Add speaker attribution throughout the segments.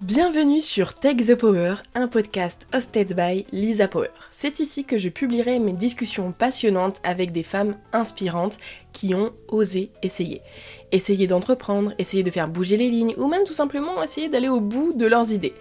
Speaker 1: Bienvenue sur Take the Power, un podcast hosted by Lisa Power. C'est ici que je publierai mes discussions passionnantes avec des femmes inspirantes qui ont osé essayer. Essayer d'entreprendre, essayer de faire bouger les lignes ou même tout simplement essayer d'aller au bout de leurs idées.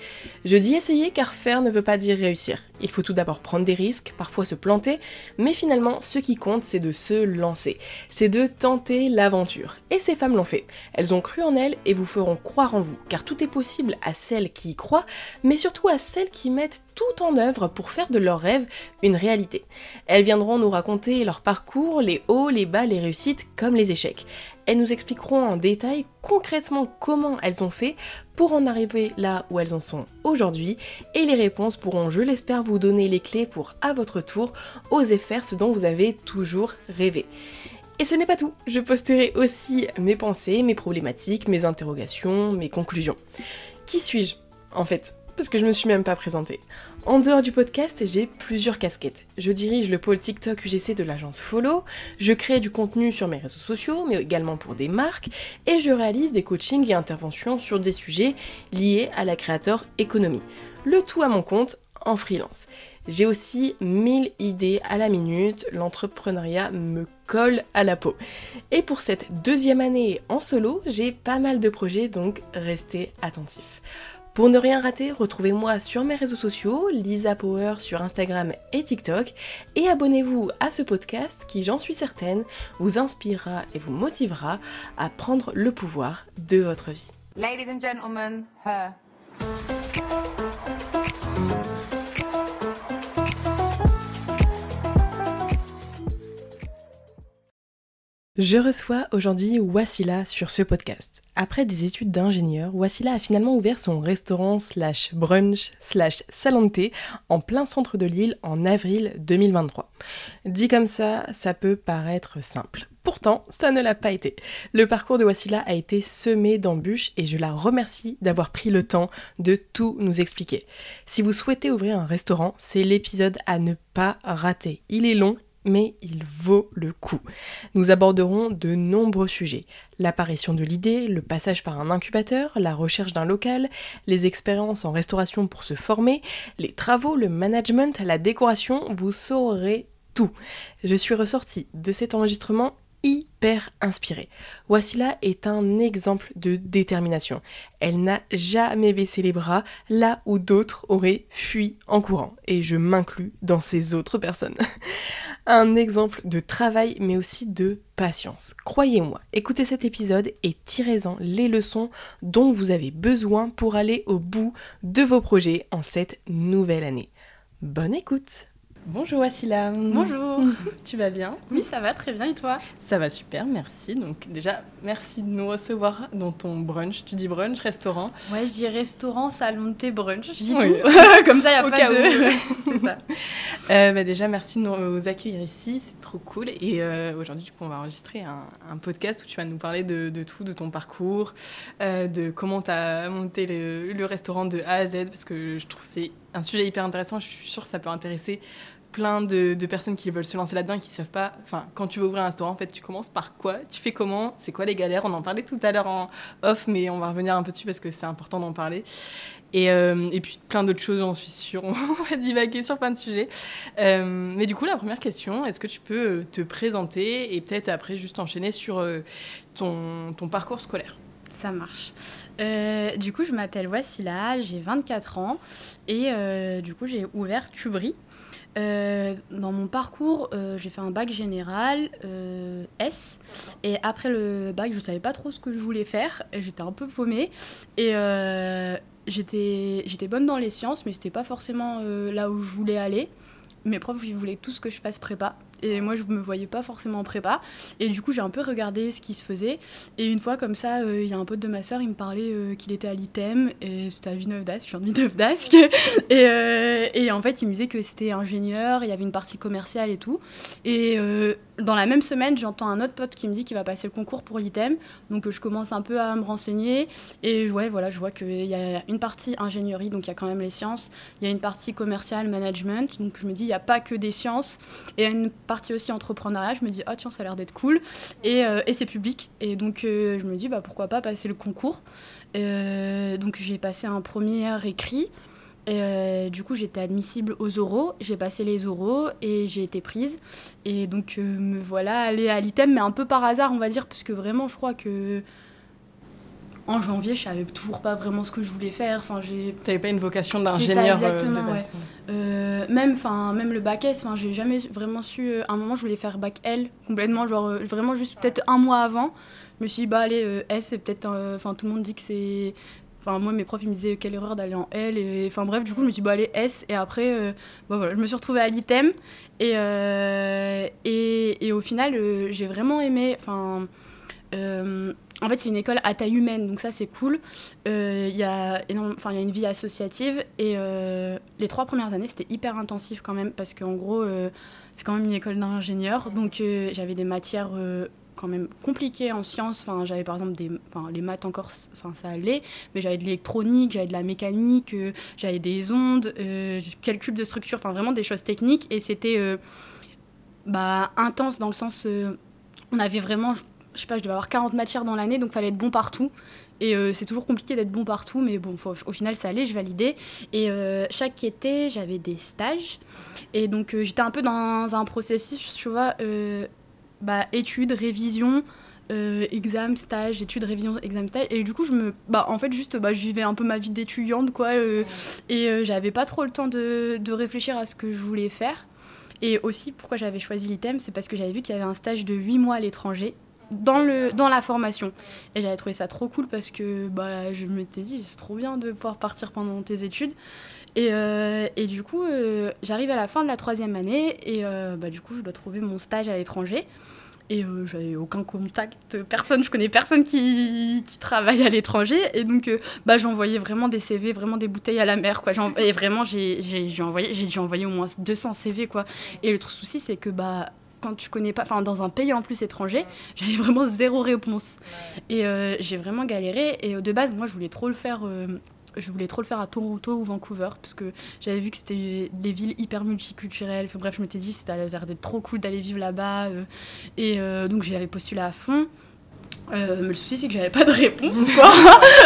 Speaker 1: Je dis essayer car faire ne veut pas dire réussir. Il faut tout d'abord prendre des risques, parfois se planter, mais finalement ce qui compte c'est de se lancer. C'est de tenter l'aventure. Et ces femmes l'ont fait. Elles ont cru en elles et vous feront croire en vous car tout est possible à celles qui y croient, mais surtout à celles qui mettent tout en œuvre pour faire de leurs rêves une réalité. Elles viendront nous raconter leur parcours, les hauts, les bas, les réussites comme les échecs. Elles nous expliqueront en détail concrètement comment elles ont fait pour en arriver là où elles en sont aujourd'hui et les réponses pourront, je l'espère, vous donner les clés pour à votre tour oser faire ce dont vous avez toujours rêvé. Et ce n'est pas tout, je posterai aussi mes pensées, mes problématiques, mes interrogations, mes conclusions. Qui suis-je En fait, parce que je me suis même pas présentée. En dehors du podcast, j'ai plusieurs casquettes. Je dirige le pôle TikTok UGC de l'agence Follow, je crée du contenu sur mes réseaux sociaux, mais également pour des marques, et je réalise des coachings et interventions sur des sujets liés à la créateur économie. Le tout à mon compte en freelance. J'ai aussi 1000 idées à la minute, l'entrepreneuriat me colle à la peau. Et pour cette deuxième année en solo, j'ai pas mal de projets, donc restez attentifs. Pour ne rien rater, retrouvez-moi sur mes réseaux sociaux, Lisa Power sur Instagram et TikTok, et abonnez-vous à ce podcast qui, j'en suis certaine, vous inspirera et vous motivera à prendre le pouvoir de votre vie.
Speaker 2: Ladies and gentlemen, her.
Speaker 1: Je reçois aujourd'hui Wassila sur ce podcast. Après des études d'ingénieur, Wassila a finalement ouvert son restaurant slash brunch slash salon de thé en plein centre de l'île en avril 2023. Dit comme ça, ça peut paraître simple. Pourtant, ça ne l'a pas été. Le parcours de Wassila a été semé d'embûches et je la remercie d'avoir pris le temps de tout nous expliquer. Si vous souhaitez ouvrir un restaurant, c'est l'épisode à ne pas rater. Il est long mais il vaut le coup. Nous aborderons de nombreux sujets. L'apparition de l'idée, le passage par un incubateur, la recherche d'un local, les expériences en restauration pour se former, les travaux, le management, la décoration, vous saurez tout. Je suis ressortie de cet enregistrement hyper inspirée. Wassila est un exemple de détermination. Elle n'a jamais baissé les bras là où d'autres auraient fui en courant. Et je m'inclus dans ces autres personnes. un exemple de travail mais aussi de patience. Croyez-moi, écoutez cet épisode et tirez-en les leçons dont vous avez besoin pour aller au bout de vos projets en cette nouvelle année. Bonne écoute Bonjour Wassila.
Speaker 3: Bonjour.
Speaker 1: tu vas bien
Speaker 3: Oui, ça va très bien et toi
Speaker 1: Ça va super, merci. Donc déjà, merci de nous recevoir dans ton brunch. Tu dis brunch, restaurant
Speaker 3: Ouais, je dis restaurant, salon de thé, brunch. Je dis
Speaker 1: Oui.
Speaker 3: tout. Comme ça, il n'y a
Speaker 1: Au
Speaker 3: pas
Speaker 1: cas
Speaker 3: de... C'est ça.
Speaker 1: Euh, bah déjà, merci de nous accueillir ici, c'est trop cool. Et euh, aujourd'hui, du coup, on va enregistrer un, un podcast où tu vas nous parler de, de tout, de ton parcours, euh, de comment tu as monté le, le restaurant de A à Z, parce que je trouve que c'est un sujet hyper intéressant. Je suis sûre que ça peut intéresser plein de, personnes qui veulent se lancer là-dedans et qui ne savent pas. Enfin, quand tu veux ouvrir un restaurant, en fait, tu commences par quoi Tu fais comment C'est quoi les galères? On en parlait tout à l'heure en off, mais on va revenir un peu dessus parce que c'est important d'en parler. Et, euh, puis plein d'autres choses, j'en suis sûre. On va divaguer sur plein de sujets. Euh, mais du coup, la première question, est-ce que tu peux euh, te présenter et peut-être après juste enchaîner sur ton parcours scolaire?
Speaker 3: Ça marche. Euh, du coup, je m'appelle Wassila, j'ai 24 ans et euh, du coup, j'ai ouvert Tubry. Euh, dans mon parcours, j'ai fait un bac général S et après le bac, je savais pas trop ce que je voulais faire. J'étais un peu paumée et j'étais j'étais bonne dans les sciences, mais c'était pas forcément là où je voulais aller. Mes profs, ils voulaient tous que je fasse prépa. Et moi, je me voyais pas forcément en prépa. Et du coup, j'ai un peu regardé ce qui se faisait. Et une fois, comme ça, euh, il y a un pote de ma sœur, il me parlait euh, qu'il était à l'ITEM. Et c'était à Villeneuve d'Ascq. Je viens de Villeneuve d'Ascq. et, euh, et en fait, il me disait que c'était ingénieur, il y avait une partie commerciale et tout. Et dans la même semaine, j'entends un autre pote qui me dit qu'il va passer le concours pour l'ITEM. Donc euh, je commence un peu à me renseigner. Et ouais, voilà, je vois qu'il y a une partie ingénierie, donc il y a quand même les sciences. Il y a une partie commerciale, management. Donc je me dis, il n'y a pas que des sciences. Et une partie aussi entrepreneuriat. Je me dis, oh tiens, ça a l'air d'être cool. Et, euh, c'est public. Et donc euh, je me dis, bah, pourquoi pas passer le concours. donc j'ai passé un premier écrit. Et euh, du coup, j'étais admissible aux oraux. J'ai passé les oraux et j'ai été prise. Et donc, euh, me voilà allée à l'ITEM, mais un peu par hasard, on va dire, parce que vraiment, je crois que en janvier, je savais toujours pas vraiment ce que je voulais faire. Enfin, j'ai.
Speaker 1: T'avais pas une vocation d'ingénieur
Speaker 3: euh, exactement, ouais. même, enfin, même le bac S. Enfin, j'ai jamais vraiment su. à un moment, je voulais faire bac L complètement, genre vraiment juste peut-être un mois avant. Je me suis dit, bah allez, S, c'est peut-être. Enfin, tout le monde dit que c'est Enfin, moi, mes profs, ils me disaient quelle erreur d'aller en L. Et, enfin, bref, du coup, je me suis dit, bah, allez, S. Et après, euh, voilà, je me suis retrouvée à l'ITEM. Et, euh, et, au final, euh, j'ai vraiment aimé. Enfin, en fait, c'est une école à taille humaine, donc ça, c'est cool. Il y, a y a une vie associative. Et les trois premières années, c'était hyper intensif quand même, parce qu'en gros, c'est quand même une école d'ingénieur. Donc, j'avais des matières quand même compliqué en sciences. Enfin, j'avais par exemple des, enfin, les maths encore, enfin ça allait, mais j'avais de l'électronique, j'avais de la mécanique, euh, j'avais des ondes, euh, calcul de structure, enfin vraiment des choses techniques. Et c'était euh, bah, intense dans le sens, on avait vraiment, je sais pas, je devais avoir 40 matières dans l'année, donc fallait être bon partout. Et c'est toujours compliqué d'être bon partout, mais bon, au final, ça allait, je validais. Et chaque été, j'avais des stages. Et donc, j'étais un peu dans un processus, tu vois, bah, études, révision, euh, examen, stage, études, révision, examen, stage. Et du coup, je me, bah, en fait, juste, bah, je vivais un peu ma vie d'étudiante, quoi. Euh, et euh, j'avais pas trop le temps de, de, réfléchir à ce que je voulais faire. Et aussi, pourquoi j'avais choisi l'ITEM, c'est parce que j'avais vu qu'il y avait un stage de 8 mois à l'étranger dans, le, dans la formation. Et j'avais trouvé ça trop cool parce que bah, je me suis dit, c'est trop bien de pouvoir partir pendant tes études. Et, euh, et du coup, euh, j'arrive à la fin de la troisième année et euh, bah, du coup, je dois trouver mon stage à l'étranger. Et j'avais aucun contact, personne, je connais personne qui, qui travaille à l'étranger. Et donc, bah, j'envoyais vraiment des CV, vraiment des bouteilles à la mer. Quoi. Et vraiment, j'ai envoyé, envoyé au moins 200 CV. Quoi. Et le souci, c'est que bah, quand tu connais pas, enfin dans un pays en plus étranger, j'avais vraiment zéro réponse. Et j'ai vraiment galéré. Et de base, moi, je voulais trop le faire je voulais trop le faire à Toronto ou Vancouver parce que j'avais vu que c'était des villes hyper multiculturelles. Enfin, bref, je m'étais dit c'était l'air d'être trop cool d'aller vivre là-bas. Euh, et euh, donc j'y avais postulé à fond. Euh, mais le souci, c'est que j'avais pas de réponse, quoi.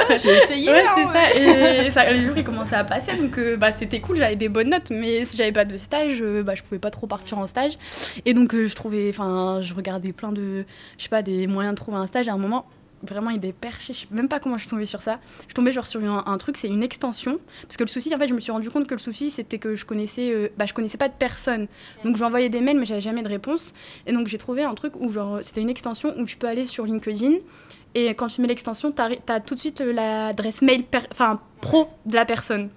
Speaker 1: J'ai essayé.
Speaker 3: Ouais, c'est ça. Et les jours, ils commençaient à passer, donc bah, c'était cool, j'avais des bonnes notes, mais si j'avais pas de stage, bah, je pouvais pas trop partir en stage. Et donc, je trouvais, enfin, je regardais plein de, je sais pas, des moyens de trouver un stage. À un moment, vraiment il est perché, je sais même pas comment je suis tombée sur ça. Je tombais genre sur un, truc, c'est une extension. Parce que le souci, en fait, je me suis rendu compte que le souci, c'était que je connaissais, euh, bah, je connaissais pas de personne. Donc j'envoyais des mails, mais j'avais jamais de réponse. Et donc j'ai trouvé un truc où genre c'était une extension où je peux aller sur LinkedIn. Et quand tu mets l'extension, tu as, tout de suite euh, l'adresse mail enfin pro de la personne.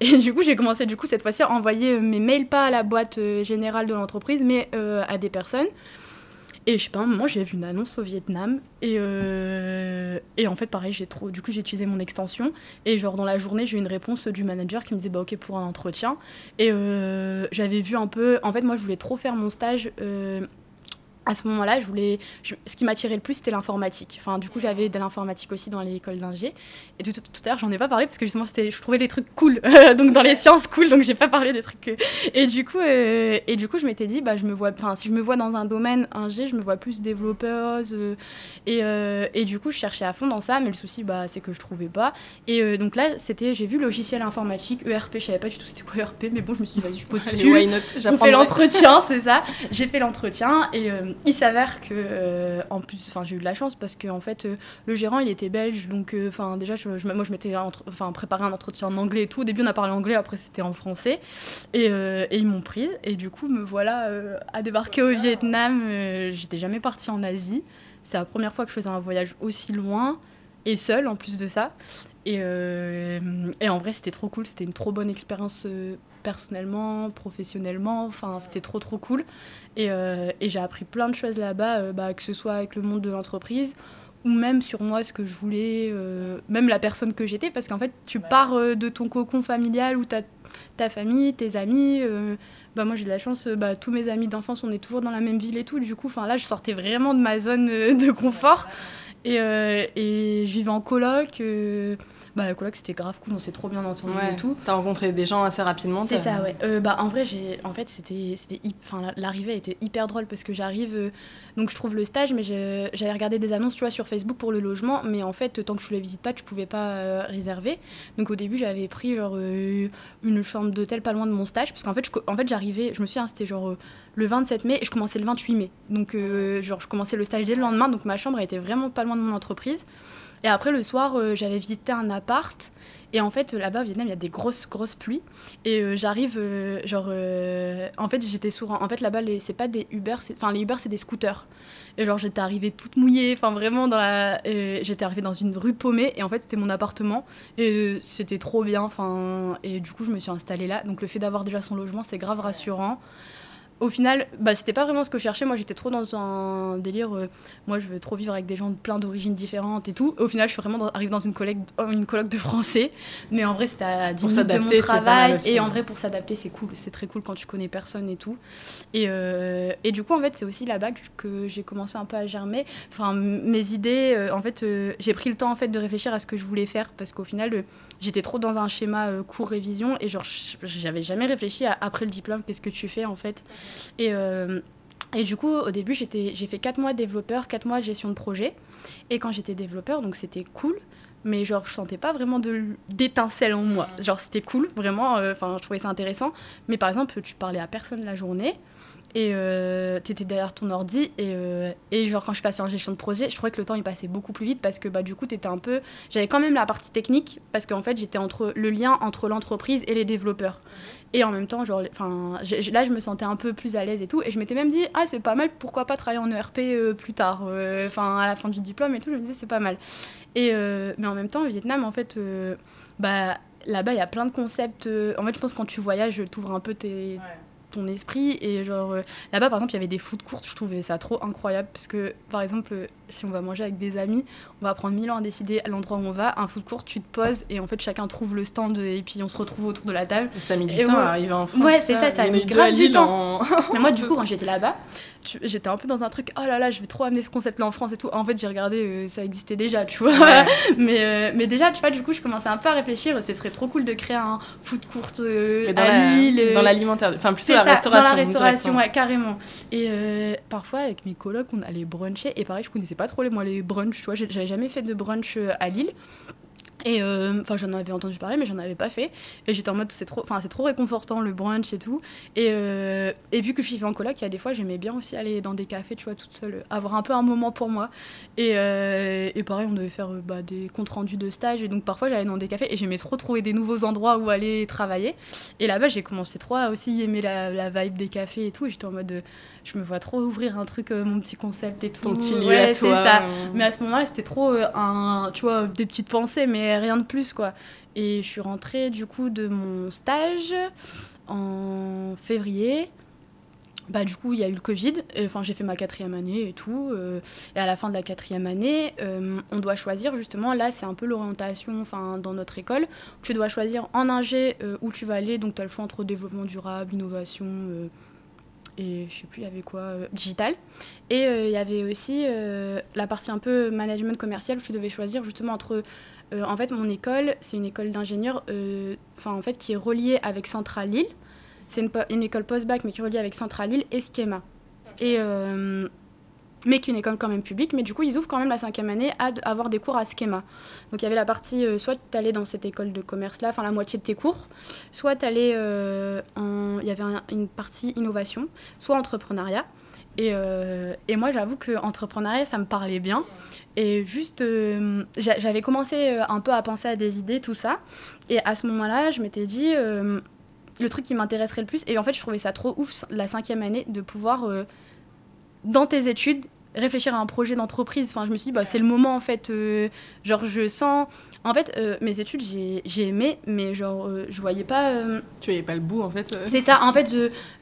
Speaker 3: Et du coup, j'ai commencé du coup cette fois-ci à envoyer euh, mes mails pas à la boîte générale de l'entreprise, mais à des personnes. Et je sais pas, un moment, j'ai vu une annonce au Vietnam. Et, euh, et en fait, pareil, j'ai trop. Du coup, j'ai utilisé mon extension. Et genre, dans la journée, j'ai eu une réponse du manager qui me disait, bah, ok, pour un entretien. Et euh, j'avais vu un peu. En fait, moi, je voulais trop faire mon stage. Euh, à ce moment-là, je voulais, ce qui m'attirait le plus, c'était l'informatique. Enfin, du coup, j'avais de l'informatique aussi dans l'école d'ingé. Et tout, tout, à l'heure, j'en ai pas parlé parce que justement, je trouvais les trucs cool. donc, dans les sciences cool, donc j'ai pas parlé des trucs. Et du coup, euh, et du coup, je m'étais dit, bah, je me vois, enfin, si je me vois dans un domaine ingé, je me vois plus développeuse. Euh, et, euh, et, du coup, je cherchais à fond dans ça, mais le souci, bah, c'est que je trouvais pas. Et donc là, c'était, j'ai vu logiciel informatique, ERP, je savais pas du tout c'était quoi ERP, mais bon, je me suis dit, vas-y, je peux dessus. On fait l'entretien, c'est ça. J'ai fait l'entretien et il s'avère que, euh, en plus, enfin, j'ai eu de la chance parce que en fait, euh, le gérant, il était belge, donc, euh, enfin, déjà, je, moi, je m'étais, enfin, préparé un entretien en anglais et tout. Au début, on a parlé anglais, après, c'était en français, et, ils m'ont prise. Et du coup, me voilà à débarquer au Vietnam. J'étais jamais partie en Asie. C'est la première fois que je faisais un voyage aussi loin et seule en plus de ça. Et en vrai, c'était trop cool. C'était une trop bonne expérience personnellement, professionnellement. Enfin, c'était trop, trop cool. Et, euh, et j'ai appris plein de choses là-bas, euh, bah, que ce soit avec le monde de l'entreprise ou même sur moi ce que je voulais, euh, même la personne que j'étais, parce qu'en fait, tu pars euh, de ton cocon familial où as ta famille, tes amis. euh, bah moi j'ai de la chance, bah, tous mes amis d'enfance, on est toujours dans la même ville et tout. Du coup, enfin là, je sortais vraiment de ma zone de confort. Et, et je vivais en coloc. Bah, la coloc, c'était grave cool, on s'est trop bien entendu
Speaker 1: Ouais.
Speaker 3: et tout.
Speaker 1: T'as rencontré des gens assez rapidement.
Speaker 3: C'est ça, ouais. Euh, bah, en vrai, j'ai, en fait, c'était, c'était, enfin, la- l'arrivée était hyper drôle parce que j'arrive, euh, donc je trouve le stage, mais je- j'avais regardé des annonces, tu vois, sur Facebook pour le logement, mais en fait, tant que je le visite pas, tu pouvais pas euh, réserver. Donc au début, j'avais pris genre une chambre d'hôtel pas loin de mon stage, parce qu'en fait, je en fait, j'arrivais, je me souviens, c'était genre le 27 mai et je commençais le 28 mai. Donc genre, je commençais le stage dès le lendemain, donc ma chambre était vraiment pas loin de mon entreprise. Et après, le soir, euh, j'avais visité un appart. Et en fait, là-bas, au Vietnam, il y a des grosses, grosses pluies. Et euh, j'arrive, euh, genre, en fait, j'étais souvent. En fait, là-bas, c'est pas des Uber, enfin, les Uber, c'est des scooters. Et genre, j'étais arrivée toute mouillée, enfin, vraiment, dans la. j'étais arrivée dans une rue paumée, et en fait, c'était mon appartement. Et c'était trop bien, enfin. Et du coup, je me suis installée là. Donc, le fait d'avoir déjà son logement, c'est grave rassurant. Au final, bah, c'était pas vraiment ce que je cherchais. Moi, j'étais trop dans un délire. euh, moi, je veux trop vivre avec des gens de plein d'origines différentes et tout. Au final, je suis vraiment dans- arrive dans une colloque, une colloque de français. Mais en vrai, c'était à 10
Speaker 1: Pour
Speaker 3: minutes de mon travail. Et en vrai, pour s'adapter, c'est cool. C'est très cool quand tu connais personne et tout. Et, euh, et du coup, en fait, c'est aussi là-bas que- j'ai commencé un peu à germer. Enfin, mes idées, euh, en fait, j'ai pris le temps en fait de réfléchir à ce que je voulais faire parce qu'au final, j'étais trop dans un schéma euh, cours révision et genre, j'avais jamais réfléchi à après le diplôme, qu'est-ce que tu fais en fait. Et euh, et du coup, au début, j'étais- j'ai fait 4 mois développeur, 4 mois gestion de projet. Et quand j'étais développeur, donc c'était cool, mais genre, je sentais pas vraiment de- d'étincelle en moi. Genre, c'était cool, vraiment, euh, enfin, je trouvais ça intéressant. Mais par exemple, tu parlais à personne la journée, et euh, tu étais derrière ton ordi, et, euh, et genre, quand je passais en gestion de projet, je trouvais que le temps, il passait beaucoup plus vite, parce que bah, du coup, t'étais un peu... J'avais quand même la partie technique, parce qu'en fait, j'étais entre le lien entre l'entreprise et les développeurs. Et en même temps, genre, enfin, là, je me sentais un peu plus à l'aise et tout. Et je m'étais même dit, ah, c'est pas mal, pourquoi pas travailler en ERP euh, plus tard euh, Enfin, à la fin du diplôme et tout, je me disais, c'est pas mal. Et, mais en même temps, au Vietnam, en fait, bah, là-bas, il y a plein de concepts. en fait, je pense que quand tu voyages, tu ouvres un peu tes, esprit. Et genre, euh, là-bas, par exemple, il y avait des food courts, je trouvais ça trop incroyable. Parce que, par exemple, euh, si on va manger avec des amis, on va prendre mille ans à décider à l'endroit où on va. Un food court, tu te poses et en fait, chacun trouve le stand et puis on se retrouve autour de la table.
Speaker 1: Ça a mis du
Speaker 3: Et
Speaker 1: temps
Speaker 3: ouais.
Speaker 1: à arriver en France.
Speaker 3: Ouais, c'est ça, ça a mis grave du temps.
Speaker 1: en-
Speaker 3: Mais moi, du coup, quand j'étais là-bas, j'étais un peu dans un truc, oh là là, je vais trop amener ce concept-là en France et tout. En fait, j'ai regardé, euh, ça existait déjà, tu vois.
Speaker 1: Ouais.
Speaker 3: mais, euh, mais déjà, tu vois, du coup, je commençais un peu à réfléchir, ce serait trop cool de créer un food court euh,
Speaker 1: dans
Speaker 3: à Lille.
Speaker 1: Dans l'alimentaire, enfin plutôt la
Speaker 3: ça,
Speaker 1: restauration.
Speaker 3: Dans la restauration, ouais, carrément. Et parfois, avec mes colocs, on allait bruncher. Et pareil, je connaissais pas trop les, moi, les brunchs, tu vois. J'avais jamais fait de brunch euh, à Lille. Et euh, enfin, j'en avais entendu parler, mais j'en avais pas fait. Et j'étais en mode, c'est trop, c'est trop réconfortant le brunch et tout. Et, euh, et vu que je vivais en coloc, il y a des fois, j'aimais bien aussi aller dans des cafés, tu vois, toute seule, avoir un peu un moment pour moi. Et, et pareil, on devait faire bah, des comptes rendus de stage. Et donc, parfois, j'allais dans des cafés et j'aimais trop trouver des nouveaux endroits où aller travailler. Et là-bas, j'ai commencé trop à aussi aimer la, vibe des cafés et tout. Et j'étais en mode, je me vois trop ouvrir un truc, euh, mon petit concept et tout.
Speaker 1: Ton petit lieu
Speaker 3: Ouais,
Speaker 1: à toi.
Speaker 3: ça.
Speaker 1: euh,
Speaker 3: Mais à ce moment-là, c'était trop euh, un, tu vois, des petites pensées, mais rien de plus, quoi. Et je suis rentrée, du coup, de mon stage en février. Bah, du coup, il y a eu le Covid. Et, Enfin, j'ai fait ma quatrième année et tout. euh, et à la fin de la quatrième année, euh, on doit choisir, justement, là, c'est un peu l'orientation enfin, dans notre école. Tu dois choisir en ingé euh, où tu vas aller. Donc, tu as le choix entre développement durable, innovation euh, et je sais plus, il y avait quoi, euh, digital. Et euh, il y avait aussi euh, la partie un peu management commercial où tu devais choisir justement entre. en fait, mon école, c'est une école d'ingénieurs, enfin en fait, qui est reliée avec Centrale Lille. C'est une, école post-bac, mais qui est reliée avec Centrale Lille et Schema. Et mais qui est une école quand même publique. Mais du coup, ils ouvrent quand même la cinquième année à avoir des cours à Schema. Donc il y avait la partie, euh, soit tu allais dans cette école de commerce-là, enfin la moitié de tes cours, soit tu allais en. Il y avait un- une partie innovation, soit entrepreneuriat. Et, euh, et moi, j'avoue que entrepreneuriat, ça me parlait bien. Et juste, euh, j'a- j'avais commencé euh, un peu à penser à des idées, tout ça. Et à ce moment-là, je m'étais dit, euh, le truc qui m'intéresserait le plus, et en fait, je trouvais ça trop ouf, la cinquième année, de pouvoir, euh, dans tes études, réfléchir à un projet d'entreprise. Enfin, je me suis dit, bah, c'est le moment, en fait. euh, genre, je sens. En fait, euh, mes études, j'ai j'ai aimé, mais genre, euh, je voyais pas. euh,
Speaker 1: Tu voyais pas le bout en fait.
Speaker 3: c'est ça, en fait,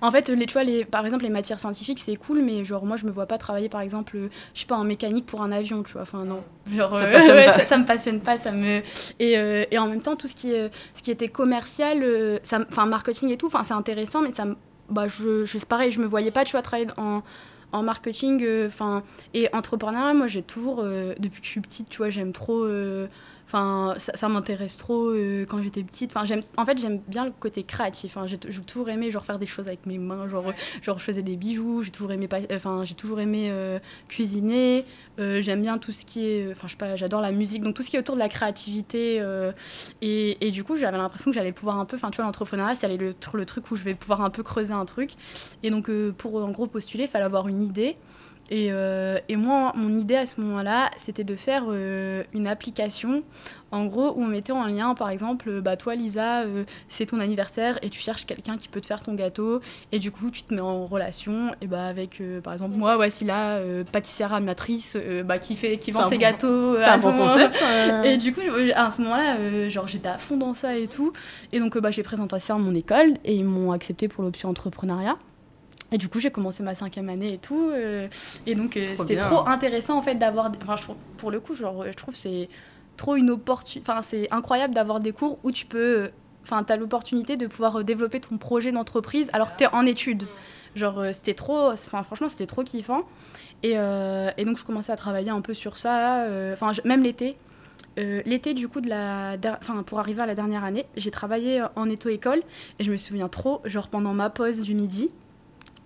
Speaker 3: en fait les, tu vois, les, par exemple, les matières scientifiques, c'est cool, mais genre, moi, je me vois pas travailler, par exemple, je sais pas, en mécanique pour un avion, tu vois. Enfin, non. Genre,
Speaker 1: Ça passionne
Speaker 3: ouais,
Speaker 1: pas.
Speaker 3: ça, ça me passionne pas, ça me. Et, et en même temps, tout ce qui, ce qui était commercial, enfin, marketing et tout, c'est intéressant, mais ça me. Bah, je, je, c'est pareil, je me voyais pas, tu vois, travailler en en marketing, euh, enfin et entrepreneuriat, moi j'ai toujours, euh, depuis que je suis petite, tu vois, j'aime trop, euh, enfin ça, ça m'intéresse trop euh, quand j'étais petite. Enfin j'aime, en fait j'aime bien le côté créatif. Enfin j'ai j'ai toujours aimé genre faire des choses avec mes mains, genre euh, genre je faisais des bijoux, j'ai toujours aimé, enfin j'ai toujours aimé euh, cuisiner. Euh, j'aime bien tout ce qui est, enfin je sais pas, j'adore la musique, donc tout ce qui est autour de la créativité. et, et du coup j'avais l'impression que j'allais pouvoir un peu, enfin tu vois l'entrepreneuriat, c'est le, le truc où je vais pouvoir un peu creuser un truc. Et donc, pour en gros postuler, il fallait avoir une idée. Et, euh, et moi, mon idée à ce moment-là, c'était de faire euh, une application, en gros, où on mettait en lien, par exemple, euh, bah, toi, Lisa, c'est ton anniversaire et tu cherches quelqu'un qui peut te faire ton gâteau. Et du coup, tu te mets en relation et bah, avec, par exemple, moi, voici là, pâtissière amatrice, bah, qui, fait, qui vend ses
Speaker 1: bon-
Speaker 3: gâteaux.
Speaker 1: C'est un bon
Speaker 3: moment-
Speaker 1: concept.
Speaker 3: et du coup, à ce moment-là, genre j'étais à fond dans ça et tout. Et donc, bah, j'ai présenté ça à mon école et ils m'ont accepté pour l'option entrepreneuriat. Et du coup, j'ai commencé ma cinquième année et tout. euh, et donc, euh, c'était trop intéressant en fait d'avoir. Enfin, je trouve, pour le coup, genre, je trouve c'est trop une opportunité. Enfin, c'est incroyable d'avoir des cours où tu peux. Enfin, tu as l'opportunité de pouvoir euh, développer ton projet d'entreprise alors que tu es en études. Genre, c'était trop. Enfin, franchement, c'était trop kiffant. Et, euh, et donc, je commençais à travailler un peu sur ça. Enfin, même l'été. Euh, L'été, du coup, de la, der- enfin, pour arriver à la dernière année, j'ai travaillé en éto-école et je me souviens trop, genre pendant ma pause du midi,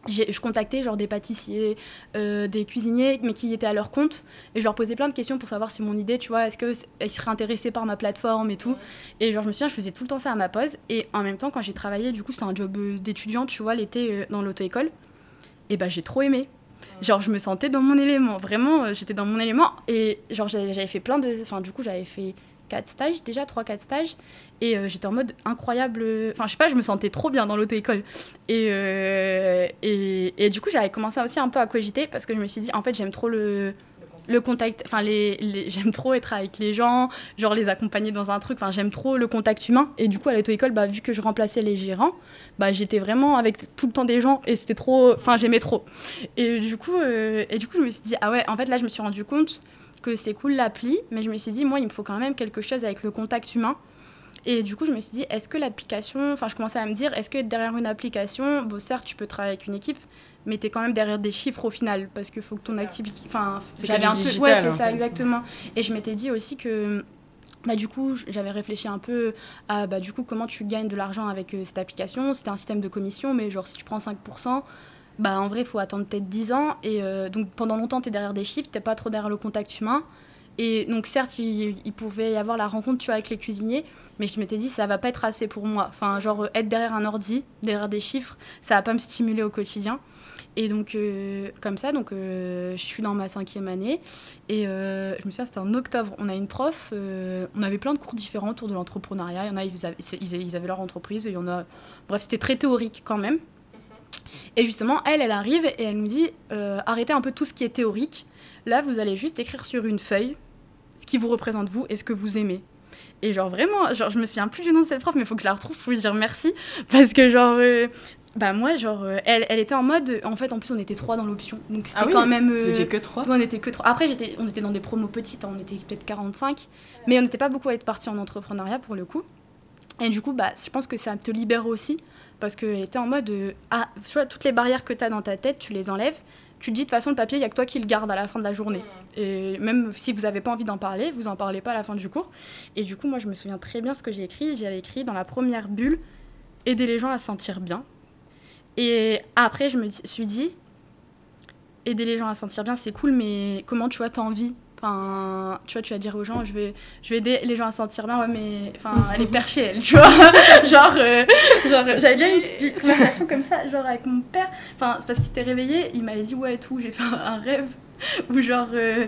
Speaker 3: je contactais genre des pâtissiers, euh, des cuisiniers, mais qui étaient à leur compte, et je leur posais plein de questions pour savoir si mon idée, tu vois, est-ce qu'ils seraient intéressés par ma plateforme et tout. Et genre, je me souviens, je faisais tout le temps ça à ma pause, et en même temps, quand j'ai travaillé, du coup, c'était un job euh, d'étudiante, tu vois, l'été euh, dans l'auto-école, et bah j'ai trop aimé. Genre, je me sentais dans mon élément, vraiment, j'étais dans mon élément, et genre, j'avais fait plein de. Enfin, du coup, j'avais fait quatre stages, déjà, trois, quatre stages, et euh, j'étais en mode incroyable. Enfin, je sais pas, je me sentais trop bien dans l'auto-école. Et, euh, et, et du coup, j'avais commencé aussi un peu à cogiter parce que je me suis dit, en fait, j'aime trop le, le contact, enfin, les, les- j'aime trop être avec les gens, genre les accompagner dans un truc, enfin, j'aime trop le contact humain. Et du coup, à l'auto-école, bah, vu que je remplaçais les gérants, bah, j'étais vraiment avec tout le temps des gens et c'était trop, enfin, j'aimais trop. Et du, coup, euh, et du coup, je me suis dit, ah ouais, en fait, là, je me suis rendu compte que c'est cool l'appli, mais je me suis dit, moi, il me faut quand même quelque chose avec le contact humain. Et du coup, je me suis dit, est-ce que l'application, enfin, je commençais à me dire, est-ce que derrière une application, bon, certes, tu peux travailler avec une équipe, mais tu es quand même derrière des chiffres au final, parce qu'il faut que ton activité. Enfin,
Speaker 1: C'est
Speaker 3: j'avais un peu.
Speaker 1: digital,
Speaker 3: Ouais, c'est ça,
Speaker 1: fait.
Speaker 3: exactement. Et je m'étais dit aussi que. Bah, du coup, j'avais réfléchi un peu à bah, du coup, comment tu gagnes de l'argent avec euh, cette application. C'était un système de commission, mais genre, si tu prends 5%, bah, en vrai, il faut attendre peut-être 10 ans. Et euh, donc, pendant longtemps, tu es derrière des chiffres, tu pas trop derrière le contact humain. Et donc, certes, il, pouvait y avoir la rencontre tu vois, avec les cuisiniers, mais je m'étais dit, ça va pas être assez pour moi. Enfin, genre, euh, être derrière un ordi, derrière des chiffres, ça va pas me stimuler au quotidien. Et donc, euh, comme ça, donc, je suis dans ma cinquième année. Et je me souviens, c'était en octobre. On a une prof, on avait plein de cours différents autour de l'entrepreneuriat. Il y en a, ils avaient, ils avaient leur entreprise. Et il y en a... Bref, c'était très théorique quand même. Et justement, elle, elle arrive et elle nous dit euh, arrêtez un peu tout ce qui est théorique. Là, vous allez juste écrire sur une feuille ce qui vous représente vous et ce que vous aimez. Et genre vraiment, genre, je me souviens plus du nom de cette prof, mais il faut que je la retrouve pour lui dire merci. Parce que genre, euh, bah moi, genre, euh, elle, elle était en mode, en fait, en plus, on était trois dans l'option. Donc c'était
Speaker 1: Ah oui,
Speaker 3: quand même...
Speaker 1: Vous
Speaker 3: euh,
Speaker 1: étiez que trois
Speaker 3: on était que trois. Après, j'étais, on était dans des promos petites, hein, on était peut-être 45, mais on n'était pas beaucoup à être partis en entrepreneuriat pour le coup. Et du coup, bah, je pense que ça te libère aussi, parce qu'elle était en mode, euh, ah, tu vois, toutes les barrières que tu as dans ta tête, tu les enlèves. Tu te dis, de toute façon, le papier, il n'y a que toi qui le garde à la fin de la journée. Et même si vous n'avez pas envie d'en parler, vous en parlez pas à la fin du cours. Et du coup, moi, je me souviens très bien ce que j'ai écrit. J'avais écrit dans la première bulle, aider les gens à se sentir bien. Et après, je me suis dit, aider les gens à se sentir bien, c'est cool, mais comment tu vois, t'as envie Enfin, tu vois, tu vas dire aux gens, je vais, je vais aider les gens à se sentir bien, ouais, mais enfin, elle est perchée, elle, tu vois. genre, euh, genre euh, j'avais déjà eu une conversation comme ça, genre avec mon père. Enfin, c'est parce qu'il s'était réveillé, il m'avait dit, ouais, et tout, j'ai fait un, un rêve où, genre, euh,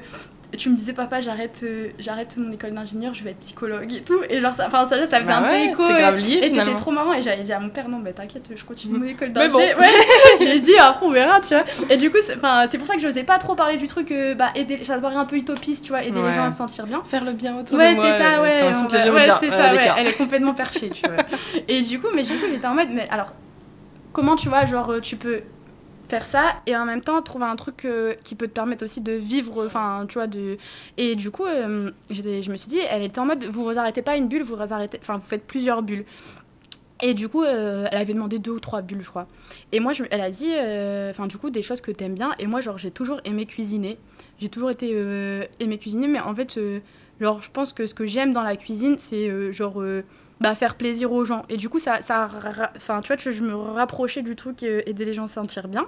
Speaker 3: tu me disais papa j'arrête euh, j'arrête mon école d'ingénieur je vais être psychologue et tout et genre ça enfin ça, ça faisait
Speaker 1: Bah
Speaker 3: un
Speaker 1: ouais,
Speaker 3: peu écho
Speaker 1: c'est
Speaker 3: et-
Speaker 1: grave lié,
Speaker 3: et c'était trop marrant et j'avais dit à mon père non bah t'inquiète je continue mon école
Speaker 1: Mais
Speaker 3: d'ingé
Speaker 1: bon.
Speaker 3: ouais j'ai dit après on verra tu vois et du coup c'est enfin c'est pour ça que j'osais pas trop parler du truc euh, bah aider ça paraît un peu utopiste tu vois aider
Speaker 1: Ouais.
Speaker 3: les gens à se sentir bien
Speaker 1: Faire le bien autour
Speaker 3: Ouais,
Speaker 1: de moi.
Speaker 3: c'est ça,
Speaker 1: euh,
Speaker 3: ouais. va- ouais, c'est
Speaker 1: Ouais,
Speaker 3: ça, ouais. Elle est complètement perchée, tu vois. Et du coup, mais du coup, j'étais en mode, mais alors, comment tu vois, genre, euh, tu peux faire ça et en même temps trouver un truc euh, qui peut te permettre aussi de vivre, enfin, tu vois, de... Et du coup, euh, je me suis dit, elle était en mode, vous vous arrêtez pas une bulle, vous vous arrêtez, enfin, vous faites plusieurs bulles. Et du coup, euh, elle avait demandé deux ou trois bulles, je crois. Et moi, elle a dit, euh, enfin, du coup, des choses que t'aimes bien. Et moi, genre, j'ai toujours aimé cuisiner. J'ai toujours été aimé cuisiner, mais en fait, genre, je pense que ce que j'aime dans la cuisine, c'est genre bah, faire plaisir aux gens. Et du coup, ça, ça, enfin, tu vois, je me rapprochais du truc euh, aider les gens à se sentir bien.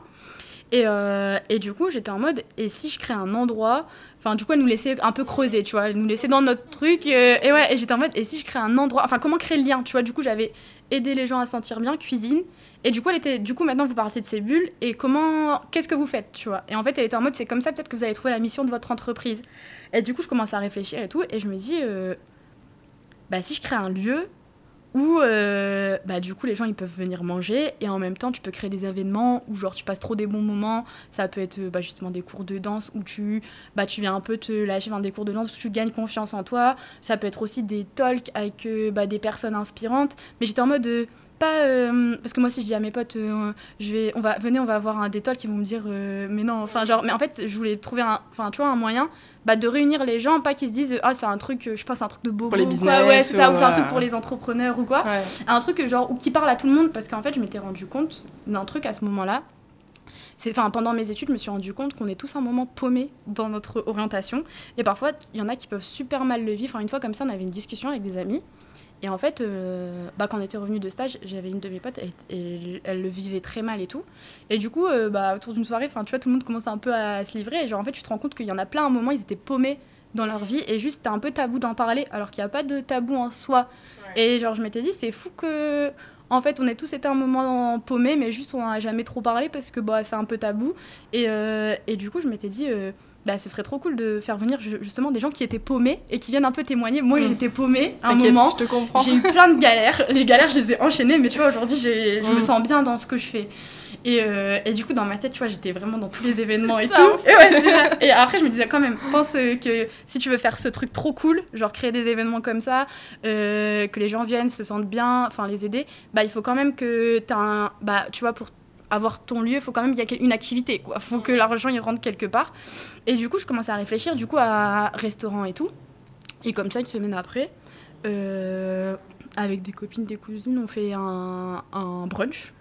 Speaker 3: Et, euh, et du coup, j'étais en mode, et si je crée un endroit, enfin, du coup, elle nous laissait un peu creuser, tu vois, nous laissait dans notre truc. et ouais, et j'étais en mode, et si je crée un endroit, enfin, comment créer le lien, tu vois, du coup, j'avais aider les gens à se sentir bien, cuisine. Et du coup, elle était, du coup, maintenant, vous partez de ces bulles, et comment, qu'est-ce que vous faites, tu vois? Et en fait, elle était en mode, c'est comme ça, peut-être que vous allez trouver la mission de votre entreprise. Et du coup, je commence à réfléchir et tout, et je me dis, euh, bah, si je crée un lieu où, euh, bah, du coup, les gens, ils peuvent venir manger, et en même temps, tu peux créer des événements où, genre, tu passes trop des bons moments. Ça peut être, euh, bah, justement, des cours de danse où tu, bah, tu viens un peu te lâcher dans des cours de danse où tu gagnes confiance en toi. Ça peut être aussi des talks avec euh, bah, des personnes inspirantes. Mais j'étais en mode... pas euh, parce que moi si je dis à mes potes euh, je vais on va venez on va avoir un détox ils vont me dire euh, mais non enfin genre mais en fait je voulais trouver un enfin tu vois un moyen bah, de réunir les gens pas qu'ils se disent ah c'est un truc je c'est un truc de bobo
Speaker 1: Pour les business
Speaker 3: ouais c'est ça
Speaker 1: ou,
Speaker 3: c'est un truc pour les entrepreneurs ou quoi.
Speaker 1: Ouais.
Speaker 3: un truc genre ou qui parle à tout le monde parce qu'en fait je m'étais rendu compte d'un truc à ce moment-là. C'est enfin pendant mes études je me suis rendu compte qu'on est tous un moment paumé dans notre orientation. Et parfois il y en a qui peuvent super mal le vivre. Enfin, une fois comme ça on avait une discussion avec des amis et en fait euh, bah, quand on était revenu de stage j'avais une de mes potes elle, elle, elle le vivait très mal et tout. Et du coup euh, bah, autour d'une soirée tu vois tout le monde commençait un peu à se livrer. Et genre en fait tu te rends compte qu'il y en a plein à un moment ils étaient paumés dans leur vie. Et juste c'était un peu tabou d'en parler alors qu'il n'y a pas de tabou en soi. Et genre je m'étais dit c'est fou que en fait on est tous été un moment paumé mais juste on n'en a jamais trop parlé parce que bah, c'est un peu tabou. Et, euh, et du coup je m'étais dit bah, ce serait trop cool de faire venir ju- justement des gens qui étaient paumés et qui viennent un peu témoigner moi
Speaker 1: Mm.
Speaker 3: j'ai été paumée à un moment
Speaker 1: je te comprends.
Speaker 3: j'ai eu plein de galères. Les galères, je les ai enchaînées, mais tu vois, aujourd'hui, j'ai- je me
Speaker 1: Mm.
Speaker 3: sens bien dans ce que je fais. Et, euh, et du coup, dans ma tête, tu vois, j'étais vraiment dans tous les événements et
Speaker 1: ça,
Speaker 3: tout.
Speaker 1: en
Speaker 3: Et, ouais, c'est ça. Et après, je me disais quand même, pense euh, que si tu veux faire ce truc trop cool, genre créer des événements comme ça, euh, que les gens viennent, se sentent bien, enfin les aider, bah il faut quand même que tu un. Bah, tu vois, pour avoir ton lieu, il faut quand même qu'il y ait une activité, quoi. faut que l'argent il rentre quelque part. Et du coup, je commençais à réfléchir, du coup, à restaurant et tout. Et comme ça, une semaine après, euh, avec des copines, des cousines, on fait un, un brunch.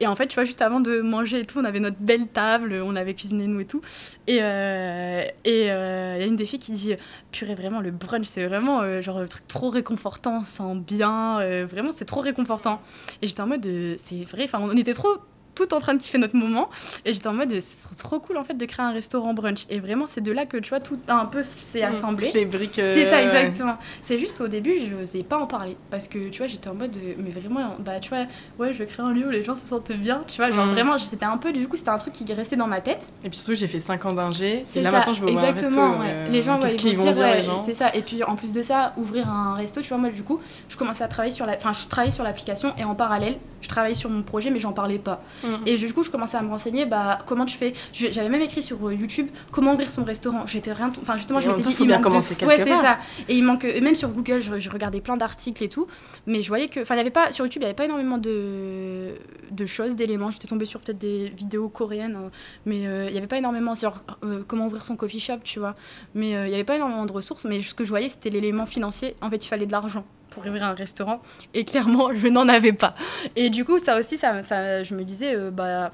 Speaker 3: Et en fait, tu vois, juste avant de manger et tout, on avait notre belle table, on avait cuisiné nous et tout. Et euh, et euh, il y a une des filles qui dit Purée, vraiment, le brunch, c'est vraiment euh, genre le truc trop réconfortant, on se sent bien, vraiment, c'est trop réconfortant. Et j'étais en mode C'est vrai, enfin, on était trop tout en train de kiffer notre moment. Et j'étais en mode C'est trop cool en fait de créer un restaurant brunch. Et vraiment, c'est de là que tu vois, tout un peu s'est assemblé.
Speaker 1: Toutes les briques. euh,
Speaker 3: C'est ça, exactement. C'est juste au début, je n'osais pas en parler. Parce que, tu vois, j'étais en mode, mais vraiment, bah, tu vois, ouais, je vais créer un lieu où les gens se sentent bien. Tu vois, genre
Speaker 1: Mm.
Speaker 3: vraiment, c'était un peu, du coup, c'était un truc qui restait dans ma tête.
Speaker 1: Et puis surtout, j'ai fait 5 ans d'ingé.
Speaker 3: C'est
Speaker 1: là
Speaker 3: ça,
Speaker 1: maintenant, je vais ouvrir un resto.
Speaker 3: exactement, ouais.
Speaker 1: euh,
Speaker 3: Les gens, ouais,
Speaker 1: Qu'est-ce
Speaker 3: ils
Speaker 1: qu'ils
Speaker 3: vont
Speaker 1: vont
Speaker 3: dire,
Speaker 1: dire,
Speaker 3: ouais,
Speaker 1: les gens
Speaker 3: C'est ça. Et puis, en plus de ça, ouvrir un resto, tu vois, moi, du coup, je commençais à travailler sur la, enfin, je travaillais sur l'application et en parallèle, je travaillais sur mon projet, mais j'en parlais pas.
Speaker 1: Mhm.
Speaker 3: Et du coup, je commençais à me renseigner, bah, comment tu fais? J'avais même écrit sur euh, YouTube comment ouvrir son restaurant. J'étais rien, enfin, justement,
Speaker 1: Et
Speaker 3: je m'étais dit, il
Speaker 1: bien
Speaker 3: manque de- Ouais, c'est ça. Et il manque, même sur Google, je, je regardais plein d'articles et tout, mais je voyais que, enfin, il y avait pas sur YouTube, il y avait pas énormément de, de choses, d'éléments. J'étais tombée sur peut-être des vidéos coréennes, hein, mais euh, il y avait pas énormément sur euh, comment ouvrir son coffee shop, tu vois. Mais euh, il y avait pas énormément de ressources. Mais ce que je voyais, c'était l'élément financier. En fait, il fallait de l'argent pour ouvrir un restaurant, et clairement, je n'en avais pas. Et du coup, ça aussi, ça, je me disais, euh, bah,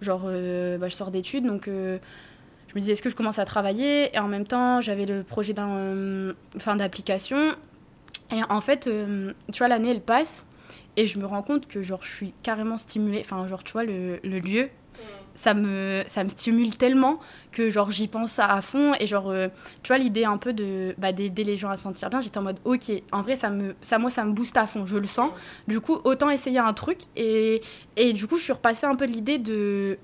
Speaker 3: genre, euh, bah, je sors d'études, donc. euh, je me disais, est-ce que je commence à travailler? Et en même temps, j'avais le projet d'un, enfin, d'application. Et en fait, tu vois, l'année, elle passe. Et je me rends compte que, genre, je suis carrément stimulée. Enfin, genre, tu vois, le, le lieu, ça me, ça me stimule tellement que, genre, j'y pense à, fond. Et, genre, euh, tu vois, l'idée un peu de, bah, d'aider les gens à se sentir bien, j'étais en mode, ok, en vrai, ça me, ça, moi, ça me booste à fond, je le sens. Du coup, autant essayer un truc. Et, et du coup, je suis repassée un peu de l'idée de,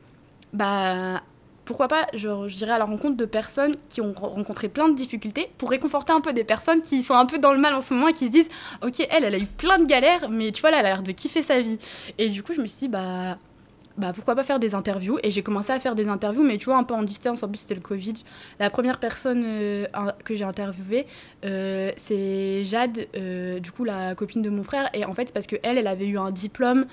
Speaker 3: bah, pourquoi pas, je dirais à la rencontre de personnes qui ont rencontré plein de difficultés pour réconforter un peu des personnes qui sont un peu dans le mal en ce moment et qui se disent, ok, elle, elle a eu plein de galères, mais tu vois, là, elle a l'air de kiffer sa vie. Et du coup, je me suis dit, bah, bah pourquoi pas faire des interviews. Et j'ai commencé à faire des interviews mais tu vois un peu en distance. En plus c'était le Covid. La première personne euh, que j'ai interviewée euh, c'est Jade euh, du coup la copine de mon frère. Et en fait c'est parce que elle elle avait eu un diplôme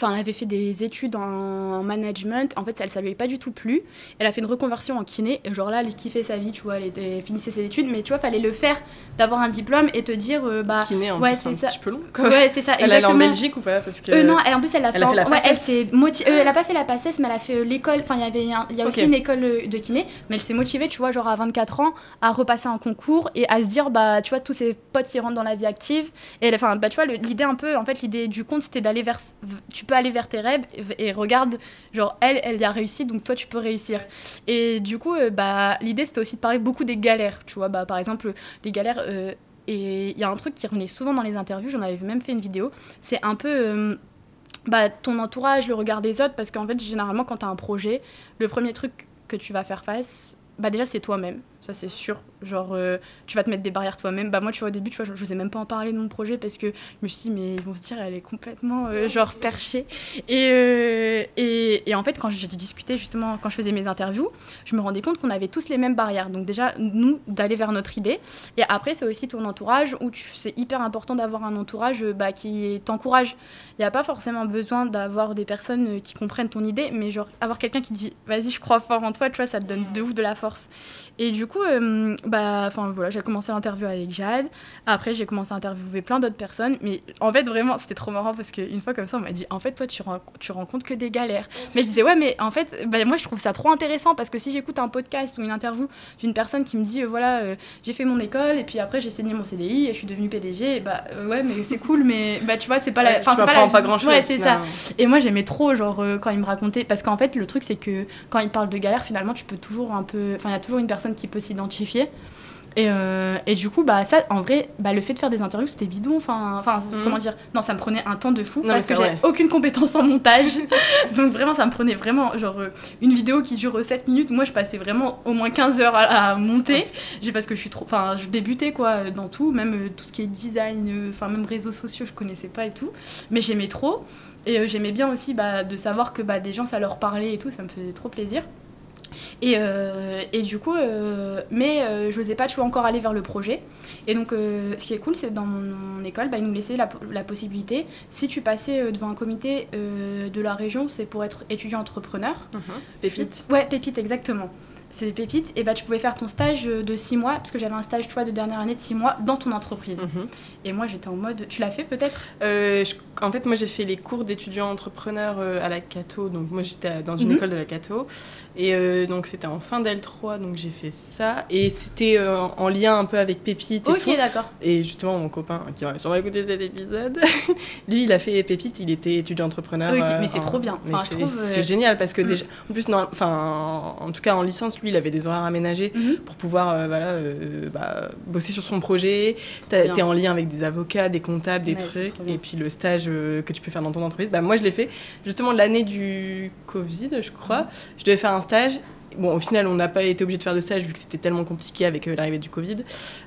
Speaker 3: Enfin, elle avait fait des études en management. En fait, ça, ne lui avait pas du tout plu. Elle a fait une reconversion en kiné. Et genre là, elle kiffait sa vie, tu vois. Elle était, finissait ses études. Mais tu vois, fallait le faire, d'avoir un diplôme et te dire, euh, bah.
Speaker 1: Kiné, en
Speaker 3: ouais,
Speaker 1: c'est un petit peu long.
Speaker 3: Ouais, c'est ça.
Speaker 1: Elle est en Belgique ou pas? Parce que...
Speaker 3: Euh, non, et en plus, elle a fait.
Speaker 1: Elle a fait la
Speaker 3: ouais, elle, s'est euh, elle a pas fait la PACES, mais elle a fait l'école. Enfin, il y avait il y a aussi une école de kiné. Mais elle s'est motivée, tu vois, genre à 24 ans, à repasser un concours et à se dire, bah, tu vois, tous ses potes qui rentrent dans la vie active. Et enfin, bah, tu vois, l'idée un peu, en fait, l'idée du compte, c'était d'aller vers. Tu peux aller vers tes rêves et regarde, genre elle, elle y a réussi, donc toi tu peux réussir. Et du coup, euh, bah, l'idée c'était aussi de parler beaucoup des galères, tu vois, bah, par exemple, les galères. Euh, et il y a un truc qui revenait souvent dans les interviews, j'en avais même fait une vidéo, c'est un peu euh, bah, ton entourage, le regard des autres, parce qu'en fait, généralement, quand tu as un projet, le premier truc que tu vas faire face, bah déjà c'est toi-même ça c'est sûr. Genre, euh, tu vas te mettre des barrières toi-même. Bah moi, tu vois, au début, tu vois, je, je, même pas en parler de mon projet parce que je me suis dit, mais ils vont se dire, elle est complètement, euh, genre, perchée. Et, euh, et, et, en fait, quand j'ai discuté, justement, quand je faisais mes interviews, je me rendais compte qu'on avait tous les mêmes barrières. Donc déjà, nous, d'aller vers notre idée. Et après, c'est aussi ton entourage où c'est hyper important d'avoir un entourage bah, qui t'encourage. Il n'y a pas forcément besoin d'avoir des personnes qui comprennent ton idée, mais genre, avoir quelqu'un qui dit, vas-y, je crois fort en toi, tu vois, ça te donne de ouf de la force. Et du coup, euh, bah, voilà, j'ai commencé l'interview avec Jade. Après, j'ai commencé à interviewer plein d'autres personnes. Mais en fait, vraiment, c'était trop marrant parce qu'une fois comme ça, on m'a dit, en fait, toi, tu, tu rencontres que des galères. Mais je disais, ouais, mais en fait, bah, moi, je trouve ça trop intéressant parce que si j'écoute un podcast ou une interview d'une personne qui me dit, euh, voilà, euh, j'ai fait mon école et puis après, j'ai signé mon CDI et je suis devenue PDG, bah ouais, mais c'est cool, mais bah, tu vois, c'est pas la.
Speaker 1: Enfin, c'est pas, pas grand chose.
Speaker 3: Ouais, c'est ça. Et moi, j'aimais trop, genre, quand il me racontait. Parce qu'en fait, le truc, c'est que quand il parle de galère, finalement, tu peux toujours un peu. Enfin, il y a toujours une personne qui peut s'identifier et, euh, et, du coup, bah, ça, en vrai, bah, le fait de faire des interviews, c'était bidon. Enfin, enfin mhm. comment dire Non, ça me prenait un temps de fou parce que j'ai aucune compétence en montage. Donc, vraiment, ça me prenait vraiment, genre, euh, une vidéo qui dure 7 minutes. Moi, je passais vraiment au moins 15 heures à, monter. j'ai parce que je suis trop. Enfin, je débutais, quoi, dans tout, même euh, tout ce qui est design, enfin, même réseaux sociaux, je connaissais pas et tout. Mais j'aimais trop. Et j'aimais bien aussi bah, de savoir que bah, des gens, ça leur parlait et tout, ça me faisait trop plaisir. Et, euh, et, du coup, euh, mais euh, je n'osais pas, tu vois, encore aller vers le projet. Et donc, ce qui est cool, c'est dans mon, école, bah, ils nous laissaient la, la, possibilité, si tu passais devant un comité de la région, c'est pour être étudiant entrepreneur.
Speaker 1: Mhm. Pépite.
Speaker 3: Ouais, pépite, exactement c'est des pépites, et bah tu pouvais faire ton stage de 6 mois, parce que j'avais un stage toi de dernière année de 6 mois dans ton entreprise. Mhm. Et moi j'étais en mode, tu l'as fait peut-être?
Speaker 1: Euh, En fait moi j'ai fait les cours d'étudiants entrepreneurs euh, à la Cato, donc moi j'étais dans une mhm. école de la Cato, et euh, donc c'était en fin d'L3, donc j'ai fait ça, et c'était en lien un peu avec Pépite et
Speaker 3: Ok d'accord.
Speaker 1: Et justement mon copain qui va sûrement écouter cet épisode, lui il a fait Pépite, il était étudiant entrepreneur.
Speaker 3: mais c'est trop bien.
Speaker 1: c'est génial parce que mm. déjà, en plus, enfin en tout cas en licence, lui, il avait des horaires aménagés mhm. pour pouvoir euh, voilà, euh, bah, bosser sur son projet. Tu es en lien avec des avocats, des comptables, des trucs. Et puis le stage euh, que tu peux faire dans ton entreprise. Bah, moi, je l'ai fait justement l'année du Covid, je crois. Je devais faire un stage Bon, au final, on n'a pas été obligé de faire de stage vu que c'était tellement compliqué avec l'arrivée du Covid.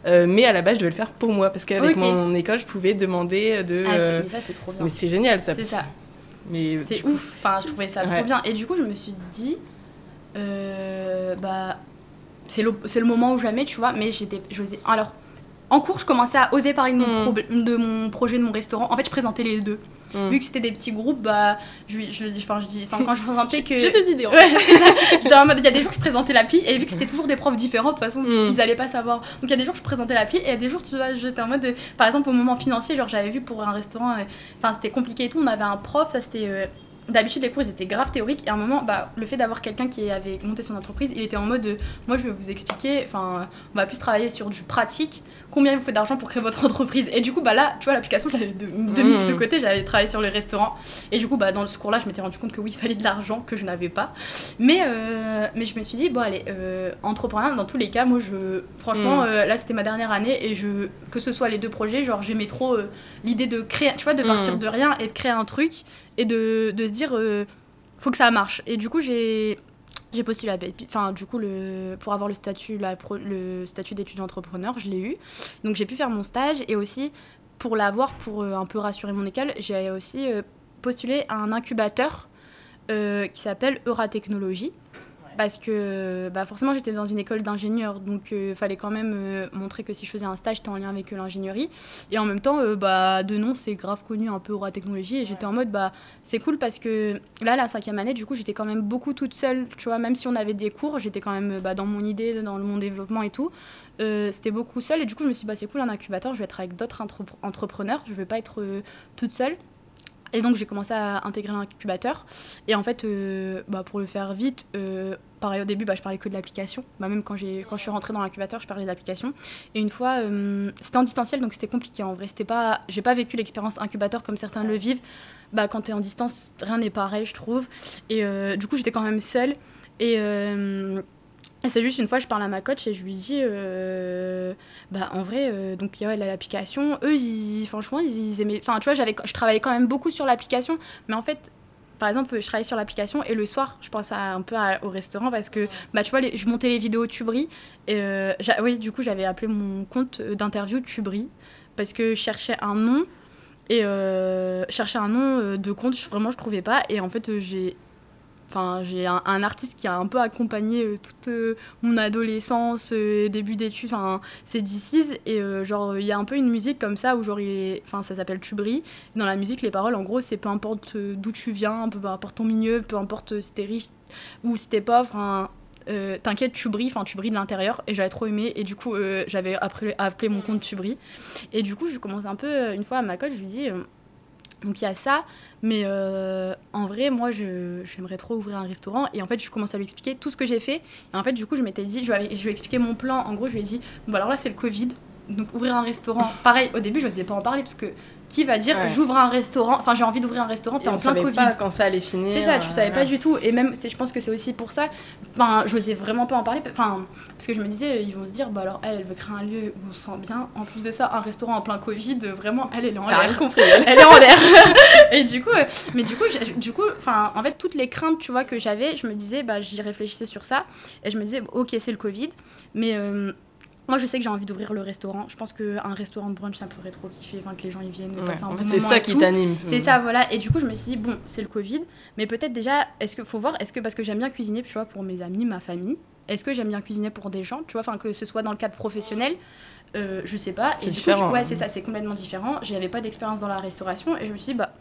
Speaker 1: mais à la base, je devais le faire pour moi parce qu'avec mon école, je pouvais demander de.
Speaker 3: Ah, mais ça, c'est trop bien.
Speaker 1: Mais c'est génial, ça.
Speaker 3: C'est ça. Mais c'est ouf. Enfin, je trouvais ça trop bien. Et du coup, je me suis dit, euh, bah, c'est le, le, moment ou jamais, tu vois. Mais j'étais, Alors, en cours, je commençais à oser parler de mon, de mon projet, de mon restaurant. En fait, je présentais les deux. Hmm. Vu que c'était des petits groupes, bah, je, je, enfin, je dis, quand je présentais que.
Speaker 1: J'ai des idées. En
Speaker 3: mode, il y a des jours que je présentais l'appli, et vu que c'était toujours des profs différents, de toute façon, hmm. ils allaient pas savoir. Donc il y a des jours que je présentais l'appli, et il y a des jours, tu vois, j'étais en mode. par exemple, au moment financier, genre, j'avais vu pour un restaurant, euh, enfin, c'était compliqué et tout, on avait un prof, ça c'était. Euh, D'habitude, les cours étaient grave théoriques. Et à un moment, bah, le fait d'avoir quelqu'un qui avait monté son entreprise, il était en mode moi je vais vous expliquer, enfin, on va plus travailler sur du pratique, combien il vous faut d'argent pour créer votre entreprise. Et du coup, bah là, tu vois, l'application, je l'avais de, de mise de mmh. côté, j'avais travaillé sur le restaurant. Et du coup, bah, dans ce cours-là, je m'étais rendu compte que oui, il fallait de l'argent que je n'avais pas. Mais, euh, mais je me suis dit, bon, allez, euh, entrepreneur, dans tous les cas, moi, je, franchement, mmh. euh, là, c'était ma dernière année et je, que ce soit les deux projets, genre, j'aimais trop l'idée de créer, tu vois, de partir mmh. de rien et de créer un truc et de, de se dire faut que ça marche. Et du coup, j'ai j'ai postulé à enfin du coup le pour avoir le statut le statut d'étudiant entrepreneur, je l'ai eu. Donc j'ai pu faire mon stage et aussi pour l'avoir pour euh, un peu rassurer mon école, j'ai aussi euh, postulé à un incubateur euh, qui s'appelle Euratechnologie parce que bah forcément j'étais dans une école d'ingénieur, donc il euh, fallait quand même euh, montrer que si je faisais un stage, j'étais en lien avec euh, l'ingénierie. Et en même temps, bah, de nom, c'est grave connu un peu aura technologie. Et j'étais en mode, bah, c'est cool parce que là, la cinquième année, du coup, j'étais quand même beaucoup toute seule, tu vois, même si on avait des cours, j'étais quand même bah, dans mon idée, dans mon développement et tout. c'était beaucoup seule et du coup je me suis dit bah c'est cool un incubateur je vais être avec d'autres entrepreneurs je vais pas être toute seule et donc j'ai commencé à intégrer l'incubateur. Et en fait, euh, bah, pour le faire vite, euh, pareil au début, bah, je parlais que de l'application. Bah, même quand, quand je suis rentrée dans l'incubateur, je parlais de l'application. Et une fois, euh, c'était en distanciel, donc c'était compliqué en vrai. C'était pas, j'ai pas vécu l'expérience incubateur comme certains le vivent. Bah, quand tu es en distance, rien n'est pareil, je trouve. Et du coup, j'étais quand même seule. Et c'est juste une fois, je parle à ma coach et je lui dis, euh, bah en vrai, euh, donc il y a l'application. Eux, ils, franchement, ils, aimaient. Enfin, tu vois, j'avais, je travaillais quand même beaucoup sur l'application, mais en fait, par exemple, je travaillais sur l'application et le soir, je pense un peu au restaurant parce que, bah, tu vois, je montais les vidéos Tubri. Et, euh, oui, du coup, j'avais appelé mon compte d'interview Tubri parce que je cherchais un nom et cherchais un nom de compte, vraiment, je trouvais pas. Et en fait, j'ai Enfin, j'ai un, artiste qui a un peu accompagné euh, toute euh, mon adolescence, euh, début d'études, enfin, c'est DC's. Et genre, il y a un peu une musique comme ça où, genre, il enfin, ça s'appelle Tubri. Dans la musique, les paroles, en gros, c'est peu importe d'où tu viens, peu importe ton milieu, peu importe si t'es riche ou si t'es pauvre. t'inquiète, tu brilles, enfin tu de l'intérieur et j'avais trop aimé et du coup j'avais appelé, appelé mon compte tu brilles et du coup je commence un peu une fois à ma coach je lui dis donc il y a ça, mais euh, en vrai, moi, j'aimerais trop ouvrir un restaurant. Et en fait, je commence à lui expliquer tout ce que j'ai fait. Et en fait, du coup, je m'étais dit, je lui, ai, expliqué mon plan. En gros, je lui ai dit, bon, alors là, c'est le Covid. Donc ouvrir un restaurant, pareil, au début, je n'osais pas en parler parce que qui va dire j'ouvre un restaurant enfin j'ai envie d'ouvrir un restaurant t'es en plein Covid.
Speaker 1: pas quand ça allait finir
Speaker 3: c'est ça tu savais pas du tout. Et même je pense que c'est aussi pour ça enfin j'osais vraiment pas en parler enfin parce que je me disais ils vont se dire bah alors elle elle veut créer un lieu où on se sent bien. En plus de ça un restaurant en plein Covid vraiment elle elle est en l'air.
Speaker 1: compris
Speaker 3: elle. est en l'air. Et du coup euh, mais du coup du coup enfin en fait toutes les craintes tu vois que j'avais je me disais bah j'y réfléchissais sur ça. Et je me disais ok c'est le Covid. Mais euh, moi, je sais que j'ai envie d'ouvrir le restaurant. Je pense qu'un restaurant de brunch, ça pourrait trop kiffer, enfin, que les gens ils viennent passer un bon
Speaker 1: C'est ça qui t'anime.
Speaker 3: C'est ça, voilà. Et du coup, je me suis dit, bon, c'est le Covid, mais peut-être déjà, est-ce que faut voir, est-ce que parce que j'aime bien cuisiner, tu vois, pour mes amis, ma famille, est-ce que j'aime bien cuisiner pour des gens, tu vois, enfin, que ce soit dans le cadre professionnel, euh, je sais pas.
Speaker 1: C'est différent.
Speaker 3: ouais, c'est ça, c'est complètement différent. J'avais pas d'expérience dans la restauration et je me suis dit, bah,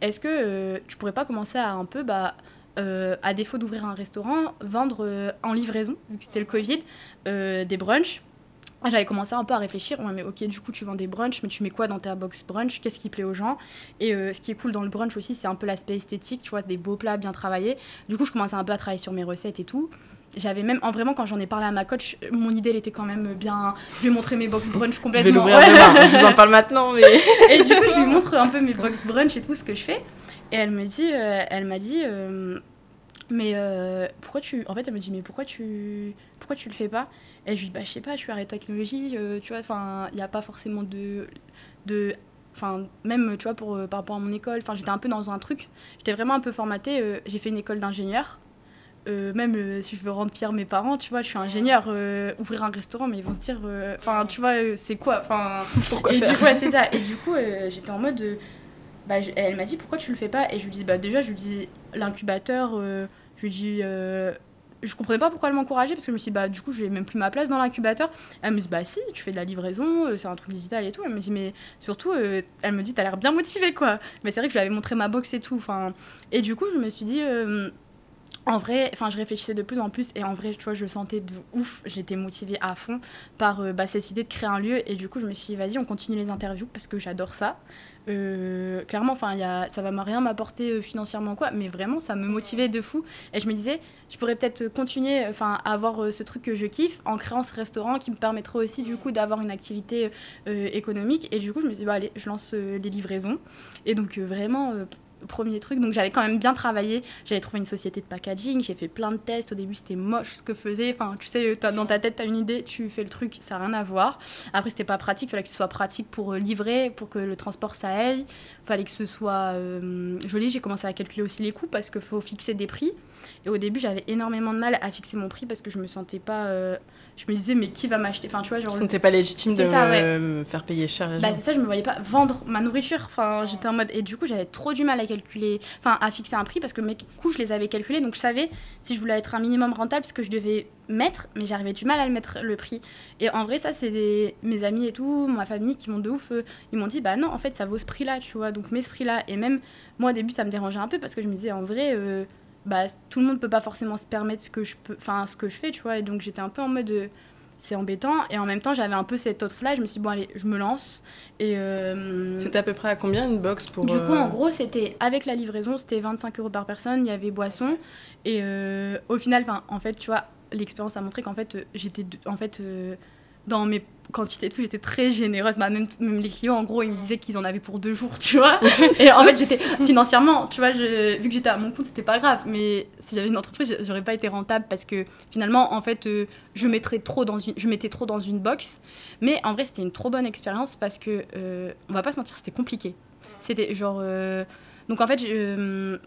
Speaker 3: est-ce que euh, tu pourrais pas commencer à un peu, bah, euh, à défaut d'ouvrir un restaurant, vendre en livraison, vu que c'était le Covid, des brunchs j'avais commencé un peu à réfléchir, ouais, mais ok, du coup, tu vends des brunchs, mais tu mets quoi dans ta box brunch? Qu'est-ce qui plaît aux gens? Et euh, ce qui est cool dans le brunch aussi, c'est un peu l'aspect esthétique, tu vois, des beaux plats bien travaillés. Du coup, je commençais un peu à travailler sur mes recettes et tout. J'avais même, en vraiment, quand j'en ai parlé à ma coach, mon idée, elle était quand même bien. Je lui ai montré mes box brunch complètement.
Speaker 1: Je vais l'ouvrir demain, je vous en parle maintenant, mais.
Speaker 3: et du coup, je lui montre un peu mes box brunch et tout ce que je fais. Et elle me dit, euh, elle m'a dit, euh, mais pourquoi tu. En fait, elle me dit, mais pourquoi tu, pourquoi tu le fais pas? Et je lui dis, bah, je sais pas, je suis arrêtée technologie, euh, tu vois, enfin, il n'y a pas forcément de. de Enfin, même, tu vois, pour, euh, par rapport à mon école, enfin, j'étais un peu dans un truc, j'étais vraiment un peu formatée. Euh, j'ai fait une école d'ingénieur. même si je veux rendre fier mes parents, tu vois, je suis ingénieur, ouvrir un restaurant, mais ils vont se dire, enfin, tu vois, c'est quoi? Enfin,
Speaker 1: Pourquoi
Speaker 3: et
Speaker 1: faire?
Speaker 3: du coup, c'est ça. Et du coup, j'étais en mode, bah, elle m'a dit, pourquoi tu le fais pas? Et je lui dis, bah, déjà, je lui dis, l'incubateur, je lui dis, je comprenais pas pourquoi elle m'encourageait parce que je me suis dit, bah du coup j'ai même plus ma place dans l'incubateur. Elle me dit bah si tu fais de la livraison euh, c'est un truc digital et tout. Elle me dit mais surtout euh, elle me dit t'as l'air bien motivée quoi. Mais c'est vrai que je lui avais montré ma box et tout et du coup je me suis dit euh, en vrai, enfin, je réfléchissais de plus en plus et en vrai, tu vois, je sentais de ouf. J'étais motivée à fond par bah, cette idée de créer un lieu. Et du coup, je me suis dit, vas-y, on continue les interviews parce que j'adore ça. Euh, clairement, enfin, ça va rien m'apporter euh, financièrement quoi, mais vraiment, ça me motivait de fou. Et je me disais, je pourrais peut-être continuer, enfin, avoir euh, ce truc que je kiffe en créant ce restaurant qui me permettrait aussi du coup d'avoir une activité économique. Et du coup, je me suis dit, bah allez, je lance les livraisons. Et donc vraiment premier truc. Donc j'avais quand même bien travaillé. J'avais trouvé une société de packaging. J'ai fait plein de tests. Au début, c'était moche ce que faisait. Enfin, tu sais, dans ta tête, tu as une idée, tu fais le truc, ça n'a rien à voir. Après, c'était pas pratique. Il fallait que ce soit pratique pour euh, livrer, pour que le transport ça aille. Il fallait que ce soit euh, joli. J'ai commencé à calculer aussi les coûts parce qu'il faut fixer des prix. Et au début, j'avais énormément de mal à fixer mon prix parce que je me sentais pas. Euh, je me disais, mais qui va m'acheter? Enfin, tu vois, genre.
Speaker 1: C'était pas légitime de me faire payer cher.
Speaker 3: bah, c'est ça, je me voyais pas vendre ma nourriture. Enfin, j'étais en mode. Et du coup, j'avais trop du mal à calculer. Enfin, à fixer un prix parce que mes coûts, je les avais calculés. Donc, je savais si je voulais être un minimum rentable, ce que je devais mettre, mais j'arrivais du mal à le mettre le prix. Et en vrai, ça, c'est mes amis et tout, ma famille qui m'ont de ouf. Euh, ils m'ont dit, bah non, en fait, ça vaut ce prix-là, tu vois. Donc, mets ce prix-là. Et même moi, au début, ça me dérangeait un peu parce que je me disais, en vrai. Euh, bah, tout le monde peut pas forcément se permettre ce que je peux enfin ce que je fais tu vois et donc j'étais un peu en mode euh, c'est embêtant et en même temps j'avais un peu cette autre là je me suis dit bon allez je me lance et
Speaker 1: euh, c'était à peu près à combien une box pour
Speaker 3: du coup en euh, gros c'était avec la livraison c'était 25 euros par personne il y avait boisson et au final en fait tu vois l'expérience a montré qu'en fait j'étais en fait dans mes quantité de tout, j'étais très généreuse. Bah, même, même, les clients, en gros, ils me disaient qu'ils en avaient pour deux jours, tu vois. Et en fait, j'étais financièrement, tu vois, je, vu que j'étais à mon compte, c'était pas grave. Mais si j'avais une entreprise, j'aurais pas été rentable parce que finalement, en fait, euh, je, mettrais trop dans une, je mettais trop dans une box. Mais en vrai, c'était une trop bonne expérience parce que, euh, on va pas se mentir, c'était compliqué. C'était genre. Euh, donc en fait, je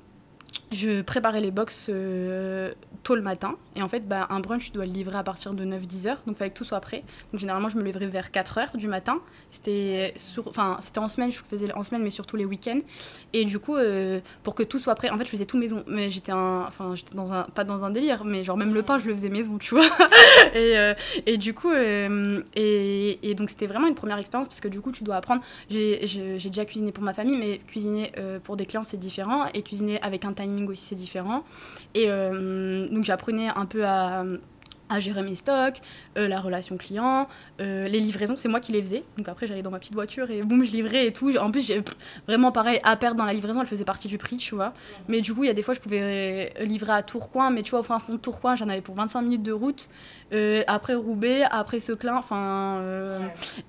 Speaker 3: je préparais les box euh, tôt le matin. Et en fait, bah, un brunch, je dois le livrer à partir de 9-10 heures. Donc, il fallait que tout soit prêt. Donc, généralement, je me lèverais vers 4 heures du matin. C'était en semaine, je faisais en semaine, mais surtout les week-ends. Et du coup, euh, pour que tout soit prêt, en fait, je faisais tout maison. Mais j'étais enfin, j'étais dans un, pas dans un délire, mais genre même le pain, je le faisais maison, tu vois. et, euh, et, du coup, et, donc, c'était vraiment une première expérience parce que du coup, tu dois apprendre. J'ai déjà cuisiné pour ma famille, mais cuisiner pour des clients, c'est différent. Et cuisiner avec un timing aussi c'est différent. Et euh, donc j'apprenais un peu à, à gérer mes stocks, euh, la relation client, euh, les livraisons, c'est moi qui les faisais. Donc après, j'allais dans ma petite voiture et boum, je livrais et tout. En plus, j'ai vraiment pareil, à perdre dans la livraison, elle faisait partie du prix, tu vois. Mais du coup, il y a des fois, je pouvais livrer à Tourcoing, mais tu vois, au fin fond de Tourcoing, j'en avais pour 25 minutes de route. après Roubaix, après Seclin, enfin.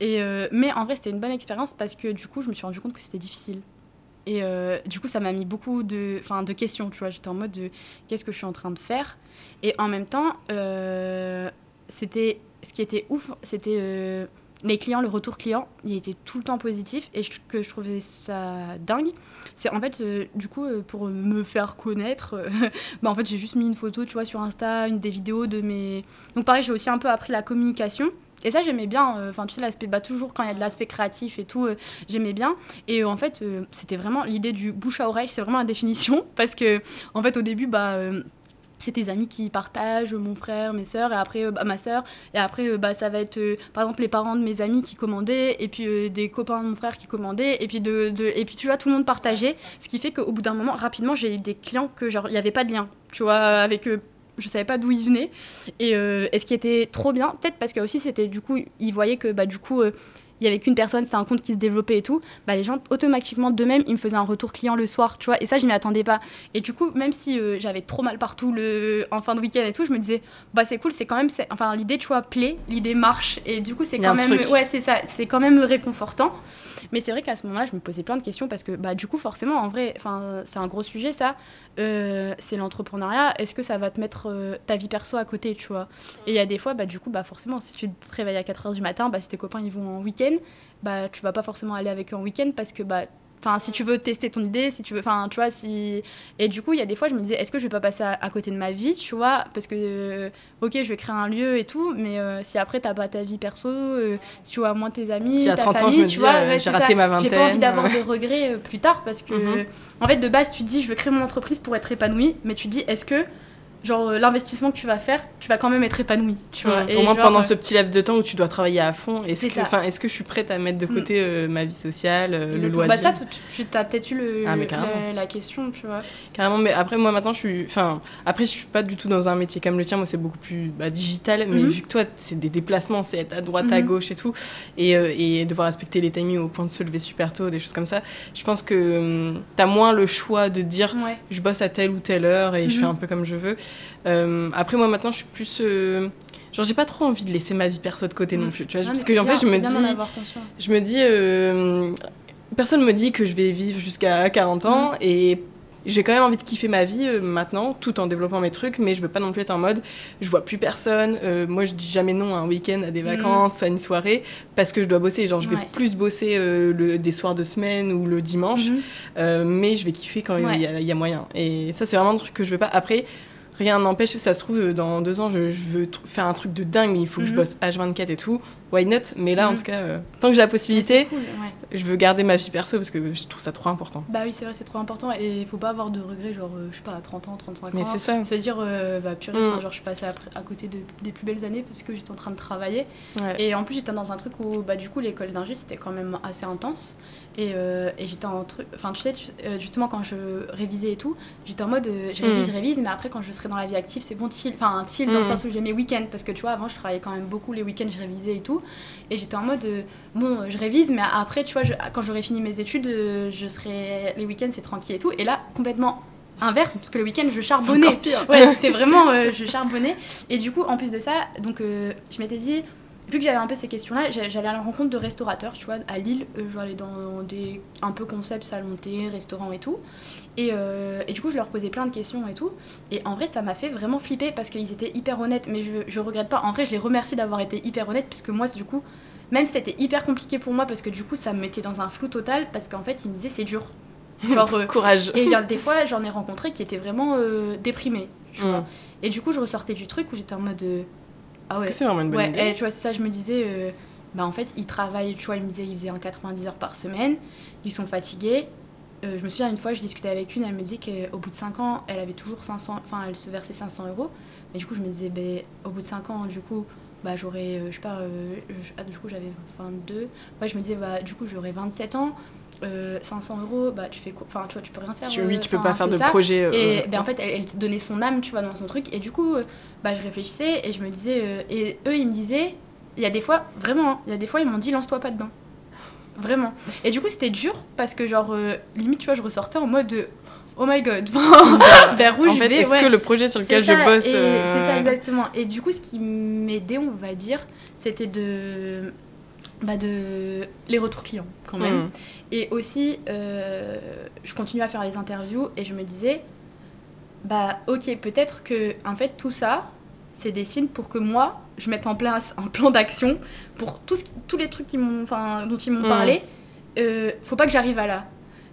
Speaker 3: et mais en vrai, c'était une bonne expérience parce que du coup, je me suis rendu compte que c'était difficile. Et euh, du coup, ça m'a mis beaucoup de, de questions, tu vois. J'étais en mode de qu'est-ce que je suis en train de faire? Et en même temps, euh, c'était ce qui était ouf, c'était euh, mes clients, le retour client, il était tout le temps positif et que je trouvais ça dingue. C'est en fait, du coup, pour me faire connaître, bah, en fait, j'ai juste mis une photo, tu vois, sur Insta, une des vidéos de mes. Donc, pareil, j'ai aussi un peu appris la communication. Et ça, j'aimais bien. Euh, enfin, tu sais, l'aspect, bah, toujours quand il y a de l'aspect créatif et tout, euh, j'aimais bien. Et euh, en fait, c'était vraiment l'idée du bouche à oreille, c'est vraiment la définition. Parce que, en fait, au début, bah c'est tes amis qui partagent, mon frère, mes sœurs, et après bah, ma sœur, et après bah, ça va être par exemple les parents de mes amis qui commandaient, et puis des copains de mon frère qui commandaient, et puis, de, et puis tu vois, tout le monde partageait, ce qui fait qu'au bout d'un moment, rapidement, j'ai eu des clients que genre, il n'y avait pas de lien, tu vois, avec eux je savais pas d'où il venait. Et, euh, ce qui était trop bien, peut-être parce que aussi c'était du coup, ils voyaient que bah, du coup, euh, il y avait qu'une personne, c'était un compte qui se développait et tout, bah, les gens automatiquement d'eux-mêmes, ils me faisaient un retour client le soir, tu vois, et ça, je m'y attendais pas. Et du coup, même si euh, j'avais trop mal partout le... en fin de week-end et tout, je me disais, bah c'est cool, c'est quand même, enfin l'idée, tu vois, plaît, l'idée marche, et du coup, c'est quand même, ouais, c'est ça, c'est quand même réconfortant. Mais c'est vrai qu'à ce moment-là, je me posais plein de questions parce que, bah, du coup, forcément, en vrai, c'est un gros sujet, ça. Euh, c'est l'entrepreneuriat. Est-ce que ça va te mettre euh, ta vie perso à côté, tu vois? Et il y a des fois, bah, du coup, bah, forcément, si tu te réveilles à 4h du matin, bah, si tes copains ils vont en week-end, bah, tu vas pas forcément aller avec eux en week-end parce que bah, Enfin, si tu veux tester ton idée, si tu veux. Enfin, tu vois, si. Et du coup, il y a des fois, je me disais, est-ce que je vais pas passer à, côté de ma vie, tu vois Parce que, euh, ok, je vais créer un lieu et tout, mais euh, si après, t'as pas ta vie perso, euh, si tu vois moins tes amis, ta famille, tu vois,
Speaker 1: j'ai raté ma vingtaine.
Speaker 3: J'ai pas envie d'avoir des regrets plus tard parce que, mhm. en fait, de base, tu te dis, je veux créer mon entreprise pour être épanouie, mais tu te dis, est-ce que genre euh, l'investissement que tu vas faire, tu vas quand même être épanoui, tu vois.
Speaker 1: au moins pendant ce petit laps de temps où tu dois travailler à fond, est-ce que, enfin, est-ce que je suis prête à mettre de mm. côté euh, ma vie sociale, euh, le loisir
Speaker 3: Bah ça, tu, as peut-être eu le, ah, la, question, tu vois.
Speaker 1: Carrément, mais après moi maintenant je suis, enfin, après je suis pas du tout dans un métier comme le tien, moi c'est beaucoup plus bah, digital, mais mm-hmm. vu que toi c'est des déplacements, c'est être à droite, à mm-hmm. gauche et tout, et, et, devoir respecter les timings au point de se lever super tôt, des choses comme ça, je pense que hum, tu as moins le choix de dire je bosse à telle ou telle heure et je fais mm-hmm. un peu comme je veux. Euh, après, moi, maintenant, je suis plus. Euh, genre, j'ai pas trop envie de laisser ma vie perso de côté non mm. plus. Tu vois, parce que, en fait, je me dis. Je me dis personne me dit que je vais vivre jusqu'à 40 ans et j'ai quand même envie de kiffer ma vie euh, maintenant, tout en développant mes trucs, mais je veux pas non plus être en mode je vois plus personne. euh, moi, je dis jamais non à un week-end, à des vacances, à une soirée, parce que je dois bosser. Genre, je vais plus bosser euh, le, des soirs de semaine ou le dimanche,
Speaker 3: Mhm.
Speaker 1: euh, mais je vais kiffer quand il
Speaker 3: Ouais.
Speaker 1: y, y a moyen. Et ça, c'est vraiment un truc que je veux pas. Après, rien n'empêche, ça se trouve, euh, dans deux ans, je, je veux faire un truc de dingue, mais il faut que je
Speaker 3: Mhm.
Speaker 1: bosse H24 et tout. Why not? Mais là, en
Speaker 3: Mhm.
Speaker 1: tout cas, euh, tant que j'ai la possibilité,
Speaker 3: cool, ouais.
Speaker 1: je veux garder ma vie perso parce que je trouve ça trop important.
Speaker 3: Bah oui, c'est vrai, c'est trop important et il faut pas avoir de regrets, genre, euh, je sais pas, à 30 ans, 35
Speaker 1: Mais
Speaker 3: ans.
Speaker 1: c'est ça.
Speaker 3: Se dire, euh, bah purée,
Speaker 1: Mm.
Speaker 3: genre, je suis passée à côté de, des plus belles années parce que j'étais en train de travailler.
Speaker 1: Ouais.
Speaker 3: Et en plus, j'étais dans un truc où, bah, du coup, l'école d'ingé, c'était quand même assez intense. Et, euh, et j'étais en truc. Enfin, tu sais, euh, justement, quand je révisais et tout, j'étais en mode, euh, je révise,
Speaker 1: Mm.
Speaker 3: je révise, mais après, quand je serai dans la vie active, c'est bon, chill. Enfin, chill dans le
Speaker 1: Mm.
Speaker 3: sens où j'ai mes week-ends. Parce que tu vois, avant, je travaillais quand même beaucoup les week-ends, je révisais et tout. Et j'étais en mode, euh, bon, je révise, mais après, tu vois, je- quand j'aurai fini mes études, euh, je serai. Les week-ends, c'est tranquille et tout. Et là, complètement inverse, parce que le week-end, je charbonnais.
Speaker 1: pire.
Speaker 3: Ouais, c'était vraiment, euh, je charbonnais. Et du coup, en plus de ça, donc je m'étais dit, vu que j'avais un peu ces questions-là, j'a- j'allais à la rencontre de restaurateurs, tu vois, à Lille, euh, aller dans des un peu concept salon thé, restaurant et tout. Et, euh, et du coup, je leur posais plein de questions et tout. Et en vrai, ça m'a fait vraiment flipper parce qu'ils étaient hyper honnêtes, mais je, je regrette pas. En vrai, je les remercie d'avoir été hyper honnêtes, puisque moi, du coup, même si c'était hyper compliqué pour moi, parce que du coup, ça me mettait dans un flou total, parce qu'en fait, ils me disaient c'est dur. Genre, euh,
Speaker 1: Courage.
Speaker 3: et y a des fois, j'en ai rencontré qui étaient vraiment euh, déprimés, tu
Speaker 1: Mm.
Speaker 3: vois. Et du coup, je ressortais du truc où j'étais en mode. Ah
Speaker 1: Est-ce
Speaker 3: ouais.
Speaker 1: que c'est vraiment une bonne
Speaker 3: Ouais,
Speaker 1: idée
Speaker 3: et tu vois, c'est ça, je me disais. euh, bah en fait, ils travaillent, tu vois, ils me disaient, ils faisaient un 90 heures par semaine, ils sont fatigués. Euh, je me souviens une fois, je discutais avec une, elle me dit qu'au bout de 5 ans, elle avait toujours 500, enfin, elle se versait 500 euros. Mais du coup, je me disais, ben, au bout de 5 ans, du coup, bah, j'aurais, euh, je sais pas, euh, je- ah, du coup, j'avais 22. Ouais, je me disais, bah, du coup, j'aurais 27 ans, euh, 500 euros, bah, tu fais quoi? Enfin, tu vois, tu peux rien faire.
Speaker 1: Tu,
Speaker 3: euh,
Speaker 1: oui, tu peux pas faire de
Speaker 3: ça.
Speaker 1: projet. euh,
Speaker 3: Et
Speaker 1: euh,
Speaker 3: ben, en fait, elle, elle te donnait son âme, tu vois, dans son truc. Et du coup, euh, bah, je réfléchissais et je me disais. euh, et eux, ils me disaient. Il y a des fois, vraiment, hein, il y a des fois, ils m'ont dit lance-toi pas dedans. Vraiment. Et du coup, c'était dur parce que, genre, euh, limite, tu vois, je ressortais en mode. euh, Oh my god, vers où
Speaker 1: en
Speaker 3: je
Speaker 1: fait, est-ce
Speaker 3: ouais.
Speaker 1: que le projet sur lequel je bosse. euh,
Speaker 3: C'est ça, exactement. Et du coup, ce qui m'aidait, on va dire, c'était de. Bah de les retours clients quand même.
Speaker 1: mm.
Speaker 3: Et aussi, euh, je continuais à faire les interviews et je me disais, bah ok, peut-être que en fait tout ça, c'est des signes pour que moi, je mette en place un plan d'action pour tout ce qui- tous les trucs qui enfin, dont ils m'ont
Speaker 1: Mm.
Speaker 3: parlé. Euh, faut pas que j'arrive à là.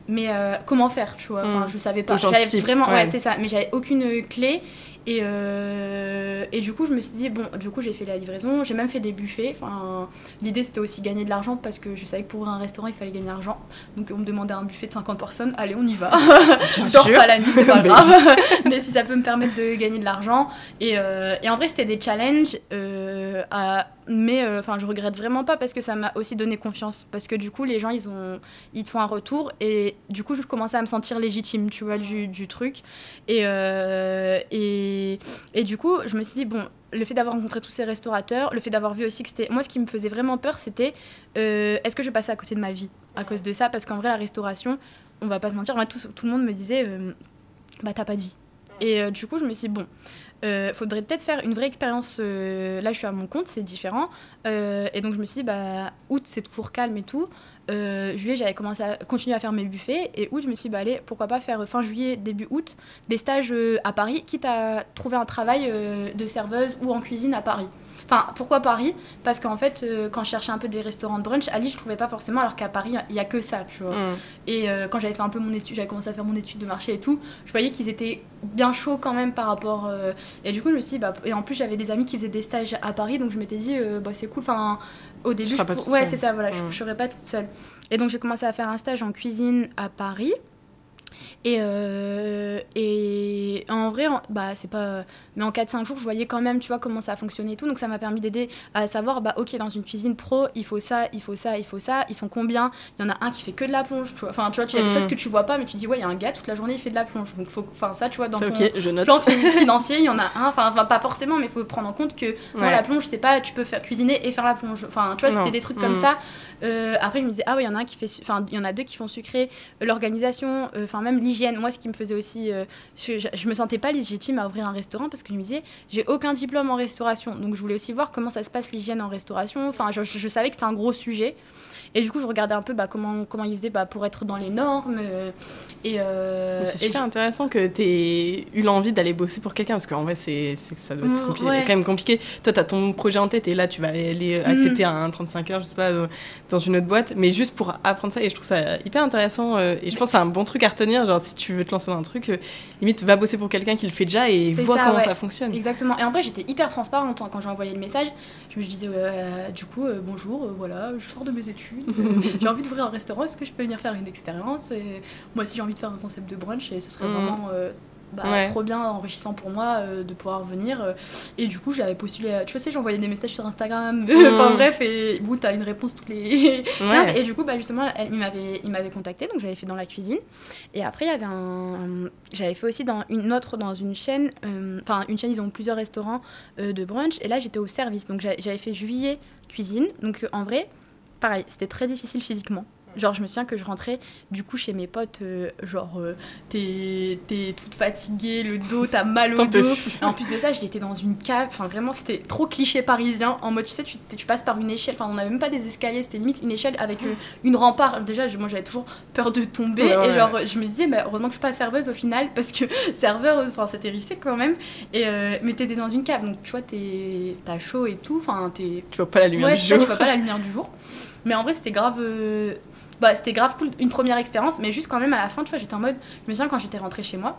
Speaker 3: Mais euh, comment faire, tu vois? Enfin,
Speaker 1: Mm.
Speaker 3: je savais pas. J'avais vraiment, ouais,
Speaker 1: ouais.
Speaker 3: c'est ça. Mais j'avais aucune clé. Et, euh, et du coup, je me suis dit, bon, du coup, j'ai fait la livraison, j'ai même fait des buffets. Enfin, l'idée, c'était aussi gagner de l'argent parce que je savais que pour ouvrir un restaurant, il fallait gagner de l'argent. Donc, on me demandait un buffet de 50 personnes. Allez, on y va.
Speaker 1: Bien
Speaker 3: je dors
Speaker 1: sûr.
Speaker 3: pas la nuit, c'est pas grave. Mais si ça peut me permettre de gagner de l'argent. Et, euh, et en vrai, c'était des challenges. euh, à- mais enfin, je regrette vraiment pas parce que ça m'a aussi donné confiance. Parce que du coup, les gens, ils, ont, ils te font un retour. Et du coup, je commençais à me sentir légitime, tu vois, du, du truc. Et, et, du coup, je me suis dit, bon, le fait d'avoir rencontré tous ces restaurateurs, le fait d'avoir vu aussi que c'était. Moi, ce qui me faisait vraiment peur, c'était euh, est-ce que je passais à côté de ma vie à cause de ça? Parce qu'en vrai, la restauration, on va pas se mentir, tout, le monde me disait, euh, bah, t'as pas de vie. Et euh, du coup, je me suis dit, bon, faudrait peut-être faire une vraie expérience. là, je suis à mon compte, c'est différent. Et donc, je me suis dit, bah, août, c'est toujours calme et tout. Euh, juillet, j'avais commencé à continuer à faire mes buffets. Et août, je me suis dit, bah, allez, pourquoi pas faire euh, fin juillet, début août, des stages euh, à Paris, quitte à trouver un travail de serveuse ou en cuisine à Paris. Enfin, pourquoi Paris? Parce qu'en fait, euh, quand je cherchais un peu des restaurants de brunch, à Lille, je trouvais pas forcément, alors qu'à Paris, il y a que ça, tu vois.
Speaker 1: Mm.
Speaker 3: Et euh, quand j'avais fait un peu mon étude, j'avais commencé à faire mon étude de marché et tout, je voyais qu'ils étaient bien chauds quand même par rapport. euh, et du coup, je me suis dit, bah, et en plus, j'avais des amis qui faisaient des stages à Paris, donc je m'étais dit, bah, c'est cool. Enfin, au début, je pour-
Speaker 1: toute
Speaker 3: ouais, c'est ça, voilà, je-
Speaker 1: Mm.
Speaker 3: je serais pas toute seule. Et donc, j'ai commencé à faire un stage en cuisine à Paris. Et, euh, et en vrai, en- bah, c'est pas. Mais en 4-5 jours, je voyais quand même, tu vois, comment ça fonctionnait et tout. Donc, ça m'a permis d'aider à savoir, bah, ok, dans une cuisine pro, il faut ça, il faut ça, il faut ça. Ils sont combien? Il y en a un qui fait que de la plonge, tu vois. Enfin, tu vois, tu as des
Speaker 1: Mm.
Speaker 3: choses que tu vois pas, mais tu dis, ouais, il y a un gars, toute la journée, il fait de la plonge. Donc, faut. Enfin, ça, tu vois, dans ton
Speaker 1: ok, je note.
Speaker 3: plan fi- financier, il y en a un. Enfin, pas forcément, mais il faut prendre en compte que non,
Speaker 1: Ouais.
Speaker 3: la plonge, c'est pas tu peux faire cuisiner et faire la plonge. Enfin, tu vois, c'était des trucs comme
Speaker 1: Mm.
Speaker 3: ça. Euh, après, je me disais, ah ouais, il y en a un qui fait. Enfin, il y en a deux qui font sucrer. Euh, L'organisation, euh, enfin, même l'hygiène. Moi, ce qui me faisait aussi. je, je, me sentais pas légitime à ouvrir un restaurant parce que je me disais, j'ai aucun diplôme en restauration. Donc, je voulais aussi voir comment ça se passe l'hygiène en restauration. Enfin, je- je savais que c'était un gros sujet. Et du coup, je regardais un peu bah, comment, comment ils faisaient bah, pour être dans les normes. euh, et euh,
Speaker 1: C'est
Speaker 3: et
Speaker 1: super intéressant que tu aies eu l'envie d'aller bosser pour quelqu'un parce qu'en vrai, c'est, c'est- ça doit être
Speaker 3: Mm,
Speaker 1: compli-
Speaker 3: ouais.
Speaker 1: quand même compliqué. Toi, tu as ton projet en tête et là, tu vas aller
Speaker 3: Mm.
Speaker 1: accepter un 35 heures, je sais pas, dans une autre boîte, mais juste pour apprendre ça. Et je trouve ça hyper intéressant. euh, et je pense que c'est un bon truc à retenir. Genre, si tu veux te lancer dans un truc, limite, va bosser pour quelqu'un qui le fait déjà et vois
Speaker 3: ça,
Speaker 1: comment
Speaker 3: ouais.
Speaker 1: ça fonctionne.
Speaker 3: Exactement. Et en vrai, j'étais hyper transparente hein, quand j'ai envoyé le message. Je disais, euh, du coup, euh, bonjour, euh, voilà, je sors de mes études, j'ai envie d'ouvrir un restaurant, est-ce que je peux venir faire une expérience? Et Moi aussi, j'ai envie de faire un concept de brunch et ce serait
Speaker 1: Mhm.
Speaker 3: vraiment bah,
Speaker 1: Ouais.
Speaker 3: trop bien, enrichissant pour moi euh, de pouvoir venir. euh. et du coup, j'avais postulé, à- tu sais, j'envoyais des messages sur Instagram, enfin
Speaker 1: Mhm.
Speaker 3: bref, et bout, t'as une réponse toutes les 15.
Speaker 1: Ouais.
Speaker 3: Et du coup, bah, justement, elle, il m'avait, il m'avait contacté, donc j'avais fait dans la cuisine. Et après, il y avait un. J'avais fait aussi dans une autre, dans une chaîne. euh, Enfin, une chaîne, ils ont plusieurs restaurants euh, de brunch. Et là, j'étais au service. Donc, j'avais fait juillet cuisine. Donc, euh, en vrai, pareil, c'était très difficile physiquement. Genre, je me souviens que je rentrais du coup chez mes potes, euh, genre, euh, t'es t'es toute fatiguée, le dos, t'as mal au dos. Et en plus de ça, j'étais dans une cave, enfin vraiment, c'était trop cliché parisien. En mode, tu sais, tu, tu passes par une échelle, enfin, on n'avait même pas des escaliers, c'était limite une échelle avec euh, une rempart. Déjà, moi j'avais toujours peur de tomber.
Speaker 1: Ouais, ouais.
Speaker 3: Et genre, je me disais, bah, heureusement que je suis pas serveuse au final, parce que serveur, enfin, c'était risqué quand même. Et, mais t'étais dans une cave, donc tu vois, t'es- t'as chaud et tout, enfin, t'es
Speaker 1: Tu vois pas la lumière du jour.
Speaker 3: tu vois pas la lumière du jour. Mais en vrai, c'était grave. euh, Bah, c'était grave cool, une première expérience, mais juste quand même à la fin, tu vois, j'étais en mode. Je me souviens quand j'étais rentrée chez moi,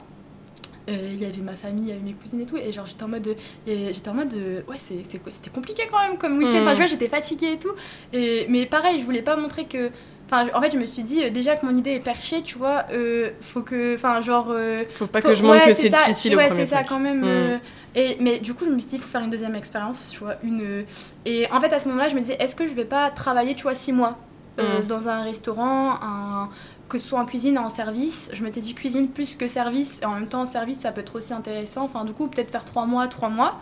Speaker 3: euh, il y avait ma famille, il y avait mes cousines et tout, et genre j'étais en mode. et J'étais en mode. euh, ouais, c'est- c'est- c'était compliqué quand même comme week-end. Enfin, je vois, j'étais fatiguée et tout. Et, mais pareil, je voulais pas montrer que. Enfin, en fait, je me suis dit, euh, déjà que mon idée est perchée, tu vois, euh, faut que. Enfin, genre. euh,
Speaker 1: Faut pas
Speaker 3: faut-
Speaker 1: que je montre
Speaker 3: ouais,
Speaker 1: que c'est difficile au
Speaker 3: ouais,
Speaker 1: premier
Speaker 3: c'est ça quand même.
Speaker 1: Mm.
Speaker 3: euh, et, mais du coup, je me suis dit, il faut faire une deuxième expérience, tu vois. Une, euh, et en fait, à ce moment-là, je me disais, est-ce que je vais pas travailler, tu vois, six mois? Euh,
Speaker 1: Mm.
Speaker 3: dans un restaurant, un- que ce soit en cuisine ou en service Je m'étais dit cuisine plus que service, et en même temps, service, ça peut être aussi intéressant. Enfin, du coup, peut-être faire trois mois, trois mois.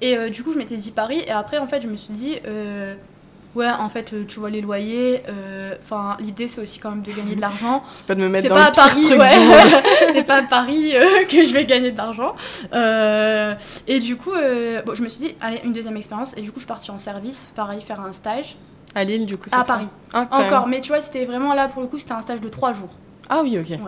Speaker 3: Et euh, du coup, je m'étais dit Paris, et après, en fait, je me suis dit. euh, Ouais, en fait, tu vois les loyers. Enfin, l'idée c'est aussi quand même de gagner de l'argent.
Speaker 1: C'est pas de me mettre dans
Speaker 3: pas
Speaker 1: le
Speaker 3: à Paris, ouais. c'est pas à Paris que je vais gagner de l'argent. Et du coup, bon, je me suis dit, allez, une deuxième expérience. Et du coup, je suis partie en service, pareil, faire un stage
Speaker 1: À Lille, du coup,
Speaker 3: à. Paris.
Speaker 1: Ah.
Speaker 3: Encore, mais tu vois, c'était vraiment là pour le coup, c'était un stage de trois jours.
Speaker 1: Ah oui, ok.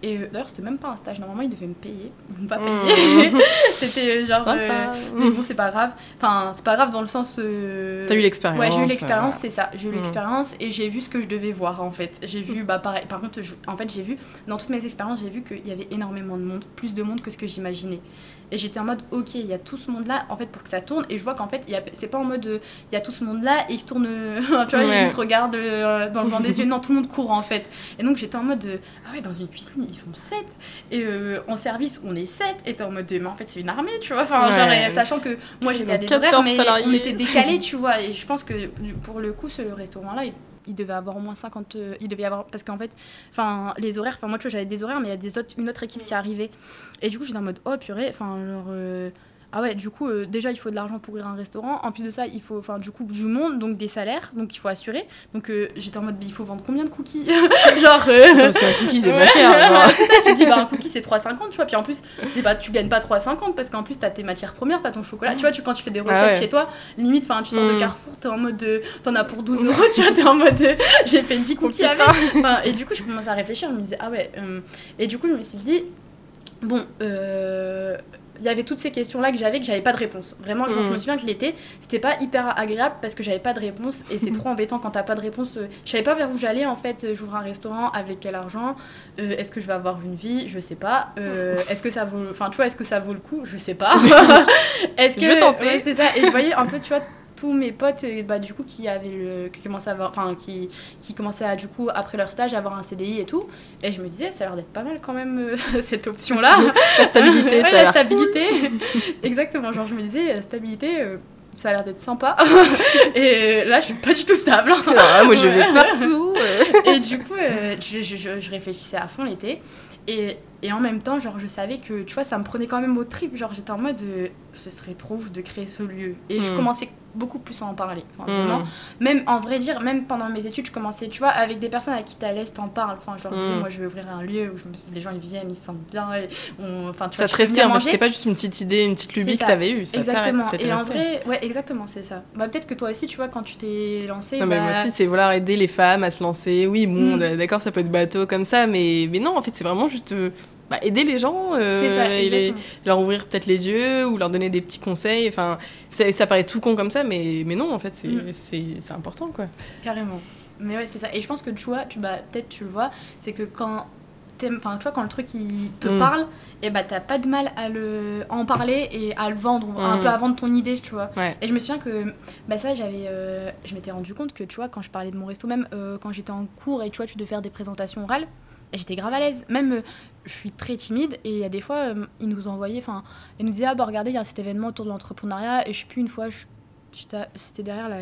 Speaker 3: Et euh, d'ailleurs, c'était même pas un stage. Normalement, ils devaient me payer. Ils m'ont pas
Speaker 1: Mmh.
Speaker 3: payé. c'était euh, genre.
Speaker 1: Sympa.
Speaker 3: euh, mais bon, c'est pas grave. Enfin, c'est pas grave dans le sens. euh,
Speaker 1: T'as eu l'expérience.
Speaker 3: Ouais, j'ai eu l'expérience, c'est ça. J'ai eu
Speaker 1: Mm.
Speaker 3: l'expérience et j'ai vu ce que je devais voir en fait. J'ai vu, bah pareil. Par contre, je- en fait, j'ai vu dans toutes mes expériences, j'ai vu qu'il y avait énormément de monde, plus de monde que ce que j'imaginais. Et j'étais en mode, ok, il y a tout ce monde-là, en fait, pour que ça tourne. Et je vois qu'en fait, il y a- c'est pas en mode, euh, il y a tout ce monde-là et ils se tournent, euh, tu vois,
Speaker 1: Ouais.
Speaker 3: ils se regardent euh, dans le vent des yeux. Non, tout le monde court en fait. Et donc j'étais en mode, euh, ah ouais, dans une cuisine, ils sont 7. Et euh, en service, on est 7. Et t'es en mode, mais en fait, c'est une armée, tu vois. Enfin,
Speaker 1: Ouais.
Speaker 3: genre, et sachant que moi, j'étais à des
Speaker 1: 14
Speaker 3: horaires, mais
Speaker 1: salariés.
Speaker 3: on était décalés, tu vois. Et je pense que pour le coup, ce restaurant-là, il, devait avoir au moins 50. euh, il devait y avoir. Parce qu'en fait, enfin, les horaires, enfin, moi, tu vois, j'avais des horaires, mais il y a des autres, une autre équipe qui arrivait. Et du coup, j'étais en mode, oh purée, enfin, genre. Ah ouais, du coup, euh, déjà, il faut de l'argent pour ouvrir un restaurant. En plus de ça, il faut, enfin, du coup, du monde, donc des salaires, donc il faut assurer. Donc euh, j'étais en mode, il faut vendre combien de cookies Genre. euh,
Speaker 1: Attends, parce qu'un cookie, c'est pas cher.
Speaker 3: ça, tu dis bah un cookie c'est 3,50 tu vois puis en plus pas tu gagnes pas 3,50 parce qu'en plus t'as tes matières premières t'as ton chocolat tu vois tu quand tu fais des recettes
Speaker 1: Ah ouais.
Speaker 3: chez toi limite enfin tu sors de
Speaker 1: Mm.
Speaker 3: Carrefour t'es en mode euh, t'en as pour 12 euros tu vois t'es en mode j'ai fait 10 cookies avec Enfin, et du coup je commençais à réfléchir je me disais ah ouais et du coup je me suis dit bon euh, il y avait toutes ces questions là que j'avais que j'avais pas de réponse. Vraiment je me
Speaker 1: Mm.
Speaker 3: souviens que l'été c'était pas hyper agréable parce que j'avais pas de réponse et c'est trop embêtant quand t'as pas de réponse. Euh, je savais pas vers où j'allais en fait. Euh, j'ouvre un restaurant avec quel argent. Euh, est-ce que je vais avoir une vie? Je sais pas. Euh, est-ce que ça vaut enfin tu vois est-ce que ça vaut le coup? Je sais pas. Est-ce que
Speaker 1: Je vais tenter.
Speaker 3: Ouais, c'est ça. Et je voyais un peu tu vois tous mes potes bah, du coup qui avaient le qui commençaient à avoir enfin qui qui commençaient à du coup après leur stage avoir un CDI et tout. Et je me disais ça a l'air d'être pas mal quand même euh, cette option là
Speaker 1: La stabilité,
Speaker 3: Ouais,
Speaker 1: ça
Speaker 3: la stabilité. Exactement genre je me disais euh, stabilité euh, ça a l'air d'être sympa. Et là je suis pas du tout stable hein.
Speaker 1: Ah, moi, je vais partout.
Speaker 3: et du coup euh, je, je- je- je réfléchissais à fond l'été. Et, et en même temps genre je savais que tu vois ça me prenait quand même au trip. Genre j'étais en mode euh, ce serait trop ouf de créer ce lieu. Et je
Speaker 1: Mm.
Speaker 3: commençais beaucoup plus à en parler. Enfin,
Speaker 1: Mm.
Speaker 3: vraiment. Même en vrai dire, même pendant mes études, je commençais, tu vois, avec des personnes à qui t'es à l'aise, t'en parles. Enfin, je leur disais,
Speaker 1: Mm.
Speaker 3: moi, je vais ouvrir un lieu où je me suis- les gens ils viennent, ils se sentent bien. Et on... enfin, tu
Speaker 1: Ça
Speaker 3: vois,
Speaker 1: te restait, en c'était pas juste une petite idée, une petite lubie que t'avais eue. Ça
Speaker 3: Exactement.
Speaker 1: ça
Speaker 3: Et en vrai, ouais, exactement, c'est ça. Bah, peut-être que toi aussi, tu vois, quand tu t'es lancé.
Speaker 1: Non, mais
Speaker 3: bah,
Speaker 1: moi aussi, c'est vouloir aider les femmes à se lancer. Oui, bon,
Speaker 3: Mm.
Speaker 1: d'accord, ça peut être bateau comme ça, mais, mais non, en fait, c'est vraiment juste euh, bah, aider les gens, euh,
Speaker 3: c'est ça,
Speaker 1: et les-
Speaker 3: exactement.
Speaker 1: leur ouvrir peut-être les yeux ou leur donner des petits conseils. Enfin, ça paraît tout con comme ça, mais, mais non, en fait, c'est
Speaker 3: Mm.
Speaker 1: important, quoi.
Speaker 3: Carrément. Mais ouais, c'est ça. Et je pense que tu vois, tu, bah, peut-être tu le vois, c'est que quand enfin, tu vois, quand le truc il te
Speaker 1: Mm.
Speaker 3: parle, et bah t'as pas de mal à, le, à en parler et à le vendre, un
Speaker 1: Mm.
Speaker 3: peu à vendre ton idée, tu vois.
Speaker 1: Ouais.
Speaker 3: Et je me souviens que, bah ça, j'avais, euh, je m'étais rendu compte que, tu vois, quand je parlais de mon resto, même euh, quand j'étais en cours et tu vois, tu devais faire des présentations orales, j'étais grave à l'aise. Même, euh, je suis très timide et il y a des fois, euh, ils nous envoyaient, enfin, ils nous disaient, ah bah regardez, il y a cet événement autour de l'entrepreneuriat et je sais plus, une fois, c'était derrière la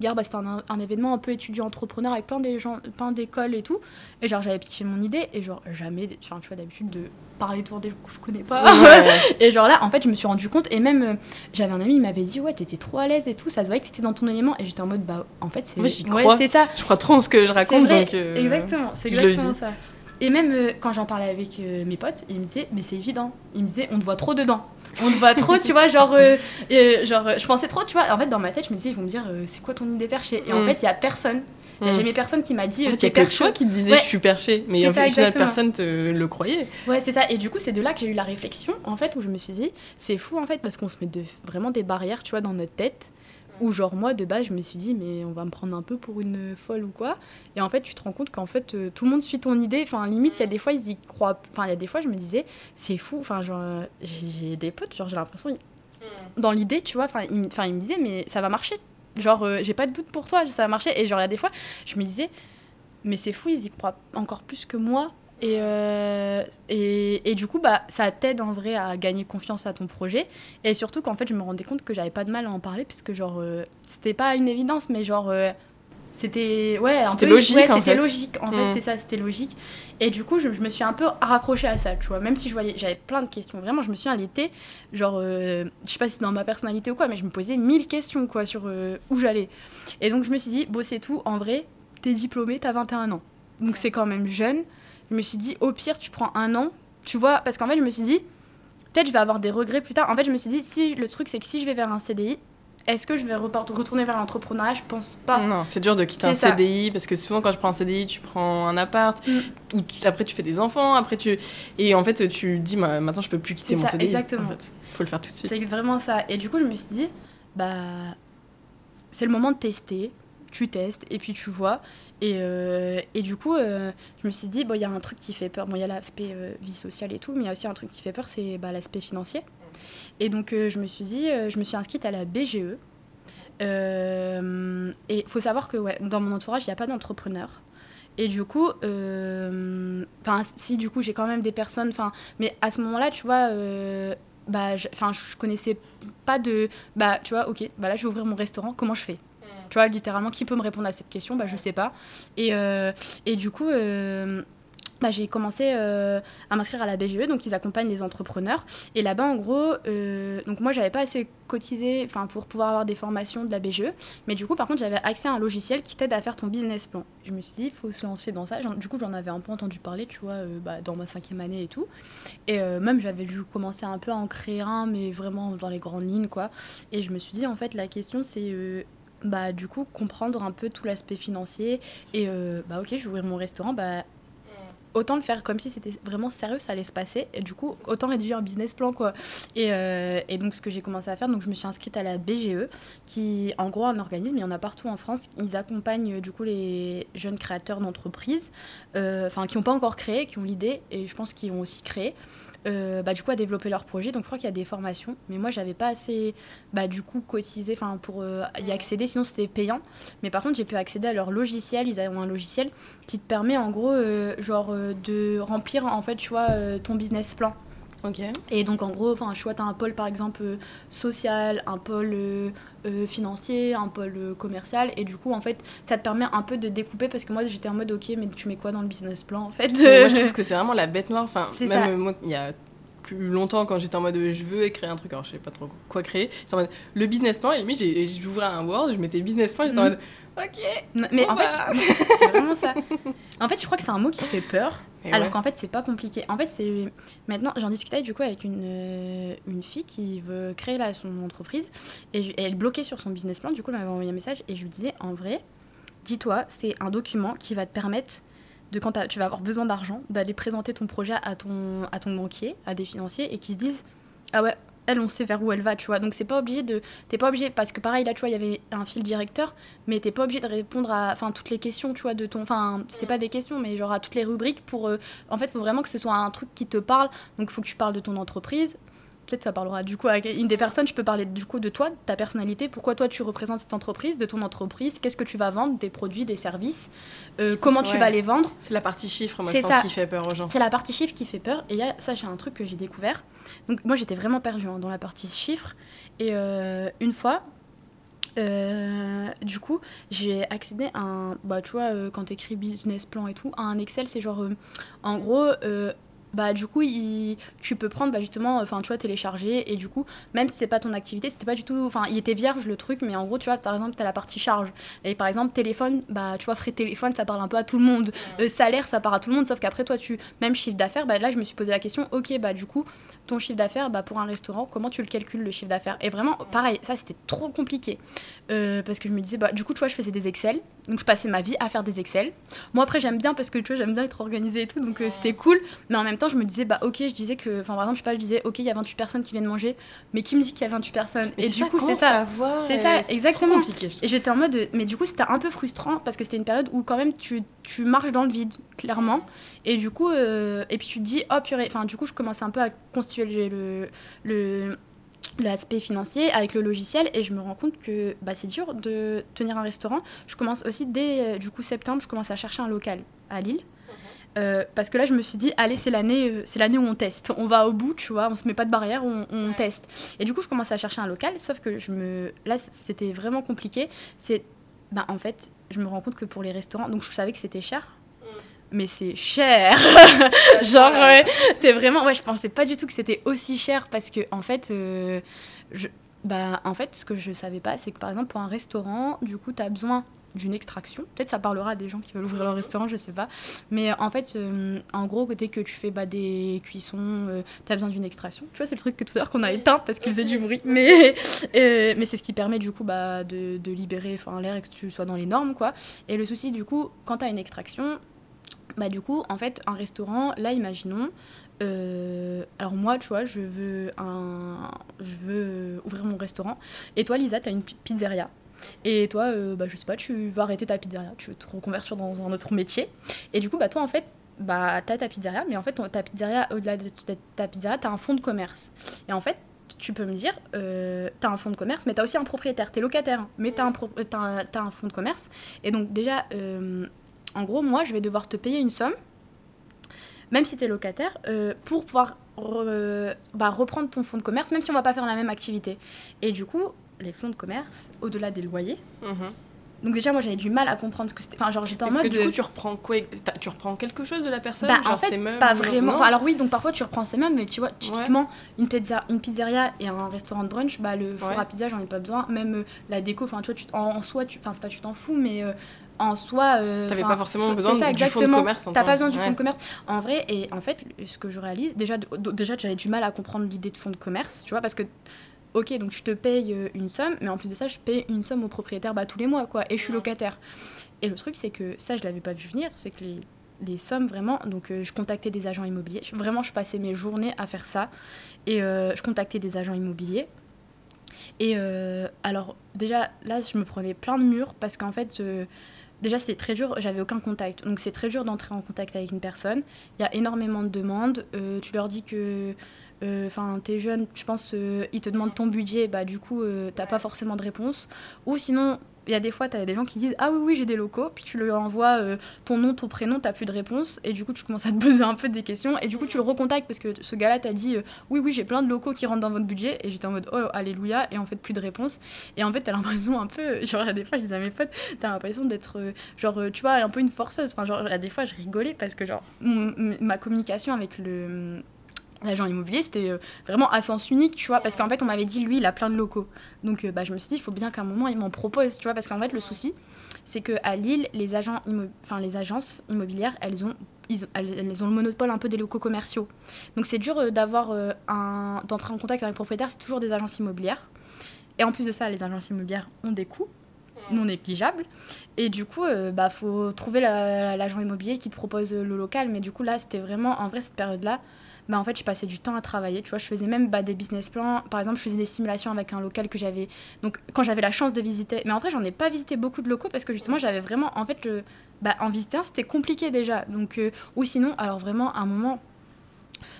Speaker 3: gare, bah, c'était un, un événement un peu étudiant-entrepreneur avec plein, des gens, plein d'écoles et tout. Et genre, j'avais pitché mon idée et genre, jamais, tu vois, d'habitude, de parler autour des gens que je connais pas.
Speaker 1: Ouais.
Speaker 3: Et genre là, en fait, je me suis rendu compte, et même euh, j'avais un ami, il m'avait dit, ouais, t'étais trop à l'aise et tout, ça se voyait que t'étais dans ton élément. Et j'étais en mode, bah, en fait, c'est
Speaker 1: Ouais,
Speaker 3: ouais, ça.
Speaker 1: Je crois trop en ce que je raconte, donc. euh,
Speaker 3: Exactement, c'est exactement ça. Et même euh, quand j'en parlais avec euh, mes potes, ils me disaient, mais c'est évident. Ils me disaient, on te voit trop dedans. On te voit trop, tu vois, genre, euh, genre, je pensais trop, tu vois. En fait, dans ma tête, je me disais, ils vont me dire, c'est quoi ton idée perchée? Et en
Speaker 1: Mm.
Speaker 3: fait, il y a personne. Il y a
Speaker 1: Mm.
Speaker 3: jamais personne qui m'a dit,
Speaker 1: En fait, il y a que toi qui te disais
Speaker 3: Ouais.
Speaker 1: je suis perché, mais au
Speaker 3: ça,
Speaker 1: final personne te le croyait.
Speaker 3: Ouais, c'est ça. Et du coup, c'est de là que j'ai eu la réflexion, en fait, où je me suis dit, c'est fou, en fait, parce qu'on se met de, vraiment des barrières, tu vois, dans notre tête. Où, genre, moi, de base, je me suis dit, mais on va me prendre un peu pour une folle ou quoi. Et en fait, tu te rends compte qu'en fait, euh, tout le monde suit ton idée. Enfin, limite, il y a des fois, ils y croient. Enfin, il y a des fois, je me disais, c'est fou. Enfin, genre, j'ai des potes, genre, j'ai l'impression, ils- dans l'idée, tu vois, enfin, ils, me- enfin, ils me disaient, mais ça va marcher. Genre, euh, j'ai pas de doute pour toi, ça va marcher. Et genre, il y a des fois, je me disais, mais c'est fou, ils y croient encore plus que moi. Et, euh, et, et du coup, bah, ça t'aide en vrai à gagner confiance à ton projet. Et surtout qu'en fait, je me rendais compte que j'avais pas de mal à en parler, puisque genre, euh, c'était pas une évidence, mais genre, euh, c'était ouais, un
Speaker 1: C'était
Speaker 3: peu-
Speaker 1: logique,
Speaker 3: ouais, c'était
Speaker 1: fait.
Speaker 3: logique. En fait,
Speaker 1: Mm.
Speaker 3: c'est ça, c'était logique. Et du coup, je, je me suis un peu raccrochée à ça, tu vois. Même si je voyais, j'avais plein de questions. Vraiment, je me suis à l'été, genre, euh, je sais pas si c'est dans ma personnalité ou quoi, mais je me posais mille questions, quoi, sur euh, où j'allais. Et donc, je me suis dit, bon, c'est tout. En vrai, t'es diplômée, t'as 21 ans. Donc, c'est quand même jeune. Je me suis dit, au pire, tu prends un an. Tu vois, parce qu'en fait, je me suis dit, peut-être je vais avoir des regrets plus tard. En fait, je me suis dit, si le truc, c'est que si je vais vers un CDI, est-ce que je vais retourner vers l'entrepreneuriat? Je pense pas.
Speaker 1: Non, c'est dur de quitter un
Speaker 3: ça.
Speaker 1: CDI parce que souvent quand je prends un CDI, tu prends un appart,
Speaker 3: Mm.
Speaker 1: ou tu- après tu fais des enfants, après tu et en fait tu dis bah, maintenant je peux plus quitter mon
Speaker 3: ça,
Speaker 1: CDI.
Speaker 3: exactement.
Speaker 1: En fait, faut le faire tout de suite.
Speaker 3: C'est vraiment ça. Et du coup, je me suis dit, bah, c'est le moment de tester. Tu testes et puis tu vois. Et, euh, et du coup, euh, je me suis dit, bon, il y a un truc qui fait peur. Bon, il y a l'aspect euh, vie sociale et tout, mais il y a aussi un truc qui fait peur, c'est bah, l'aspect financier. Et donc, je me suis dit, je me suis inscrite à la BGE. Et il faut savoir que ouais, dans mon entourage, il n'y a pas d'entrepreneur. Et du coup, enfin, si du coup, j'ai quand même des personnes, enfin, mais à ce moment-là, tu vois, bah, je- je connaissais pas de, bah, tu vois, ok, bah là, je vais ouvrir mon restaurant, comment je fais? Tu vois, littéralement, qui peut me répondre à cette question Bah, je sais pas. Et, euh, et du coup, euh, bah, j'ai commencé euh, à m'inscrire à la BGE, donc ils accompagnent les entrepreneurs. Et là-bas, en gros, donc moi, j'avais pas assez cotisé, pour pouvoir avoir des formations de la BGE, mais du coup, par contre, j'avais accès à un logiciel qui t'aide à faire ton business plan. Je me suis dit, il faut se lancer dans ça. Du coup, j'en avais un peu entendu parler, tu vois, bah, dans ma cinquième année et tout. Et même, j'avais dû commencer un peu à en créer un, mais vraiment dans les grandes lignes, quoi. Et je me suis dit, en fait, la question, c'est. Bah, du coup, comprendre un peu tout l'aspect financier. Et euh, bah, ok, je vais ouvrir mon restaurant. Bah, autant le faire comme si c'était vraiment sérieux, ça allait se passer. Et du coup, autant rédiger un business plan, quoi. Et, euh, et donc, ce que j'ai commencé à faire, donc je me suis inscrite à la BGE, qui, en gros, un organisme, il y en a partout en France. Ils accompagnent, du coup, les jeunes créateurs d'entreprises, euh, enfin, qui n'ont pas encore créé, qui ont l'idée, et je pense qu'ils ont aussi créé. Euh, bah, du coup à développer leur projet. Donc je crois qu'il y a des formations. Mais moi j'avais pas assez bah, du coup cotisé pour euh, y accéder. Sinon c'était payant. Mais par contre j'ai pu accéder à leur logiciel. Ils ont un logiciel qui te permet en gros euh, genre de remplir en fait tu vois ton business plan.
Speaker 1: Ok.
Speaker 3: et donc en gros enfin tu vois t'as un pôle par exemple social un pôle euh, financier un pôle commercial et du coup en fait ça te permet un peu de découper parce que moi j'étais en mode ok mais tu mets quoi dans le business plan en fait?
Speaker 1: Moi je trouve que c'est vraiment la bête noire. Enfin, même
Speaker 3: ça.
Speaker 1: moi, il y a plus longtemps quand j'étais en mode je veux créer un truc, alors je sais pas trop quoi créer. C'est en mode le business plan, et limite j'ouvrais un Word, je mettais business plan, j'étais en
Speaker 3: Mhm.
Speaker 1: mode ok.
Speaker 3: Non, Mais en fait, c'est vraiment ça. En fait, je crois que c'est un mot qui fait peur,
Speaker 1: Et
Speaker 3: alors
Speaker 1: ouais.
Speaker 3: qu'en fait, c'est pas compliqué. En fait, c'est. Maintenant, j'en discutais du coup avec une, euh, une fille qui veut créer là, son entreprise, et, je- et elle bloquait sur son business plan. Du coup, elle m'avait envoyé un message, et je lui disais en vrai, dis-toi, c'est un document qui va te permettre. De quand tu vas avoir besoin d'argent, d'aller présenter ton projet à ton, à ton banquier, à des financiers, et qui se disent Ah ouais, elle, on sait vers où elle va, tu vois. Donc, c'est pas obligé de. T'es pas obligé, parce que pareil, là, tu vois, il y avait un fil directeur, mais t'es pas obligé de répondre à enfin toutes les questions tu vois de ton enfin c'était pas des questions mais genre à toutes les rubriques pour euh, en fait faut vraiment que ce soit un truc qui te parle donc faut que tu parles de ton entreprise peut-être ça parlera du coup avec une des personnes je peux parler du coup de toi de ta personnalité pourquoi toi tu représentes cette entreprise de ton entreprise? Qu'est-ce que tu vas vendre? Des produits des services? Euh, comment tu
Speaker 1: Ouais.
Speaker 3: vas les vendre?
Speaker 1: C'est la partie chiffre, moi je pense
Speaker 3: ça.
Speaker 1: qui fait peur aux gens.
Speaker 3: c'est la partie chiffre qui fait peur. Et y a- ça, c'est un truc que j'ai découvert. Donc, moi, j'étais vraiment perdue hein, dans la partie chiffre. Et euh, une fois, euh, du coup, j'ai accédé à un. Bah, tu vois, euh, quand tu écris business plan et tout, à un Excel, c'est genre. euh, en gros. Bah du coup il- tu peux prendre bah, justement enfin tu vois télécharger. Et du coup même si c'est pas ton activité c'était pas du tout enfin il était vierge le truc mais en gros tu vois par exemple t'as la partie charge. Et par exemple téléphone bah tu vois frais téléphone ça parle un peu à tout le monde. Euh, salaire, ça part à tout le monde, sauf qu'après, toi, tu. Même chiffre d'affaires, bah, là, je me suis posé la question, ok, bah, du coup, ton chiffre d'affaires, bah, pour un restaurant, comment tu le calcules, le chiffre d'affaires? Et vraiment, pareil, ça, c'était trop compliqué. Euh, parce que je me disais, bah, du coup, tu vois, je faisais des Excel, donc je passais ma vie à faire des Excel. Moi, après, j'aime bien parce que, tu vois, j'aime bien être organisée et tout, donc euh, c'était cool. Mais en même temps, je me disais, bah, ok, je disais que. Enfin, par exemple, je sais pas, je disais, ok, il y a 28 personnes qui viennent manger, mais qui me dit qu'il y a 28 personnes?
Speaker 1: Mais
Speaker 3: Et du
Speaker 1: ça,
Speaker 3: coup, c'est ça. C'est ça, exactement.
Speaker 1: compliqué.
Speaker 3: Et j'étais en mode. Mais du coup, c'était un peu frustrant parce que c'était une période où, quand même, tu, tu marches dans le vide, clairement. Et du coup, euh, et puis tu te dis, oh purée. Enfin, du coup, je commençais un peu à constituer le. le l'aspect financier avec le logiciel et je me rends compte que bah, c'est dur de tenir un restaurant. Je commence aussi dès euh, du coup septembre, je commence à chercher un local à Lille. Euh, parce que là, je me suis dit, allez, c'est l'année, c'est l'année où on teste. On va au bout, tu vois, on se met pas de barrière, on, on teste. Et du coup, je commence à chercher un local, sauf que je me, là, c'était vraiment compliqué. C'est, bah, en fait, je me rends compte que pour les restaurants, donc je savais que c'était cher, mais c'est cher. Genre, ouais, c'est vraiment, ouais, je pensais pas du tout que c'était aussi cher parce que en fait, euh, je, bah, en fait, ce que je savais pas, c'est que par exemple pour un restaurant, du coup, tu as besoin d'une extraction. Peut-être ça parlera à des gens qui veulent ouvrir leur restaurant, je sais pas. Mais en fait, euh, en gros, dès que tu fais bah, des cuissons, tu as besoin d'une extraction. Tu vois, c'est le truc que tout à l'heure qu'on a éteint parce qu'il faisait du bruit. Mais, euh, mais c'est ce qui permet du coup bah, de, de libérer l'air et que tu sois dans les normes. quoi. Et le souci, du coup, quand tu as une extraction, bah du coup, en fait, un restaurant, là, imaginons, euh, alors moi, tu vois, je veux, un, je veux ouvrir mon restaurant. Et toi, Lisa, tu as une pi- pizzeria. Et toi, euh, bah, je sais pas, tu vas arrêter ta pizzeria, tu veux te reconvertir dans un autre métier. Et du coup, bah, toi, en fait, bah, tu as ta pizzeria, mais en fait, ta pizzeria, au-delà de ta- pizzeria, tu as un fonds de commerce. Et en fait, tu peux me dire, euh, tu as un fonds de commerce, mais tu as aussi un propriétaire, tu es locataire, hein, mais tu as, un fonds de commerce. Et donc, déjà, euh, en gros, moi, je vais devoir te payer une somme, même si tu es locataire, euh, pour pouvoir bah, reprendre ton fonds de commerce, même si on va pas faire la même activité. Et du coup, les fonds de commerce, au-delà des loyers,
Speaker 1: Mhm.
Speaker 3: donc déjà, moi, j'avais du mal à comprendre ce que c'était. Enfin, genre, j'étais en
Speaker 1: Parce
Speaker 3: mode...
Speaker 1: que du
Speaker 3: de-
Speaker 1: coup, tu reprends quoi Tu reprends quelque chose de la personne
Speaker 3: bah,
Speaker 1: Genre
Speaker 3: en fait,
Speaker 1: ses meubles
Speaker 3: pas vraiment. Enfin, alors oui, donc parfois tu reprends ces mêmes, mais tu vois, typiquement, une, pizza- une pizzeria et un restaurant de brunch, bah, le four
Speaker 1: Ouais.
Speaker 3: à pizza, j'en ai pas besoin. Même euh, la déco, enfin, tu vois, tu- en, en soi, tu- enfin, c'est pas tu t'en fous, mais euh, en soi. euh,
Speaker 1: T'avais pas forcément besoin
Speaker 3: ça,
Speaker 1: du fonds de commerce,
Speaker 3: T'as pas besoin du
Speaker 1: Ouais.
Speaker 3: fonds de commerce. En vrai, et en fait, ce que je réalise, déjà, déjà j'avais du mal à comprendre l'idée de fonds de commerce, tu vois, parce que. Ok, donc je te paye euh, une somme, mais en plus de ça, je paye une somme au propriétaire bah, tous les mois, quoi, et je suis locataire. Et le truc, c'est que ça, je l'avais pas vu venir, c'est que les, les sommes, vraiment, donc euh, je contactais des agents immobiliers. Je- vraiment, je passais mes journées à faire ça. Et euh, je contactais des agents immobiliers. Et euh, alors, déjà, là, je me prenais plein de murs parce qu'en fait, déjà, c'est très dur, j'avais aucun contact. Donc, c'est très dur d'entrer en contact avec une personne. Il y a énormément de demandes. Euh, tu leur dis que. Enfin, t'es jeune, je pense, euh, ils te demandent ton budget, bah du coup, euh, t'as pas forcément de réponse. Ou sinon, il y a des fois, tu as des gens qui disent Ah oui, oui, j'ai des locaux, puis tu leur envoies euh, ton nom, ton prénom, tu plus de réponse, et du coup, tu commences à te poser un peu des questions, et du coup, tu le recontactes parce que ce gars-là t'a dit euh, Oui, oui, j'ai plein de locaux qui rentrent dans votre budget, et j'étais en mode Oh, alléluia, et en fait, plus de réponse. Et en fait, t'as l'impression un peu, genre, des fois, je disais à mes potes, t'as l'impression d'être, euh, genre, tu vois, un peu une forceuse. Enfin, genre, à des fois, je rigolais parce que, genre, ma communication avec le l'agent immobilier, c'était euh, vraiment à sens unique, tu vois, parce qu'en fait, on m'avait dit, lui, il a plein de locaux. Donc, euh, bah, je me suis dit, il faut bien qu'à un moment, il m'en propose, tu vois, parce qu'en fait, le souci, c'est qu'à Lille, les, agences immobilières, elles ont, elles, ont le monopole un peu des locaux commerciaux. Donc, c'est dur euh, d'avoir euh, d'entrer en contact avec un propriétaire, c'est toujours des agences immobilières. Et en plus de ça, les agences immobilières ont des coûts non négligeables. Et du coup, il bah, faut trouver la- l'agent immobilier qui te propose le local. Mais du coup, là, c'était vraiment, en vrai, cette période-là, bah, en fait, je passais du temps à travailler. Tu vois, je faisais même bah, des business plans. Par exemple, je faisais des simulations avec un local que j'avais. Donc, quand j'avais la chance de visiter. Mais en vrai, j'en ai pas visité beaucoup de locaux parce que justement, j'avais vraiment. En fait, le... bah, en visiter un, c'était compliqué déjà. Donc, euh, ou sinon, alors vraiment, à un moment.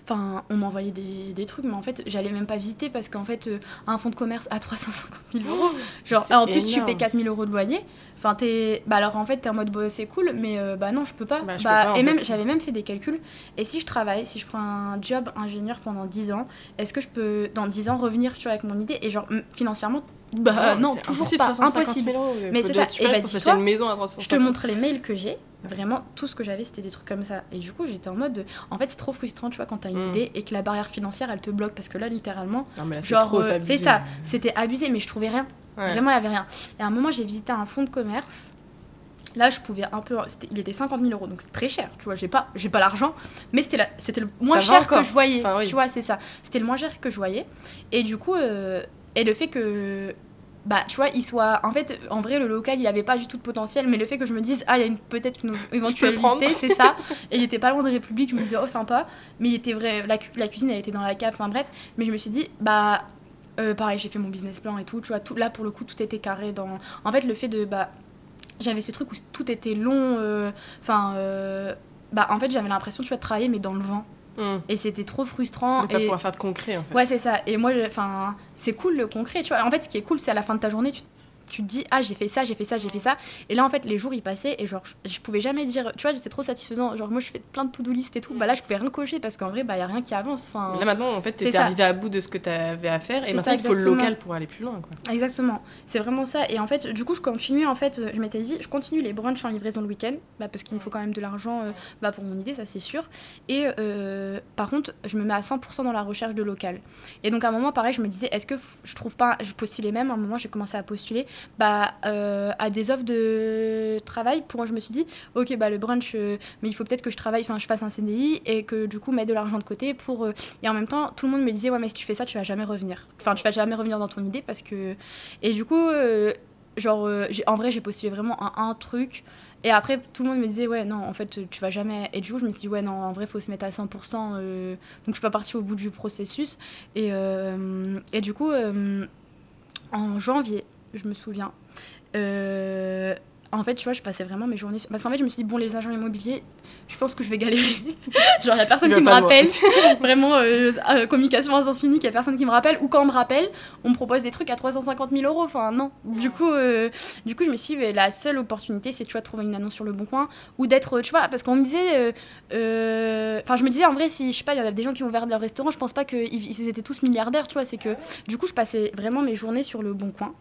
Speaker 3: Enfin, on m'envoyait des, des trucs, mais en fait, j'allais même pas visiter parce qu'en fait, euh, un fonds de commerce à 350 000 euros, genre, en plus, tu payes 4 000 euros de loyer. Enfin, t'es. Bah, alors en fait, t'es en mode, bah, c'est cool, mais euh, bah non, je peux pas.
Speaker 1: Bah, je
Speaker 3: Bah,
Speaker 1: peux pas,
Speaker 3: et même, j'avais même fait des calculs. Et si je travaille, si je prends un job ingénieur pendant 10 ans, est-ce que je peux, dans 10 ans, revenir tu vois, avec mon idée? Et genre, financièrement, bah non,
Speaker 1: c'est
Speaker 3: toujours pas.
Speaker 1: 350
Speaker 3: Impossible.
Speaker 1: 000 euros.
Speaker 3: Mais c'est ça. Et bah,
Speaker 1: s'acheter
Speaker 3: dis-toi,
Speaker 1: une maison à 350
Speaker 3: Je te montre les mails que j'ai. Vraiment, tout ce que j'avais, c'était des trucs comme ça. Et du coup, j'étais en mode. En fait, c'est trop frustrant, tu vois, quand t'as une
Speaker 1: Mm.
Speaker 3: idée et que la barrière financière, elle te bloque. Parce que là, littéralement,
Speaker 1: Non, mais là, c'est
Speaker 3: genre, euh,
Speaker 1: c'est
Speaker 3: ça. C'était abusé, mais je trouvais rien.
Speaker 1: Ouais.
Speaker 3: Vraiment, il n'y avait rien. Et à un moment, j'ai visité un fonds de commerce. Là, je pouvais un peu. c'était- Il était 50 000 euros, donc c'est très cher. Tu vois, j'ai pas, j'ai pas l'argent, mais c'était la- c'était le moins
Speaker 1: Ça
Speaker 3: cher que je voyais.
Speaker 1: Enfin, oui.
Speaker 3: Tu vois, c'est ça. C'était le moins cher que je voyais. Et du coup, euh, et le fait que. Bah, tu vois, il soit. En fait, en vrai, le local, il avait pas du tout de potentiel, mais le fait que je me dise, ah, il y a une- peut-être une éventualité, c'est ça. Et il était pas loin de République, je me disais, oh, sympa. Mais il était vrai. La, cu- la cuisine, elle était dans la cave, enfin bref. Mais je me suis dit, bah. euh, pareil, j'ai fait mon business plan et tout, tu vois, tout, là pour le coup tout était carré dans... En fait le fait de... Bah, j'avais ce truc où tout était long, euh, enfin... euh, bah en fait j'avais l'impression, tu vois, de travailler mais dans le vent.
Speaker 1: Hum.
Speaker 3: Et c'était trop frustrant.
Speaker 1: De pas
Speaker 3: et...
Speaker 1: pouvoir faire de concret, en fait.
Speaker 3: Ouais, c'est ça. Et moi, enfin, c'est cool le concret, tu vois. En fait, ce qui est cool, c'est à la fin de ta journée, tu, tu te dis, ah, j'ai fait ça, j'ai fait ça, j'ai fait ça. Et là, en fait, les jours, ils passaient et genre, je, je pouvais jamais dire, tu vois, c'était trop satisfaisant. Genre, moi, je fais plein de to-do list et tout. Bah là, je pouvais rien cocher parce qu'en vrai, bah, y a rien qui avance. Enfin,
Speaker 1: Là, maintenant, en fait,
Speaker 3: ça.
Speaker 1: arrivé à bout de ce que t'avais à faire. Et maintenant,
Speaker 3: ça,
Speaker 1: il faut le local pour aller plus loin, quoi.
Speaker 3: Exactement, c'est vraiment ça. Et en fait, du coup, je continue, en fait, je m'étais dit, je continue les brunchs en livraison le week-end, bah, parce qu'il me faut quand même de l'argent euh, bah, pour mon idée, ça c'est sûr. Et euh, par contre, je me mets à 100% dans la recherche de local. Et donc, à un moment, pareil, je me disais, est-ce que je trouve pas, je postulais même, à un moment, j'ai commencé à postuler bah, euh, à des offres de travail. Pour je me suis dit, ok, bah, le brunch, euh, mais il faut peut-être que je travaille, enfin, je fasse un CDI et que du coup, mettre de l'argent de côté pour. euh, et en même temps, tout le monde me disait, ouais, mais si tu fais ça, tu vas jamais revenir. Enfin, tu vas jamais revenir dans ton idée parce que. Et du coup, genre, en vrai, j'ai postulé vraiment à un truc. Et après, tout le monde me disait, ouais, non, en fait, tu vas jamais. Et du coup, je me suis dit, ouais, non, en vrai, faut se mettre à 100%. euh, Donc, je suis pas partie au bout du processus. Et, et du coup, en janvier, je me souviens, euh, en fait, tu vois, je passais vraiment mes journées. sur- Parce qu'en fait, je me suis dit, bon, les agents immobiliers, je pense que je vais galérer. Genre, il y a personne qui me rappelle. Vraiment, euh, euh, communication à sens unique, il y a personne qui me rappelle. Ou quand on me rappelle, on me propose des trucs à 350 000 euros. Enfin, non. Du coup, euh, du coup je me suis dit, la seule opportunité, c'est, tu vois, de trouver une annonce sur le bon coin. Ou d'être, tu vois, parce qu'on me disait. euh, euh, Enfin, je me disais, en vrai, si, je sais pas, il y en a des gens qui ont ouvert leur restaurant, je pense pas qu'ils ils étaient tous milliardaires, tu vois. C'est que, du coup, je passais vraiment mes journées sur le bon coin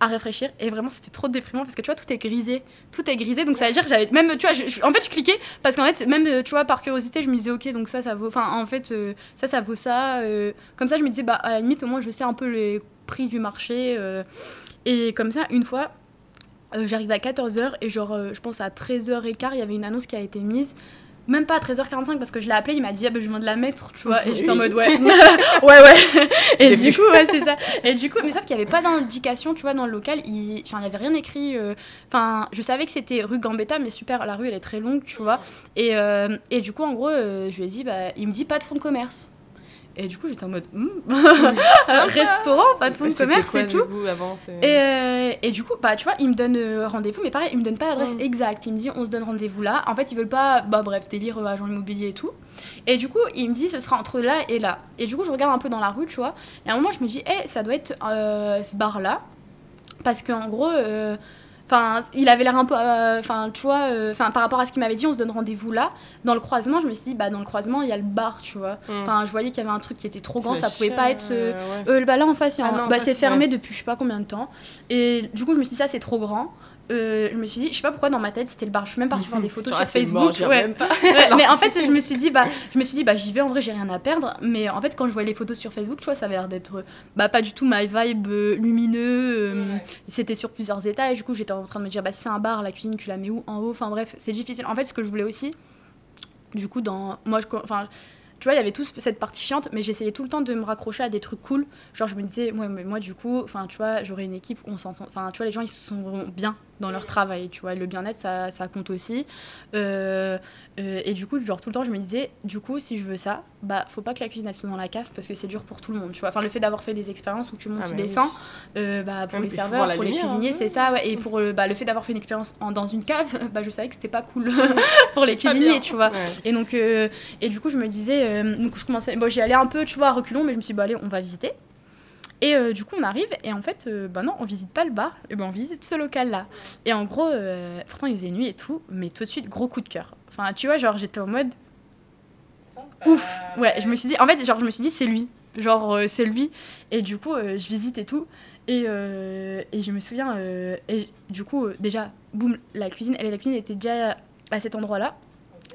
Speaker 3: à réfléchir. Et vraiment c'était trop déprimant parce que tu vois tout est grisé. Tout est grisé. Donc ça veut dire que j'avais même tu vois je- je- en fait je cliquais parce qu'en fait même euh, tu vois par curiosité je me disais ok donc ça ça vaut enfin en fait euh, ça ça vaut ça euh, comme ça je me disais bah à la limite au moins je sais un peu les prix du marché euh, et comme ça une fois j'arrive à 14h et genre je pense à 13h15 il y avait une annonce qui a été mise même pas à 13h45 parce que je l'ai appelé il m'a dit ah bah, je viens de la mettre tu vois. Et j'étais en mode ouais. Ouais ouais. Et du
Speaker 1: vu.
Speaker 3: coup ouais c'est ça. Et du coup mais sauf qu'il y avait pas d'indication tu vois dans le local. Il enfin il y avait rien écrit euh, enfin je savais que c'était rue Gambetta mais super la rue elle est très longue tu vois. Et, euh, et du coup en gros euh, je lui ai dit bah il me dit pas de fonds de commerce et du coup j'étais en mode Hmm, restaurant pas de fonds de commerce
Speaker 1: quoi,
Speaker 3: et
Speaker 1: du
Speaker 3: tout
Speaker 1: coup, avant c'est-
Speaker 3: et, euh, et du coup, bah, tu vois, il me donne euh, rendez-vous, mais pareil, il me donne pas l'adresse
Speaker 1: Mm.
Speaker 3: exacte. Il me dit, on se donne rendez-vous là. En fait, ils veulent pas, bah bref, délire euh, agent immobilier et tout. Et du coup, il me dit, ce sera entre là et là. Et du coup, je regarde un peu dans la rue, tu vois. Et à un moment, je me dis, eh, ça doit être euh, ce bar-là. Parce qu'en gros, euh, Enfin, il avait l'air un peu. euh, Enfin, tu vois, euh, par rapport à ce qu'il m'avait dit, on se donne rendez-vous là. Dans le croisement, je me suis dit, bah, dans le croisement, il y a le bar, tu vois.
Speaker 1: Mm.
Speaker 3: Enfin, je voyais qu'il y avait un truc qui était trop grand, ça pouvait pas être. euh,
Speaker 1: euh, ouais.
Speaker 3: bah là en face,
Speaker 1: Ah en
Speaker 3: bah, c'est fermé depuis je sais pas combien de temps. Et du coup, je me suis dit, ça c'est trop grand. Euh, je me suis dit, je sais pas pourquoi dans ma tête c'était le bar. Je suis même partie faire des photos
Speaker 1: Genre,
Speaker 3: sur Facebook.
Speaker 1: mort, j'y
Speaker 3: ouais.
Speaker 1: même pas.
Speaker 3: Ouais, mais en fait, je me suis dit, bah, je me suis dit, bah, j'y vais. En vrai, j'ai rien à perdre. Mais en fait, quand je voyais les photos sur Facebook, tu vois, ça avait l'air d'être, bah, pas du tout my vibe euh, lumineux. euh, C'était sur plusieurs étages. Du coup, j'étais en train de me dire, bah, si c'est un bar, la cuisine, tu la mets où? En haut. Enfin bref, c'est difficile. En fait, ce que je voulais aussi, du coup, dans, moi, je, enfin. Tu vois, il y avait toute cette partie chiante, mais j'essayais tout le temps de me raccrocher à des trucs cool. Genre, je me disais, ouais, mais moi, du coup, enfin, tu vois, j'aurais une équipe, on s'entend. Enfin, tu vois, les gens, ils se sont bien dans leur travail, tu vois. Le bien-être, ça, ça compte aussi. Euh, euh, et du coup, genre, tout le temps, je me disais, du coup, si je veux ça, bah, faut pas que la cuisine, elle soit dans la cave, parce que c'est dur pour tout le monde, tu vois. Enfin, le fait d'avoir fait des expériences où tu montes,
Speaker 1: Ah,
Speaker 3: tu descends, euh, bah, pour les serveurs, pour les cuisiniers,
Speaker 1: hein.
Speaker 3: c'est ça, ouais. Et pour le, bah, le fait d'avoir fait une expérience en- dans une cave, bah, je savais que c'était pas cool pour les cuisiniers, tu vois.
Speaker 1: Ouais.
Speaker 3: Et donc, et du coup, je me disais, donc je commençais, bon, j'y allais un peu, tu vois, à reculons, mais je me suis dit, bah, allez, on va visiter. Et euh, du coup, on arrive, et en fait, euh, bah non, on visite pas le bar, et ben on visite ce local-là. Et en gros, euh, pourtant, il faisait nuit et tout, mais tout de suite, gros coup de cœur. Enfin, tu vois, genre, j'étais en mode, ouf Ouais, je me suis dit, en fait, genre, je me suis dit, c'est lui. Genre, euh, c'est lui. Et du coup, je visite et tout. Et, et je me souviens, et du coup, déjà, boum, la cuisine, elle, la cuisine était déjà à cet endroit-là.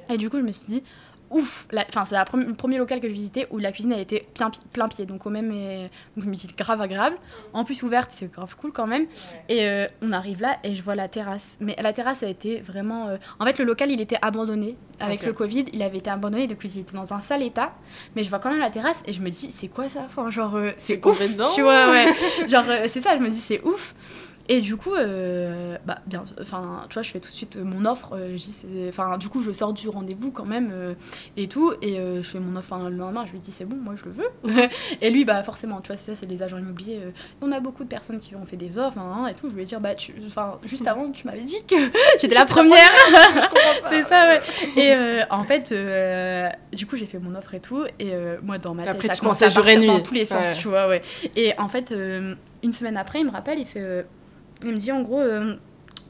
Speaker 3: Et du coup, je me suis dit, ouf Enfin, c'est le premier local que je visitais où la cuisine, elle était plein, pi- plein pied. Donc, au même. et- donc, dis, grave agréable. En plus, ouverte, c'est grave cool quand même. Et euh, on arrive là et je vois la terrasse. Mais la terrasse a été vraiment. euh, En fait, le local, il était abandonné. Avec le Covid, il avait été abandonné, donc il était dans un sale état. Mais je vois quand même la terrasse et je me dis, c'est quoi ça? Enfin, genre, euh,
Speaker 1: C'est
Speaker 3: ouf. Tu vois, ouais. genre, euh, c'est ça, je me dis, c'est ouf. Et du coup, euh, bah, bien, enfin, tu vois, je fais tout de suite euh, mon offre. euh, enfin, du coup, je sors du rendez-vous quand même euh, et tout, et euh, je fais mon offre le lendemain. Je lui dis, c'est bon, moi, je le veux. et lui, bah, forcément, tu vois, c'est ça, c'est les agents immobiliers. on a beaucoup de personnes qui ont fait des offres, hein, et tout. Je lui ai dire, bah, tu, enfin, juste avant, tu m'avais dit que j'étais la première. C'est ça, ouais. Et en fait, du coup, j'ai fait mon offre et tout. Et moi, dans ma tête,
Speaker 1: Après,
Speaker 3: ça
Speaker 1: tu
Speaker 3: à partir dans tous les sens,
Speaker 1: Ouais.
Speaker 3: tu vois, ouais. Et en fait, une semaine après, il me rappelle, il fait. Il me dit en gros. euh,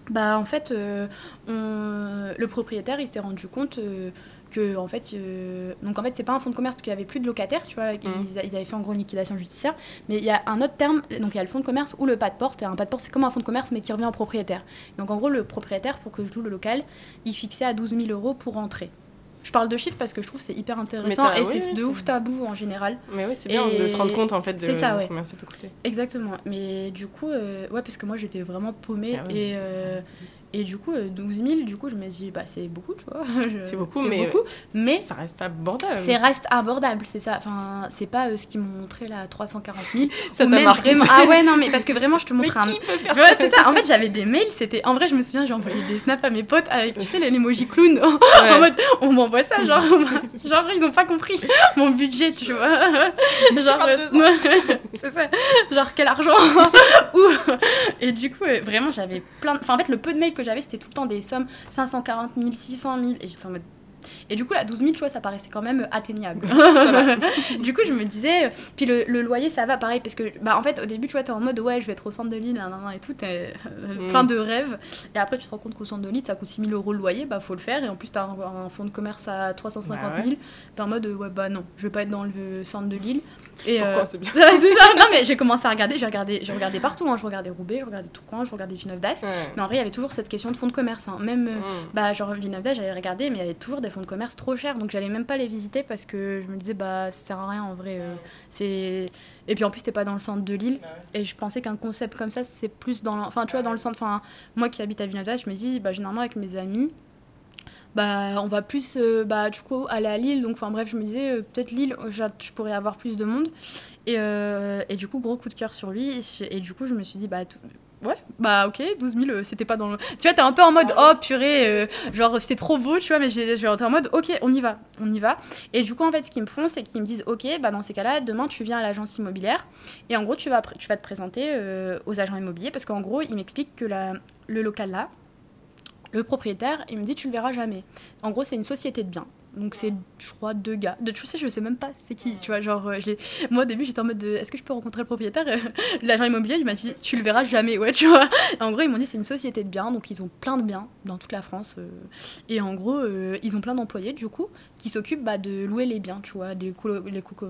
Speaker 3: bah, en fait, euh, on- le propriétaire, il s'est rendu compte. euh, que en fait donc en fait c'est pas un fonds de commerce parce qu'il y avait plus de locataires tu vois ils, ils avaient fait en gros une liquidation judiciaire mais il y a un autre terme donc il y a le fonds de commerce ou le pas de porte et un pas de porte c'est comme un fonds de commerce mais qui revient au propriétaire donc en gros le propriétaire pour que je loue le local il fixait à 12 000 euros pour entrer je parle de chiffres parce que je trouve c'est hyper intéressant et
Speaker 1: oui,
Speaker 3: c'est
Speaker 1: oui,
Speaker 3: de ouf tabou en général
Speaker 1: Mais oui, c'est bien
Speaker 3: Et
Speaker 1: de se rendre compte en fait de
Speaker 3: c'est ça, ouais.
Speaker 1: combien ça peut coûter.
Speaker 3: Exactement. Mais du coup, euh, ouais, parce que moi j'étais vraiment paumée
Speaker 1: Ah
Speaker 3: et, euh, et du coup, euh, 12 000, du coup, je me dis, bah c'est beaucoup, tu vois.
Speaker 1: C'est beaucoup, mais-
Speaker 3: beaucoup, mais
Speaker 1: Ça reste abordable.
Speaker 3: c'est reste abordable, c'est ça. Enfin, c'est pas euh, ce qu'ils m'ont montré là, 340 000.
Speaker 1: Ça t'a marqué,
Speaker 3: vraiment-. Ah ouais, non, mais parce que vraiment, je te montre un.
Speaker 1: qui peut faire
Speaker 3: Ouais,
Speaker 1: ça
Speaker 3: c'est ça. En fait, j'avais des mails. C'était en vrai, je me souviens, j'ai envoyé des snaps à mes potes avec tu sais les emojis clown. en mode, on m'envoie ça, genre, genre ils ont pas compris mon budget, tu vois. genre,
Speaker 1: 22 ans.
Speaker 3: euh, c'est ça. Genre quel argent. Ou et du coup, euh, vraiment, j'avais plein. de- Enfin, en fait, le peu de mails que j'avais, c'était tout le temps des sommes 540 000, 600 000, et j'étais en mode. Et du coup, la 12 000, tu vois, ça paraissait quand même atteignable. Du coup, je me disais. Puis le, le loyer, ça va pareil, parce que, bah, en fait, au début, tu vois, t'es en mode, ouais, je vais être au centre de l'île, et tout, t'es euh,
Speaker 1: Mm.
Speaker 3: plein de rêves. Et après, tu te rends compte qu'au centre de l'île, ça coûte 6 000 euros le loyer, bah, faut le faire. Et en plus, t'as un, un fonds de commerce à 350
Speaker 1: Bah
Speaker 3: 000. T'es en mode, ouais, bah non, je vais pas être dans le centre de l'île. Et,
Speaker 1: Pourquoi
Speaker 3: euh,
Speaker 1: c'est bien
Speaker 3: Ouais, c'est ça. Non, mais j'ai commencé à regarder. J'ai regardé, j'ai regardé partout. hein. Je regardais Roubaix, je regardais Tourcoing, je regardais Villeneuve d'Ascq.
Speaker 1: Ouais.
Speaker 3: Mais en vrai, il y avait toujours cette question de fonds de commerce. hein. Même, euh, bah, genre Villeneuve d'Ascq, j'allais regarder, mais il y avait toujours des fonds de commerce trop chers. Donc, j'allais même pas les visiter parce que je me disais, bah, ça sert à rien en vrai. euh, c'est. Et puis en plus, t'es pas dans le centre de l'île. Et je pensais qu'un concept comme ça, c'est plus dans. le- Enfin, tu vois, dans le centre. Enfin, moi qui habite à Villeneuve d'Ascq, je me dis, bah, généralement, avec mes amis, bah, on va plus, euh, bah, du coup, aller à Lille. Donc, enfin, bref, je me disais, euh, peut-être Lille, euh, je pourrais avoir plus de monde. Et, et du coup, gros coup de cœur sur lui. Et, du coup, je me suis dit, bah, ouais, bah, ok, 12 000, euh, c'était pas dans le. Tu vois, t'es un peu en mode, oh purée, genre, c'était trop beau, tu vois, mais j'ai- en mode, ok, on y va, on y va. Et du coup, en fait, ce qu'ils me font, c'est qu'ils me disent, ok, bah, dans ces cas-là, demain, tu viens à l'agence immobilière. Et en gros, tu vas, tu vas te présenter aux agents immobiliers parce qu'en gros, ils m'expliquent que la, le local là, le propriétaire, il me dit tu le verras jamais. En gros, c'est une société de biens. Donc c'est, je crois, deux gars. De, tu sais, je sais même pas c'est qui. Tu vois, genre, euh, je moi au début j'étais en mode, de, est-ce que je peux rencontrer le propriétaire? L'agent immobilier, il m'a dit, tu le verras jamais, ouais, tu vois. En gros, ils m'ont dit c'est une société de biens, donc ils ont plein de biens dans toute la France. euh, et en gros, euh, ils ont plein d'employés du coup qui s'occupent bah, de louer les biens, tu vois, des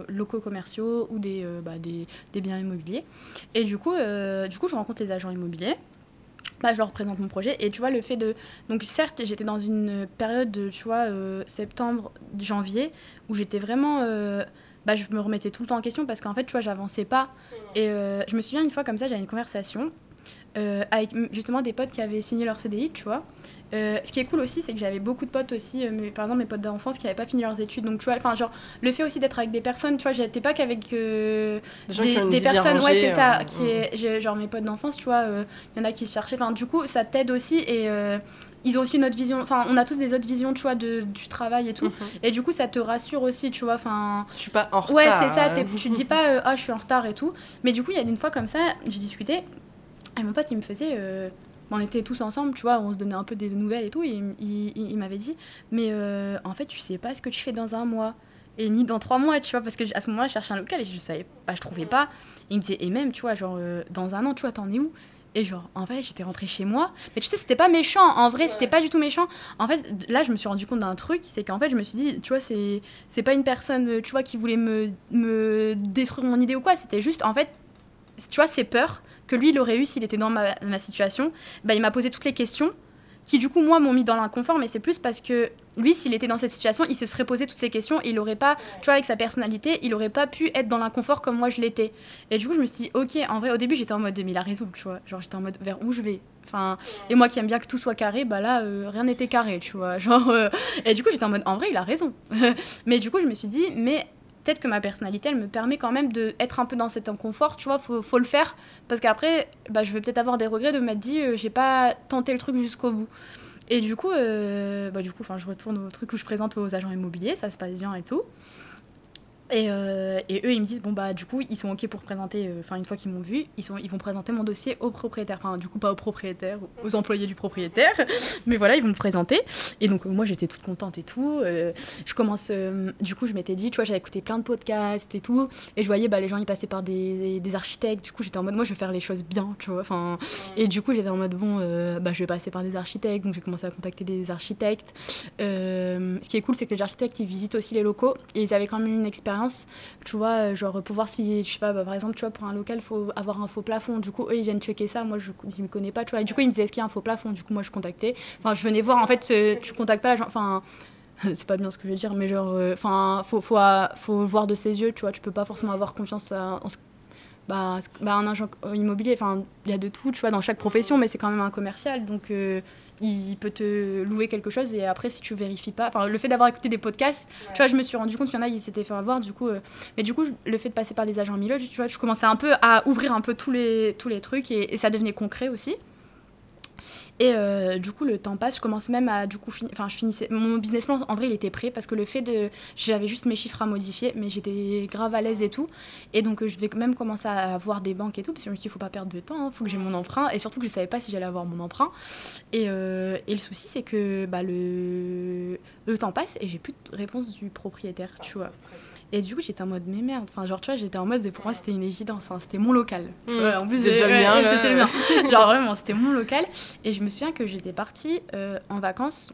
Speaker 3: locaux commerciaux ou des, euh, bah, des, des biens immobiliers. Et du coup, euh, du coup, je rencontre les agents immobiliers. Bah, je leur présente mon projet. Et tu vois, le fait de. Donc, certes, j'étais dans une période, de, tu vois, euh, septembre, janvier, où j'étais vraiment. euh, bah, je me remettais tout le temps en question parce qu'en fait, tu vois, j'avançais pas. Et euh, je me souviens une fois comme ça, j'avais une conversation euh, avec justement des potes qui avaient signé leur CDI, tu vois. Euh, ce qui est cool aussi, c'est que j'avais beaucoup de potes aussi, euh, mes- par exemple mes potes d'enfance qui n'avaient pas fini leurs études. Donc, tu vois, enfin, genre, le fait aussi d'être avec des personnes, tu vois, j'étais pas qu'avec
Speaker 1: Des
Speaker 3: des
Speaker 1: bien
Speaker 3: personnes, ouais, c'est ça, qui est, genre mes potes d'enfance, tu vois, il y en a qui se cherchaient. Enfin, du coup, ça t'aide aussi et ils ont aussi une autre vision. Enfin, on a tous des autres visions, tu vois, de, du travail et tout.
Speaker 1: Mhm.
Speaker 3: Et du coup, ça te rassure aussi, tu vois. Enfin,
Speaker 1: Je suis pas en retard.
Speaker 3: ouais, c'est ça. Tu te dis pas, ah, je suis en retard et tout. Mais du coup, il y a une fois comme ça, j'ai discuté. Et mon pote, il me faisait. euh, on était tous ensemble, tu vois, on se donnait un peu des nouvelles et tout. Et il, il- il- il m'avait dit, mais euh, en fait, tu sais pas ce que tu fais dans un mois. Et ni dans trois mois, tu vois, parce que à ce moment-là, je cherchais un local et je savais pas, je trouvais pas. Et il me disait, et même, tu vois, genre, euh, dans un an, tu vois, t'en es où? Et genre, en fait, j'étais rentrée chez moi. Mais tu sais, c'était pas méchant. En vrai, c'était pas du tout méchant. En fait, là, je me suis rendu compte d'un truc, c'est qu'en fait, je me suis dit, tu vois, c'est c'est pas une personne, tu vois, qui voulait me, me détruire mon idée ou quoi. C'était juste, en fait, tu vois, ces peurs que lui, il aurait eu s'il était dans ma, situation. Bah, il m'a posé toutes les questions qui, du coup, moi, m'ont mis dans l'inconfort. Mais c'est plus parce que lui, s'il était dans cette situation, il se serait posé toutes ces questions. Et il aurait pas, tu vois, avec sa personnalité, il aurait pas pu être dans l'inconfort comme moi je l'étais. Et du coup, je me suis dit, ok, en vrai, au début, j'étais en mode, mais il a raison, tu vois. Genre, j'étais en mode, vers où je vais? Enfin, et moi qui aime bien que tout soit carré, bah là, euh, rien n'était carré, tu vois. Genre, euh, et du coup, j'étais en mode, en vrai, il a raison. mais du coup, je me suis dit, mais peut-être que ma personnalité, elle me permet quand même d'être un peu dans cet inconfort, tu vois, faut, faut le faire. Parce qu'après, bah, je vais peut-être avoir des regrets de m'être dit, euh, j'ai pas tenté le truc jusqu'au bout. Et du coup, euh, bah, du coup je retourne au truc où je présente aux agents immobiliers, ça se passe bien et tout. Et, euh, et eux, ils me disent, bon, bah, du coup, ils sont OK pour présenter, euh, enfin, une fois qu'ils m'ont vu, ils, sont, ils vont présenter mon dossier au propriétaire. Enfin, du coup, pas au propriétaire, aux employés du propriétaire. Mais voilà, ils vont me présenter. Et donc, moi, j'étais toute contente et tout. Euh, je commence, du coup, je m'étais dit, tu vois, j'avais écouté plein de podcasts et tout. Et je voyais, bah, les gens, ils passaient par des, des architectes. Du coup, j'étais en mode, moi, je veux faire les choses bien, tu vois. Enfin, et du coup, j'étais en mode, bon, bah, je vais passer par des architectes. Donc, j'ai commencé à contacter des architectes. Ce qui est cool, c'est que les architectes, ils visitent aussi les locaux. Et ils avaient quand même une expérience, tu vois, euh, genre, pour voir si, je sais pas, bah, par exemple, tu vois, pour un local, il faut avoir un faux plafond. Du coup, ils viennent checker ça. Moi, je ne me connais pas, tu vois. Et du coup, ils me disaient, est-ce qu'il y a un faux plafond? Du coup, moi, je contactais. Enfin, je venais voir, en fait, euh, tu contactes pas la. Enfin, c'est pas bien ce que je veux dire, mais genre, enfin, faut, faut, euh, faut voir de ses yeux, tu vois. Tu peux pas forcément avoir confiance à- en ce bah, bah, un agent immobilier, enfin, il y a de tout, tu vois, dans chaque profession, mais c'est quand même un commercial, donc euh, il peut te louer quelque chose et après, si tu vérifies pas, enfin, le fait d'avoir écouté des podcasts, tu vois, je me suis rendu compte qu'il y en a, ils s'étaient fait avoir, du coup, euh, mais du coup, je- le fait de passer par des agents immobiliers, tu vois, je commençais un peu à ouvrir un peu tous les, tous les trucs et ça devenait concret aussi. Et euh, du coup, le temps passe. Je commence même à, du coup, enfin, je finissais. Mon business plan, en vrai, il était prêt parce que le fait de, j'avais juste mes chiffres à modifier, mais j'étais grave à l'aise et tout. Et donc, euh, je vais même commencer à avoir des banques et tout parce que je me suis dit, il faut pas perdre de temps, il faut que j'ai mon emprunt. Et surtout que je savais pas si j'allais avoir mon emprunt. Et, euh, et le souci, c'est que bah, le, le temps passe et j'ai plus de réponse du propriétaire, tu vois. Et du coup, j'étais en mode, mais merde. Enfin, genre, tu vois, j'étais en mode, pour moi, c'était une évidence. hein, C'était mon local.
Speaker 1: Mmh,
Speaker 3: Ouais, en plus,
Speaker 1: c'était déjà bien,
Speaker 3: ouais, c'était mien. genre, vraiment, c'était mon local. Et je me souviens que j'étais partie euh, en vacances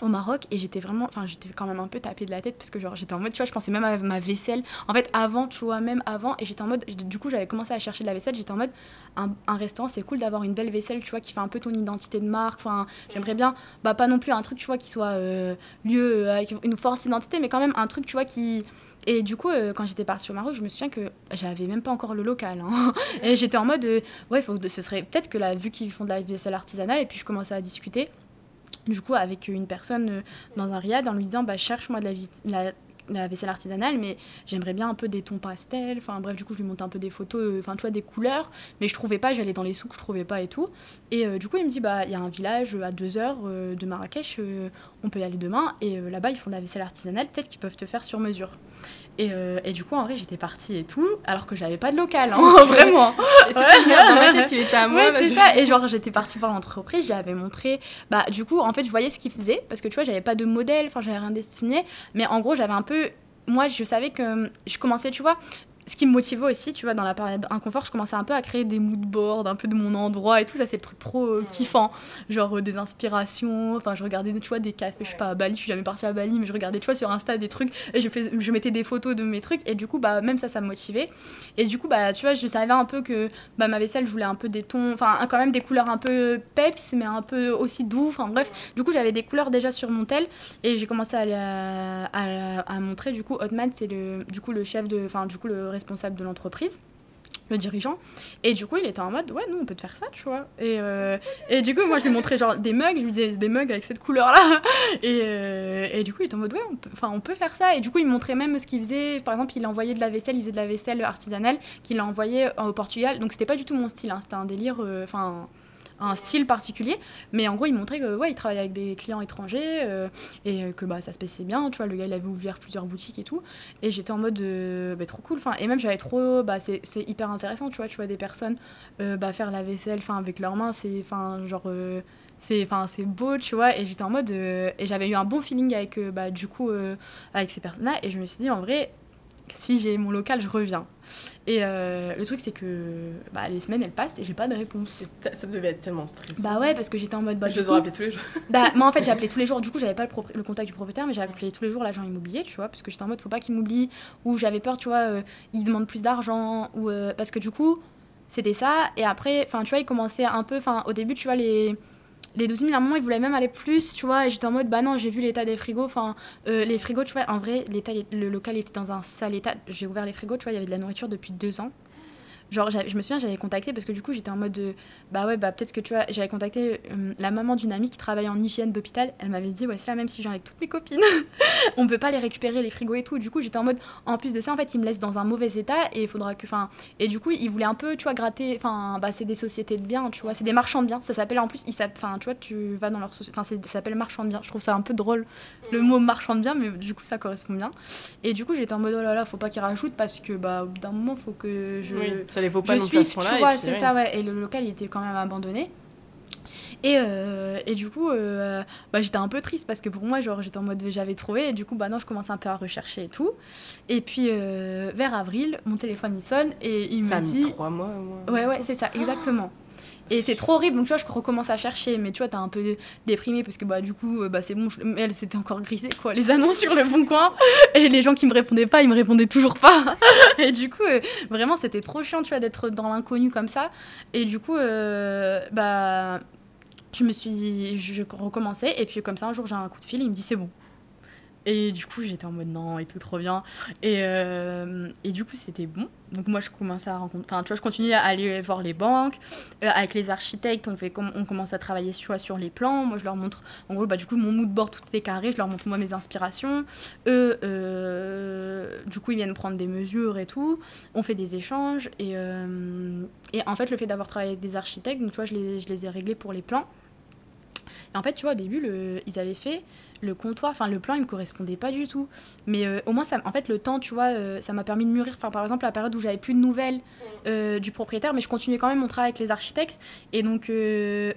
Speaker 3: au Maroc et j'étais vraiment enfin j'étais quand même un peu tapée de la tête parce que genre j'étais en mode tu vois je pensais même à ma vaisselle en fait avant tu vois même avant et j'étais en mode du coup j'avais commencé à chercher de la vaisselle j'étais en mode un, un restaurant c'est cool d'avoir une belle vaisselle tu vois qui fait un peu ton identité de marque enfin j'aimerais bien bah pas non plus un truc tu vois qui soit euh, lieu euh, avec une forte identité mais quand même un truc tu vois qui et du coup, euh, quand j'étais partie au Maroc, je me souviens que j'avais même pas encore le local. hein. Et j'étais en mode, euh, ouais, faut, ce serait peut-être que là, vu qu'ils font de la vaisselle artisanale, et puis je commençais à discuter, du coup, avec une personne euh, dans un riad en lui disant, bah, cherche-moi de la, la, la vaisselle artisanale, mais j'aimerais bien un peu des tons pastels. Enfin, bref, du coup, je lui montais un peu des photos, euh, enfin, tu vois, des couleurs, mais je trouvais pas, j'allais dans les souks, je trouvais pas et tout. Et euh, du coup, il me dit, bah, il y a un village euh, à deux heures de Marrakech, on peut y aller demain, et là-bas, ils font de la vaisselle artisanale, peut-être qu'ils peuvent te faire sur mesure. Et, euh, et du coup, en vrai, j'étais partie et tout, alors que j'avais pas de local, hein, vraiment.
Speaker 1: Et c'était merde, dans ma tête, il était à moi.
Speaker 3: Ouais, c'est
Speaker 1: je-
Speaker 3: ça. Et genre, j'étais partie voir l'entreprise, je lui avais montré. Bah, du coup, en fait, je voyais ce qu'il faisait, parce que tu vois, j'avais pas de modèle, enfin, j'avais rien destiné. Mais en gros, j'avais un peu. Moi, je savais que je commençais, tu vois. Ce qui me motivait aussi, tu vois, dans la période inconfort, je commençais un peu à créer des mood boards, un peu de mon endroit et tout. Ça, c'est le truc trop euh, kiffant. Genre euh, des inspirations. Enfin, je regardais, tu vois, des cafés, je sais pas, à Bali. Je suis jamais partie à Bali, mais je regardais, tu vois, sur Insta des trucs et je, je mettais des photos de mes trucs. Et du coup, bah, même ça, ça me motivait. Et du coup, bah, tu vois, je savais un peu que bah, ma vaisselle, je voulais un peu des tons, enfin, quand même des couleurs un peu peps, mais un peu aussi doux. Enfin, bref. Du coup, j'avais des couleurs déjà sur mon tel et j'ai commencé à, à, à, montrer. Du coup, Hotman, c'est le, du coup, le chef de, enfin, du coup, le responsable de l'entreprise le dirigeant. Et du coup il était en mode ouais nous on peut te faire ça tu vois. Et, euh, et du coup moi je lui montrais genre des mugs je lui disais des mugs avec cette couleur là et, euh, et du coup il était en mode ouais on peut, on peut faire ça. Et du coup il montrait même ce qu'il faisait. Par exemple il envoyait de la vaisselle il faisait de la vaisselle artisanale qu'il a envoyé au Portugal. Donc c'était pas du tout mon style hein, c'était un délire euh, enfin un style particulier. Mais en gros, il montrait que ouais, il travaillait avec des clients étrangers euh, et que bah, ça se passait bien. Tu vois, le gars, il avait ouvert plusieurs boutiques et tout. Et j'étais en mode euh, bah, trop cool. Enfin, et même, j'avais trop. Bah, c'est hyper intéressant, tu vois. Tu vois des personnes euh, bah, faire la vaisselle avec leurs mains. C'est genre c'est enfin c'est beau tu vois et j'étais en mode et j'avais eu un bon feeling avec bah du coup avec ces personnes là et je me suis dit en vrai si j'ai mon local, je reviens. Et euh, le truc, c'est que bah, les semaines, elles passent et j'ai pas de réponse.
Speaker 1: Ça devait être tellement stressant.
Speaker 3: Bah ouais, parce que j'étais en mode. Bah,
Speaker 1: je les appelés tous les jours.
Speaker 3: Bah, moi, en fait, j'ai appelé tous les jours. Du coup, j'avais pas le, le, contact du propriétaire, mais j'ai appelé tous les jours l'agent immobilier, tu vois, parce que j'étais en mode, faut pas qu'il m'oublie. Ou j'avais peur, tu vois, euh, il demande plus d'argent. Ou euh, Parce que du coup, c'était ça. Et après, enfin, tu vois, il commençait un peu. Enfin, au début, tu vois, les les 12 000, à un moment, ils voulaient même aller plus, tu vois, et j'étais en mode, bah non, j'ai vu l'état des frigos, enfin, euh, les frigos, tu vois, en vrai, l'état, le local était dans un sale état. J'ai ouvert les frigos, tu vois, il y avait de la nourriture depuis deux ans. Genre, je me souviens, j'avais contacté parce que du coup, j'étais en mode de, bah ouais, bah peut-être que tu vois, j'avais contacté euh, la maman d'une amie qui travaille en hygiène d'hôpital. Elle m'avait dit, ouais, c'est là, même si viens avec toutes mes copines, on peut pas les récupérer, les frigos et tout. Du coup, j'étais en mode, en plus de ça, en fait, ils me laissent dans un mauvais état et il faudra que, enfin, et du coup, ils voulaient un peu, tu vois, gratter, enfin, bah c'est des sociétés de biens, tu vois, c'est des marchands de biens. Ça s'appelle en plus, enfin, tu vois, tu vas dans leur société, enfin, ça s'appelle marchand de biens. Je trouve ça un peu drôle, le mot marchand de biens, mais du coup, ça correspond bien. Et du coup, j'étais en mode, oh là là, faut pas qu'ils rajoutent parce que, bah, d'un moment, faut que je.
Speaker 1: Oui, ça les vaut pas non plus
Speaker 3: tu vois, c'est ça, ouais. Et le local, il était quand même abandonné. Et, euh, et, du coup, euh, bah, j'étais un peu triste parce que pour moi, genre, j'étais en mode j'avais trouvé. Et du coup, bah non, je commence un peu à rechercher et tout. Et puis, euh, vers avril, mon téléphone il sonne et il
Speaker 1: ça
Speaker 3: me dit.
Speaker 1: trois mois,
Speaker 3: Ouais, ouais, c'est ça, exactement. Et c'est trop horrible, donc tu vois, je recommence à chercher, mais tu vois, t'es un peu déprimé parce que bah du coup, euh, bah c'est bon, mais elle s'était encore grisée quoi, les annonces sur le bon coin, et les gens qui me répondaient pas, ils me répondaient toujours pas. et du coup, euh, vraiment, c'était trop chiant, tu vois, d'être dans l'inconnu comme ça. Et du coup, euh, bah, je me suis, je recommençais, et puis comme ça, un jour, j'ai un coup de fil, il me dit c'est bon. Et du coup, j'étais en mode non et tout trop bien. Et, euh, et du coup, c'était bon. Donc moi, je commençais à rencontrer... Enfin, tu vois, je continuais à aller voir les banques. Euh, avec les architectes, on, fait, on commence à travailler sur, sur les plans. Moi, je leur montre... En gros, bah, du coup, mon mood board, tout était carré. Je leur montre, moi, mes inspirations. Eux, euh, du coup, ils viennent prendre des mesures et tout. On fait des échanges. Et, et en fait, le fait d'avoir travaillé avec des architectes, donc, tu vois, je les, je les ai réglés pour les plans. Et en fait, tu vois, au début, ils avaient fait le comptoir, enfin le plan il me correspondait pas du tout. Mais euh, au moins ça, en fait le temps, tu vois, euh, ça m'a permis de mûrir. Enfin par exemple la période où j'avais plus de nouvelles euh, du propriétaire, mais je continuais quand même mon travail avec les architectes. Et donc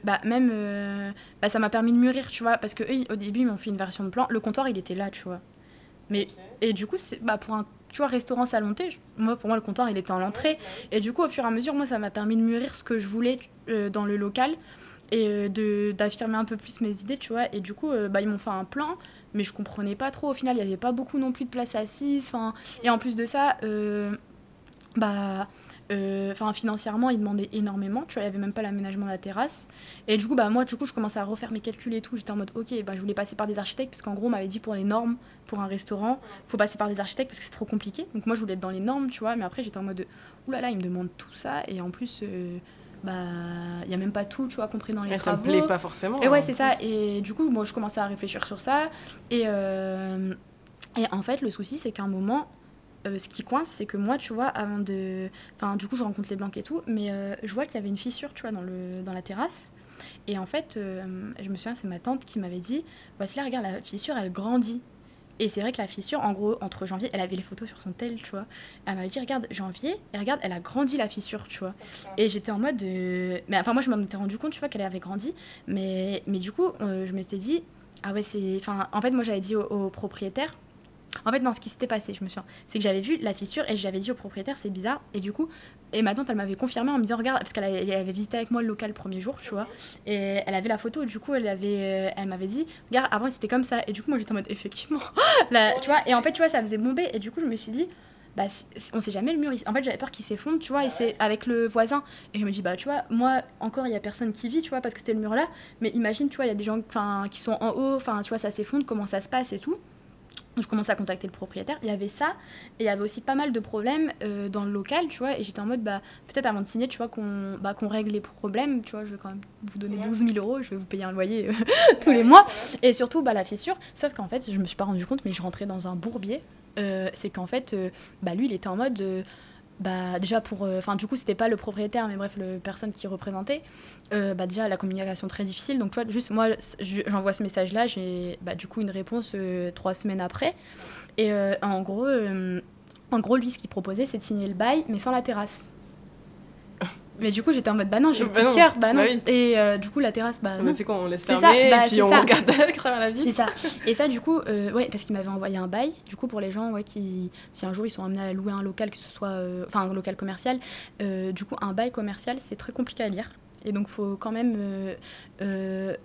Speaker 3: bah même bah, ça m'a permis de mûrir, tu vois, parce que eux, au début ils m'ont fait une version de plan. Le comptoir il était là, tu vois. Mais et du coup bah pour un tu vois, restaurant salon thé, moi pour moi le comptoir il était en l'entrée et du coup au fur et à mesure moi ça m'a permis de mûrir ce que je voulais dans le local et euh, de d'affirmer un peu plus mes idées, tu vois. Et du coup, euh, bah, ils m'ont fait un plan, mais je comprenais pas trop. Au final, il n'y avait pas beaucoup non plus de place assise. Et en plus de ça, euh, bah, enfin financièrement, ils demandaient énormément. Tu vois, il n'y avait même pas l'aménagement de la terrasse. Et du coup, bah, moi, du coup, je commençais à refaire mes calculs et tout. J'étais en mode, ok, bah, je voulais passer par des architectes, parce qu'en gros, on m'avait dit pour les normes, pour un restaurant, faut passer par des architectes parce que c'est trop compliqué. Donc moi, je voulais être dans les normes, tu vois. Mais après, j'étais en mode, oulala, ils me demandent tout ça. Et en plus bah il y a même pas tout tu vois compris dans les travaux
Speaker 1: ça me plaît pas forcément
Speaker 3: et ouais hein. c'est ça. Et du coup moi je commençais à réfléchir sur ça. Et euh, et en fait le souci c'est qu'à un moment euh, ce qui coince c'est que moi tu vois avant de enfin du coup je rencontre les blancs et tout mais euh, je vois qu'il y avait une fissure tu vois dans le dans la terrasse. Et en fait je me souviens c'est ma tante qui m'avait dit voici là regarde la fissure elle grandit et c'est vrai que la fissure, en gros, entre janvier, elle avait les photos sur son tel, tu vois. Elle m'avait dit, regarde, janvier, et regarde, elle a grandi la fissure, tu vois. Et j'étais en mode. Mais enfin, moi, je m'en étais rendu compte, tu vois, qu'elle avait grandi. Mais, mais du coup, euh, je m'étais dit, ah ouais, c'est. Enfin, en fait, moi, j'avais dit au, propriétaire, En fait, ce qui s'était passé, je me souviens, c'est que j'avais vu la fissure et j'avais dit au propriétaire, c'est bizarre. Et du coup, et ma tante, elle m'avait confirmé en me disant, regarde, parce qu'elle avait, visité avec moi le local le premier jour, tu vois. Et elle avait la photo, et du coup, elle, avait, euh, elle m'avait dit, regarde, avant c'était comme ça. Et du coup, moi j'étais en mode, effectivement. Tu vois, et en fait, tu vois, ça faisait bomber. Et du coup, je me suis dit, bah, on sait jamais le mur. En fait, j'avais peur qu'il s'effondre, tu vois, et c'est avec le voisin. Et je me dis, bah, tu vois, moi, encore, il y a personne qui vit, tu vois, parce que c'était le mur là. Mais imagine, tu vois, il y a des gens qui sont en haut, enfin, tu vois, ça s'effondre, comment ça se passe et tout. Donc, je commence à contacter le propriétaire. Il y avait ça, et il y avait aussi pas mal de problèmes euh, dans le local, tu vois. Et j'étais en mode, bah, peut-être avant de signer, tu vois, qu'on bah, qu'on règle les problèmes, tu vois. Je vais quand même vous donner 12 000 euros, je vais vous payer un loyer euh, tous les mois. Et surtout, bah, la fissure. Sauf qu'en fait, je me suis pas rendu compte, mais je rentrais dans un bourbier. Euh, c'est qu'en fait, bah, lui, il était en mode. Euh, bah, déjà pour enfin du coup c'était pas le propriétaire mais bref le personne qui représentait. Euh, bah déjà la communication très difficile. Donc tu juste moi je- j'envoie ce message là j'ai bah, du coup une réponse euh, trois semaines après. Et euh, en gros euh, en gros lui ce qu'il proposait c'est de signer le bail mais sans la terrasse mais du coup j'étais en mode bah non j'ai le
Speaker 1: Bah non,
Speaker 3: cœur bah non
Speaker 1: bah oui.
Speaker 3: et euh, du coup la terrasse bah
Speaker 1: Ah,
Speaker 3: non.
Speaker 1: c'est quoi, on laisse
Speaker 3: C'est
Speaker 1: fermer,
Speaker 3: ça, bah,
Speaker 1: et puis
Speaker 3: c'est
Speaker 1: on
Speaker 3: ça.
Speaker 1: regarde à travers la
Speaker 3: C'est
Speaker 1: vie.
Speaker 3: ça. Et ça, du coup, euh, ouais, parce qu'il m'avait envoyé un bail. Du coup, pour les gens, ouais, qui, si un jour ils sont amenés à louer un local, que ce soit, euh, enfin, un local commercial, du coup, un bail commercial, c'est très compliqué à lire. Et donc, faut quand même euh, euh,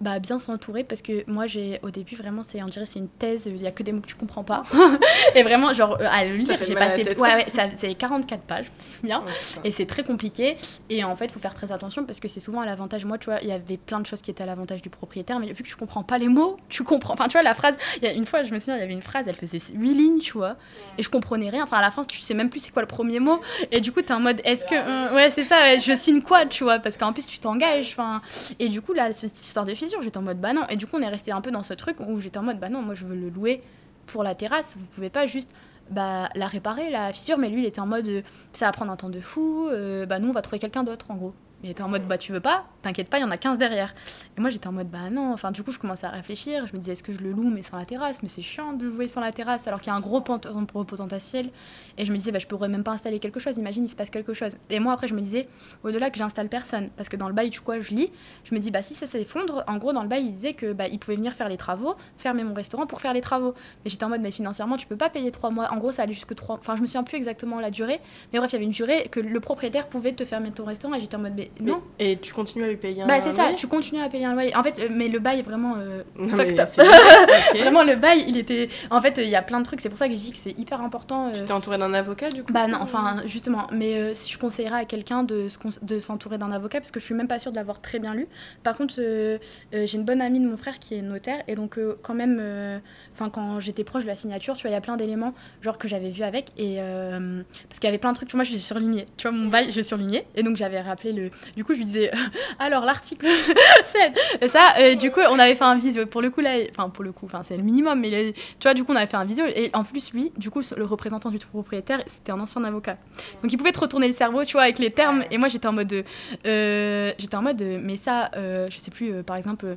Speaker 3: bah, bien s'entourer parce que moi, j'ai, au début, vraiment, c'est, on dirait, c'est une thèse. Il y a que des mots que tu comprends pas. et vraiment, genre, euh, à le lire, j'ai passé, ouais, ouais, c'est 44 pages, je me souviens. Et c'est très compliqué. Et en fait, faut faire très attention parce que c'est souvent à l'avantage. Moi, tu vois, il y avait plein de choses qui étaient à l'avantage du propriétaire, mais vu que tu comprends pas les mots, tu comprends. Enfin, tu vois, la phrase. Il y a une fois, je me souviens, il y avait une phrase, elle faisait 8 lignes, tu vois. Et je comprenais rien. Enfin, à la fin, tu sais même plus c'est quoi le premier mot. Et du coup, t'es en mode, est-ce que. euh, ouais, c'est ça, ouais, je signe quoi, tu vois Parce qu'en plus, tu t'engages. Enfin. Et du coup, là, cette histoire de j'étais en mode, bah non. Et du coup, on est resté un peu dans ce truc où j'étais en mode, bah non, moi, je veux le louer pour la terrasse. Vous pouvez pas juste bah, la réparer, la fissure, mais lui, il était en mode euh, ça va prendre un temps de fou, euh, bah nous, on va trouver quelqu'un d'autre en gros. Il était en mode bah tu veux pas, t'inquiète pas, il y en a 15 derrière. Et moi j'étais en mode bah non, enfin du coup je commençais à réfléchir, je me disais est-ce que je le loue mais sans la terrasse, mais c'est chiant de le louer sans la terrasse alors qu'il y a un gros, potentiel. Et je me disais bah je pourrais même pas installer quelque chose, imagine il se passe quelque chose. Et moi après je me disais au-delà que j'installe personne, parce que dans le bail tu quoi je lis, je me dis bah si ça s'effondre, en gros dans le bail il disait que bah il pouvait venir faire les travaux, fermer mon restaurant pour faire les travaux. Mais j'étais en mode mais financièrement tu peux pas payer trois mois, en gros ça allait jusque trois, enfin je me souviens plus exactement la durée, mais bref il y avait une durée que le propriétaire pouvait te fermer ton restaurant et j'étais en mode mais
Speaker 1: Mais-
Speaker 3: non.
Speaker 1: Et tu continues à lui payer un
Speaker 3: Bah c'est ça, tu continues à payer un loyer. En fait, euh, mais le bail est vraiment euh, fucked up. Vraiment le bail, il était. En fait, euh, il y a plein de trucs. C'est pour ça que je dis que c'est hyper important. euh,
Speaker 1: Tu t'es entouré d'un avocat du coup
Speaker 3: Bah non, enfin justement. Mais euh, si je conseillerais à quelqu'un de, de s'entourer d'un avocat, parce que je suis même pas sûre de l'avoir très bien lu. Par contre, euh, euh, j'ai une bonne amie de mon frère qui est notaire, et donc euh, quand même, euh, enfin quand j'étais proche de la signature, tu vois, il y a plein d'éléments genre que j'avais vu avec, et euh, parce qu'il y avait plein de trucs. Tu vois, moi, surlignée. Tu vois, mon bail, je surlignais, et donc j'avais rappelé le. Du coup, je lui disais, alors l'article 7, Et ça, du coup, on avait fait un visio. Pour le coup, là, enfin pour le coup, c'est le minimum, mais tu vois, du coup, on avait fait un visio, et en plus lui, du coup, le représentant du propriétaire, c'était un ancien avocat. Donc il pouvait te retourner le cerveau, tu vois, avec les termes. Et moi, j'étais en mode, de, euh, j'étais en mode, de, mais ça, euh, je sais plus, euh, par exemple.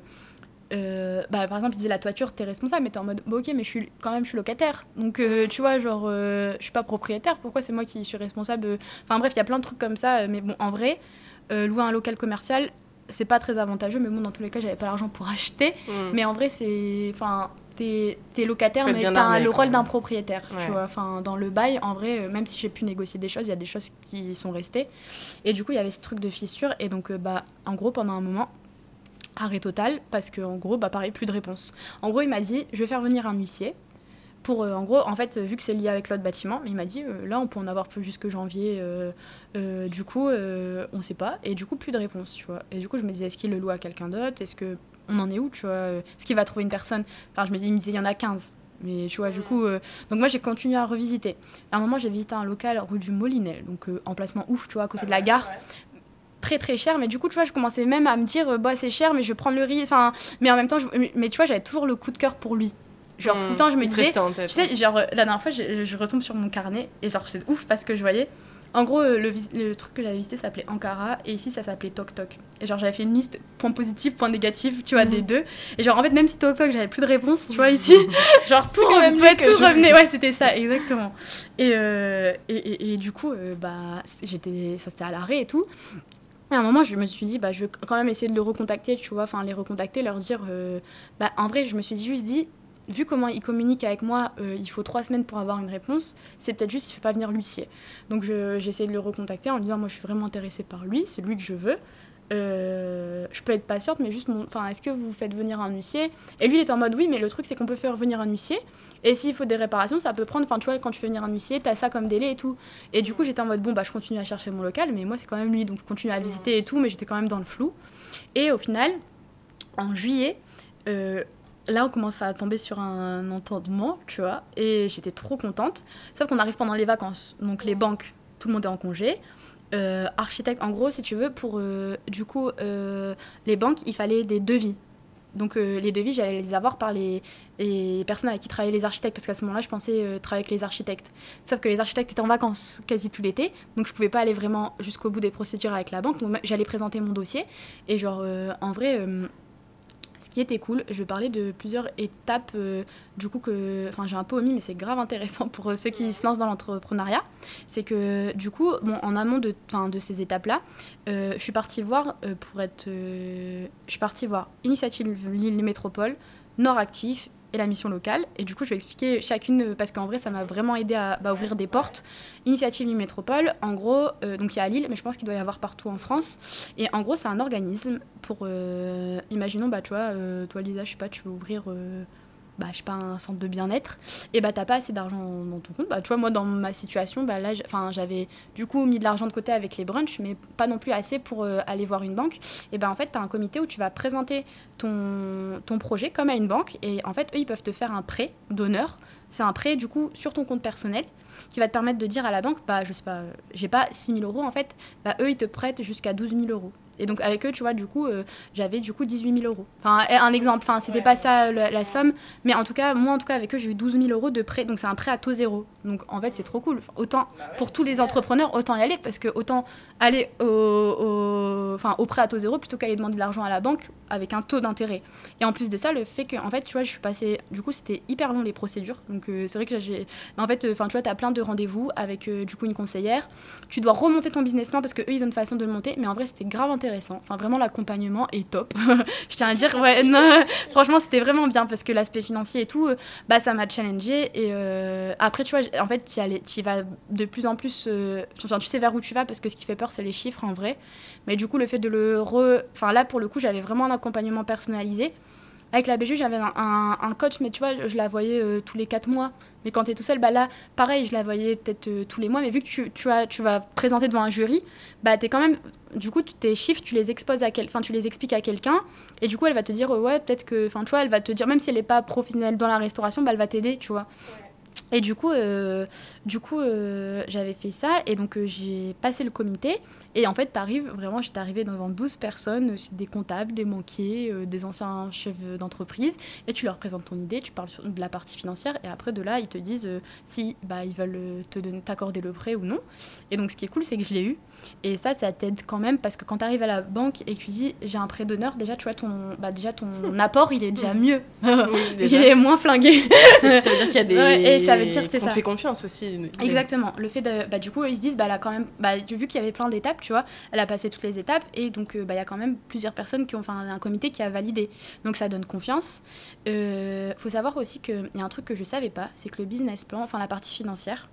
Speaker 3: bah, par exemple, il disait la toiture, t'es responsable, mais t'es en mode, bah, ok, mais je suis quand même, je suis locataire. Donc, tu vois, genre, euh, je suis pas propriétaire, pourquoi c'est moi qui suis responsable? Enfin, bref, il y a plein de trucs comme ça, mais bon, en vrai, euh, louer un local commercial, c'est pas très avantageux, mais bon, dans tous les cas, j'avais pas l'argent pour acheter.
Speaker 1: Hmm.
Speaker 3: Mais en vrai, c'est. Enfin, t'es locataire, mais t'as le rôle d'un propriétaire.
Speaker 1: Ouais.
Speaker 3: Tu vois, enfin, dans le bail, en vrai, euh, même si j'ai pu négocier des choses, il y a des choses qui sont restées. Et du coup, il y avait ce truc de fissure. Et donc, euh, bah, en gros, pendant un moment, arrêt total, parce que en gros, bah, pareil, plus de réponse. En gros, il m'a dit je vais faire venir un huissier. Pour, euh, en gros, en fait, euh, vu que c'est lié avec l'autre bâtiment, il m'a dit euh, là, on peut en avoir plus jusque janvier. du coup, on sait pas. Et du coup, plus de réponse, tu vois. Et du coup, je me disais est-ce qu'il le loue à quelqu'un d'autre? Est-ce que on en est où, tu vois? Est-ce qu'il va trouver une personne? Enfin, je me dis, il me disait il y en a 15. Mais tu vois, du coup, euh, donc moi j'ai continué à revisiter. À un moment, j'ai visité un local rue du Molinel, donc euh, emplacement ouf, tu vois, à côté de la gare très très cher mais du coup tu vois je commençais même à me dire euh, bah c'est cher mais je vais prendre le risque enfin mais en même temps je- mais tu vois j'avais toujours le coup de cœur pour lui genre tout le temps je me disais tu sais genre euh, la dernière fois je, je retombe sur mon carnet et genre c'est ouf parce que je voyais en gros euh, le, le truc que j'avais visité s'appelait Ankara et ici ça s'appelait Tok Tok. Et genre j'avais fait une liste point positif point négatif tu vois des deux. Et genre en fait même si Tok Tok j'avais plus de réponse tu vois ici genre tout,
Speaker 1: quand même
Speaker 3: ouais, tout
Speaker 1: je-
Speaker 3: revenait. Ouais c'était ça exactement. Et, euh, et, et, et du coup euh, bah j'étais ça c'était à l'arrêt et tout. Et à un moment, je me suis dit, bah, je vais quand même essayer de le recontacter, tu vois, enfin, les recontacter, leur dire. euh, bah, en vrai, je me suis juste dit, vu comment il communique avec moi, euh, il faut trois semaines pour avoir une réponse. C'est peut-être juste qu'il ne fait pas venir l'huissier. Donc j'ai essayé de le recontacter en lui disant Moi, je suis vraiment intéressée par lui, c'est lui que je veux. Euh, je peux être patiente, mais juste, enfin, est-ce que vous faites venir un huissier? Et lui, il est en mode oui, mais le truc, c'est qu'on peut faire venir un huissier. Et s'il faut des réparations, ça peut prendre, enfin, tu vois, quand tu fais venir un huissier, t'as ça comme délai et tout. Et du coup, j'étais en mode bon, bah, je continue à chercher mon local, mais moi, c'est quand même lui, donc je continue à visiter et tout, mais j'étais quand même dans le flou. Et au final, en juillet, euh, là, on commence à tomber sur un entendement, tu vois, et j'étais trop contente. Sauf qu'on arrive pendant les vacances, donc les banques, tout le monde est en congé. Euh, architecte, en gros, si tu veux, pour euh, du coup euh, les banques, il fallait des devis. Donc les devis, j'allais les avoir par les, les, personnes avec qui travaillaient les architectes, parce qu'à ce moment-là, je pensais travailler avec les architectes. Sauf que les architectes étaient en vacances quasi tout l'été, donc je pouvais pas aller vraiment jusqu'au bout des procédures avec la banque. Donc j'allais présenter mon dossier, et genre, en vrai ce qui était cool, je vais parler de plusieurs étapes, euh, du coup, que enfin, j'ai un peu omis, mais c'est grave intéressant pour euh, ceux qui se lancent dans l'entrepreneuriat. C'est que, du coup, bon, en amont de, de ces étapes-là, euh, je suis partie voir, pour être. je suis partie voir Initiative Lille Métropole, Nord Actif et la mission locale. Et du coup, je vais expliquer chacune parce qu'en vrai, ça m'a vraiment aidé à bah, ouvrir des portes. Initiative Lille Métropole, en gros, euh, donc il y a à Lille, mais je pense qu'il doit y avoir partout en France. Et en gros, c'est un organisme pour, euh, imaginons, bah, tu vois, euh, toi Lisa, je sais pas, tu veux ouvrir bah, je sais pas, un centre de bien-être, et bah t'as pas assez d'argent dans ton compte. Bah, tu vois, moi dans ma situation, bah, là, j'avais du coup mis de l'argent de côté avec les brunchs, mais pas non plus assez pour euh, aller voir une banque. Et bah en fait, tu as un comité où tu vas présenter ton, ton projet comme à une banque, et en fait, eux, ils peuvent te faire un prêt d'honneur. C'est un prêt du coup sur ton compte personnel qui va te permettre de dire à la banque, bah je sais pas, j'ai pas 6 000 euros en fait, bah eux ils te prêtent jusqu'à 12 000 euros. Et donc avec eux, tu vois, du coup, euh, j'avais du coup 18 000 euros. Enfin, un exemple, enfin, c'était pas ça la, somme, mais en tout cas, moi en tout cas, avec eux, j'ai eu 12 000 euros de prêt. Donc c'est un prêt à taux zéro. Donc en fait, c'est trop cool. Autant pour tous les entrepreneurs, autant y aller parce que autant aller au, enfin, au prêt à taux zéro plutôt qu'aller demander de l'argent à la banque avec un taux d'intérêt. Et en plus de ça, le fait que, en fait, tu vois, je suis passée, du coup, c'était hyper long les procédures. Donc euh, c'est vrai que j'ai, en fait, enfin, tu vois, tu as plein de rendez-vous avec euh, du coup une conseillère. Tu dois remonter ton business plan parce que eux, ils ont une façon de le monter. Mais en vrai, c'était grave intéressant. Enfin, vraiment l'accompagnement est top. je tiens à dire, ouais, non, franchement, c'était vraiment bien parce que l'aspect financier et tout, euh, bah, ça m'a challengé. Et euh, après, tu vois, en fait, tu vas de plus en plus. Euh, tu sais vers où tu vas parce que ce qui fait peur, c'est les chiffres en vrai. Mais du coup, le fait de le re. Enfin, là, pour le coup, j'avais vraiment un accompagnement personnalisé. Avec la BG, j'avais un, coach, mais tu vois, je la voyais tous les quatre mois. Mais quand tu es tout seul, bah là, pareil, je la voyais peut-être tous les mois. Mais vu que tu, tu, as, tu vas présenter devant un jury, bah, tu es quand même du coup, tes chiffres, tu les exposes à quel... tu les expliques à quelqu'un, et du coup, elle va te dire, ouais, peut-être que, enfin, tu vois, elle va te dire, même si elle n'est pas professionnelle dans la restauration, bah, elle va t'aider, tu vois. Et du coup, euh, du coup euh, j'avais fait ça et donc euh, j'ai passé le comité. Et en fait, arrives, vraiment, j'étais arrivée devant 12 personnes, des comptables, des banquiers, des anciens chefs d'entreprise. Et tu leur présentes ton idée, tu parles de la partie financière. Et après, de là, ils te disent si bah, ils veulent te t'accorder le prêt ou non. Et donc, ce qui est cool, c'est que je l'ai eu. Et ça, ça t'aide quand même parce que quand tu arrives à la banque et que tu dis j'ai un prêt d'honneur, déjà, tu vois, ton, bah, déjà, ton apport, il est déjà mieux. il est moins flingué.
Speaker 1: ça veut dire qu'il y a des.
Speaker 3: et ça veut dire c'est ça.
Speaker 1: On te fait confiance aussi.
Speaker 3: Exactement. Le fait de, bah, du coup, ils se disent, bah, là, quand même, bah, vu qu'il y avait plein d'étapes, tu vois, elle a passé toutes les étapes et donc, euh, bah, il y a quand même plusieurs personnes qui ont, enfin, un comité qui a validé. Donc, ça donne confiance. Il euh, faut savoir aussi qu'il y a un truc que je savais pas, c'est que le business plan, enfin, la partie financière,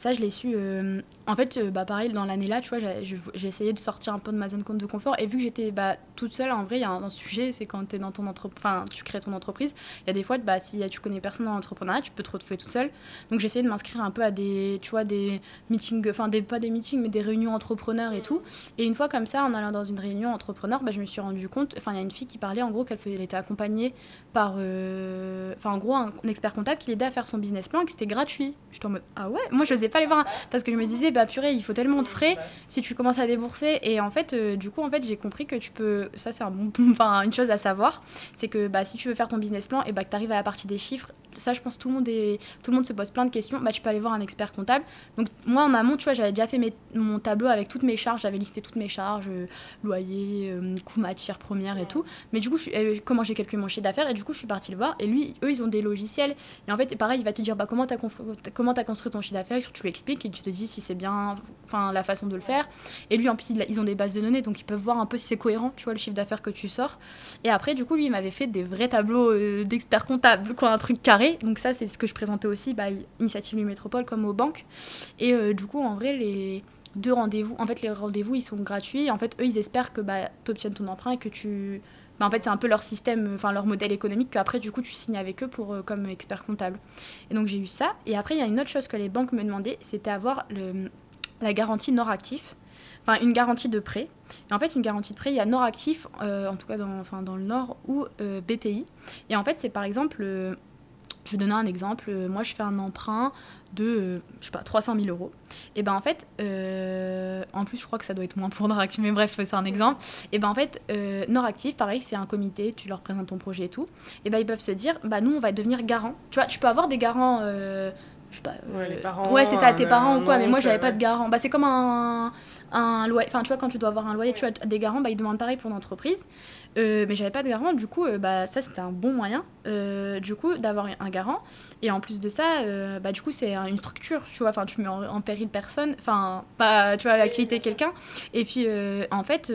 Speaker 3: ça, je l'ai su. Euh, en fait, euh, bah, pareil, dans l'année-là, tu vois, j'ai essayé de sortir un peu de ma zone de confort. Et vu que j'étais bah, toute seule, en vrai, il y a un, sujet, c'est quand es dans ton enfin, tu crées ton entreprise. Il y a des fois, bah, si tu connais personne dans l'entrepreneuriat, tu peux te retrouver tout seul. Donc, j'ai essayé de m'inscrire un peu à des, tu vois, des meetings, enfin, pas des meetings, mais des réunions entrepreneurs et tout. Et une fois comme ça, en allant dans une réunion entrepreneur, bah, je me suis rendu compte, enfin, il y a une fille qui parlait, en gros, qu'elle était accompagnée par, euh, enfin, en gros, un, expert comptable qui l'aidait à faire son business plan et que c'était gratuit. J'étais en mode, ah ouais, moi, je n'osais pas les voir parce que je me disais, bah purée, il faut tellement de frais si tu commences à débourser. Et en fait, euh, du coup, en fait, j'ai compris que tu peux, ça c'est un bon, enfin, une chose à savoir, c'est que bah, si tu veux faire ton business plan et bah, que tu arrives à la partie des chiffres, ça, je pense tout le monde est, tout le monde se pose plein de questions. Bah, tu peux aller voir un expert comptable. Donc moi, en amont, tu vois, j'avais déjà fait mes- mon tableau avec toutes mes charges. J'avais listé toutes mes charges, euh, loyer, euh, coût matière première et tout. Mais du coup, euh, comment j'ai calculé mon chiffre d'affaires et du coup, je suis partie le voir. Et lui, eux, ils ont des logiciels. Et en fait, pareil, il va te dire bah, comment tu as, comment as construit ton chiffre d'affaires? Tu lui expliques et tu te dis si c'est bien, enfin la façon de le faire. Et lui, en plus, ils ont des bases de données, donc ils peuvent voir un peu si c'est cohérent, tu vois, le chiffre d'affaires que tu sors. Et après, du coup, lui, il m'avait fait des vrais tableaux euh, d'experts comptables, quoi, un truc carré. Donc ça, c'est ce que je présentais aussi, bah, Initiative Nuit Métropole, comme aux banques. Et euh, du coup, en vrai, les deux rendez-vous, en fait, les rendez-vous, ils sont gratuits. En fait, eux, ils espèrent que bah, tu obtiennes ton emprunt et que tu... bah, en fait, c'est un peu leur système, enfin leur modèle économique, qu'après, du coup, tu signes avec eux pour, euh, comme expert comptable. Et donc, j'ai eu ça. Et après, il y a une autre chose que les banques me demandaient, c'était avoir la garantie Nord Actif. Enfin, une garantie de prêt. Et en fait, une garantie de prêt, il y a Nord Actif, euh, en tout cas dans, enfin, dans le Nord, ou BPI. Et en fait, c'est par exemple, je vais donner un exemple. euh, moi, je fais un emprunt de, euh, je sais pas, 300 000 euros. Et ben en fait, euh, en plus, je crois que ça doit être moins pour Nord Actif, mais bref, c'est un exemple. Et ben en fait, euh, pareil, c'est un comité, tu leur présentes ton projet et tout. Et ben ils peuvent se dire, bah nous, on va devenir garant. Tu vois, tu peux avoir des garants. euh, je sais pas,
Speaker 1: Ouais, les parents,
Speaker 3: Ouais, c'est ça, tes parents ou quoi, mais moi j'avais pas de garant. Bah, c'est comme un, un loyer. Enfin, tu vois, quand tu dois avoir un loyer, tu as des garants, bah, ils demandent pareil pour l'entreprise. Euh, mais j'avais pas de garant, du coup, euh, bah, ça c'était un bon moyen, euh, du coup, d'avoir un garant. Et en plus de ça, bah, du coup, c'est une structure, tu vois, enfin, tu mets en, en péril personne, enfin, pas, tu vois, l'activité de quelqu'un. Et puis, en, fait,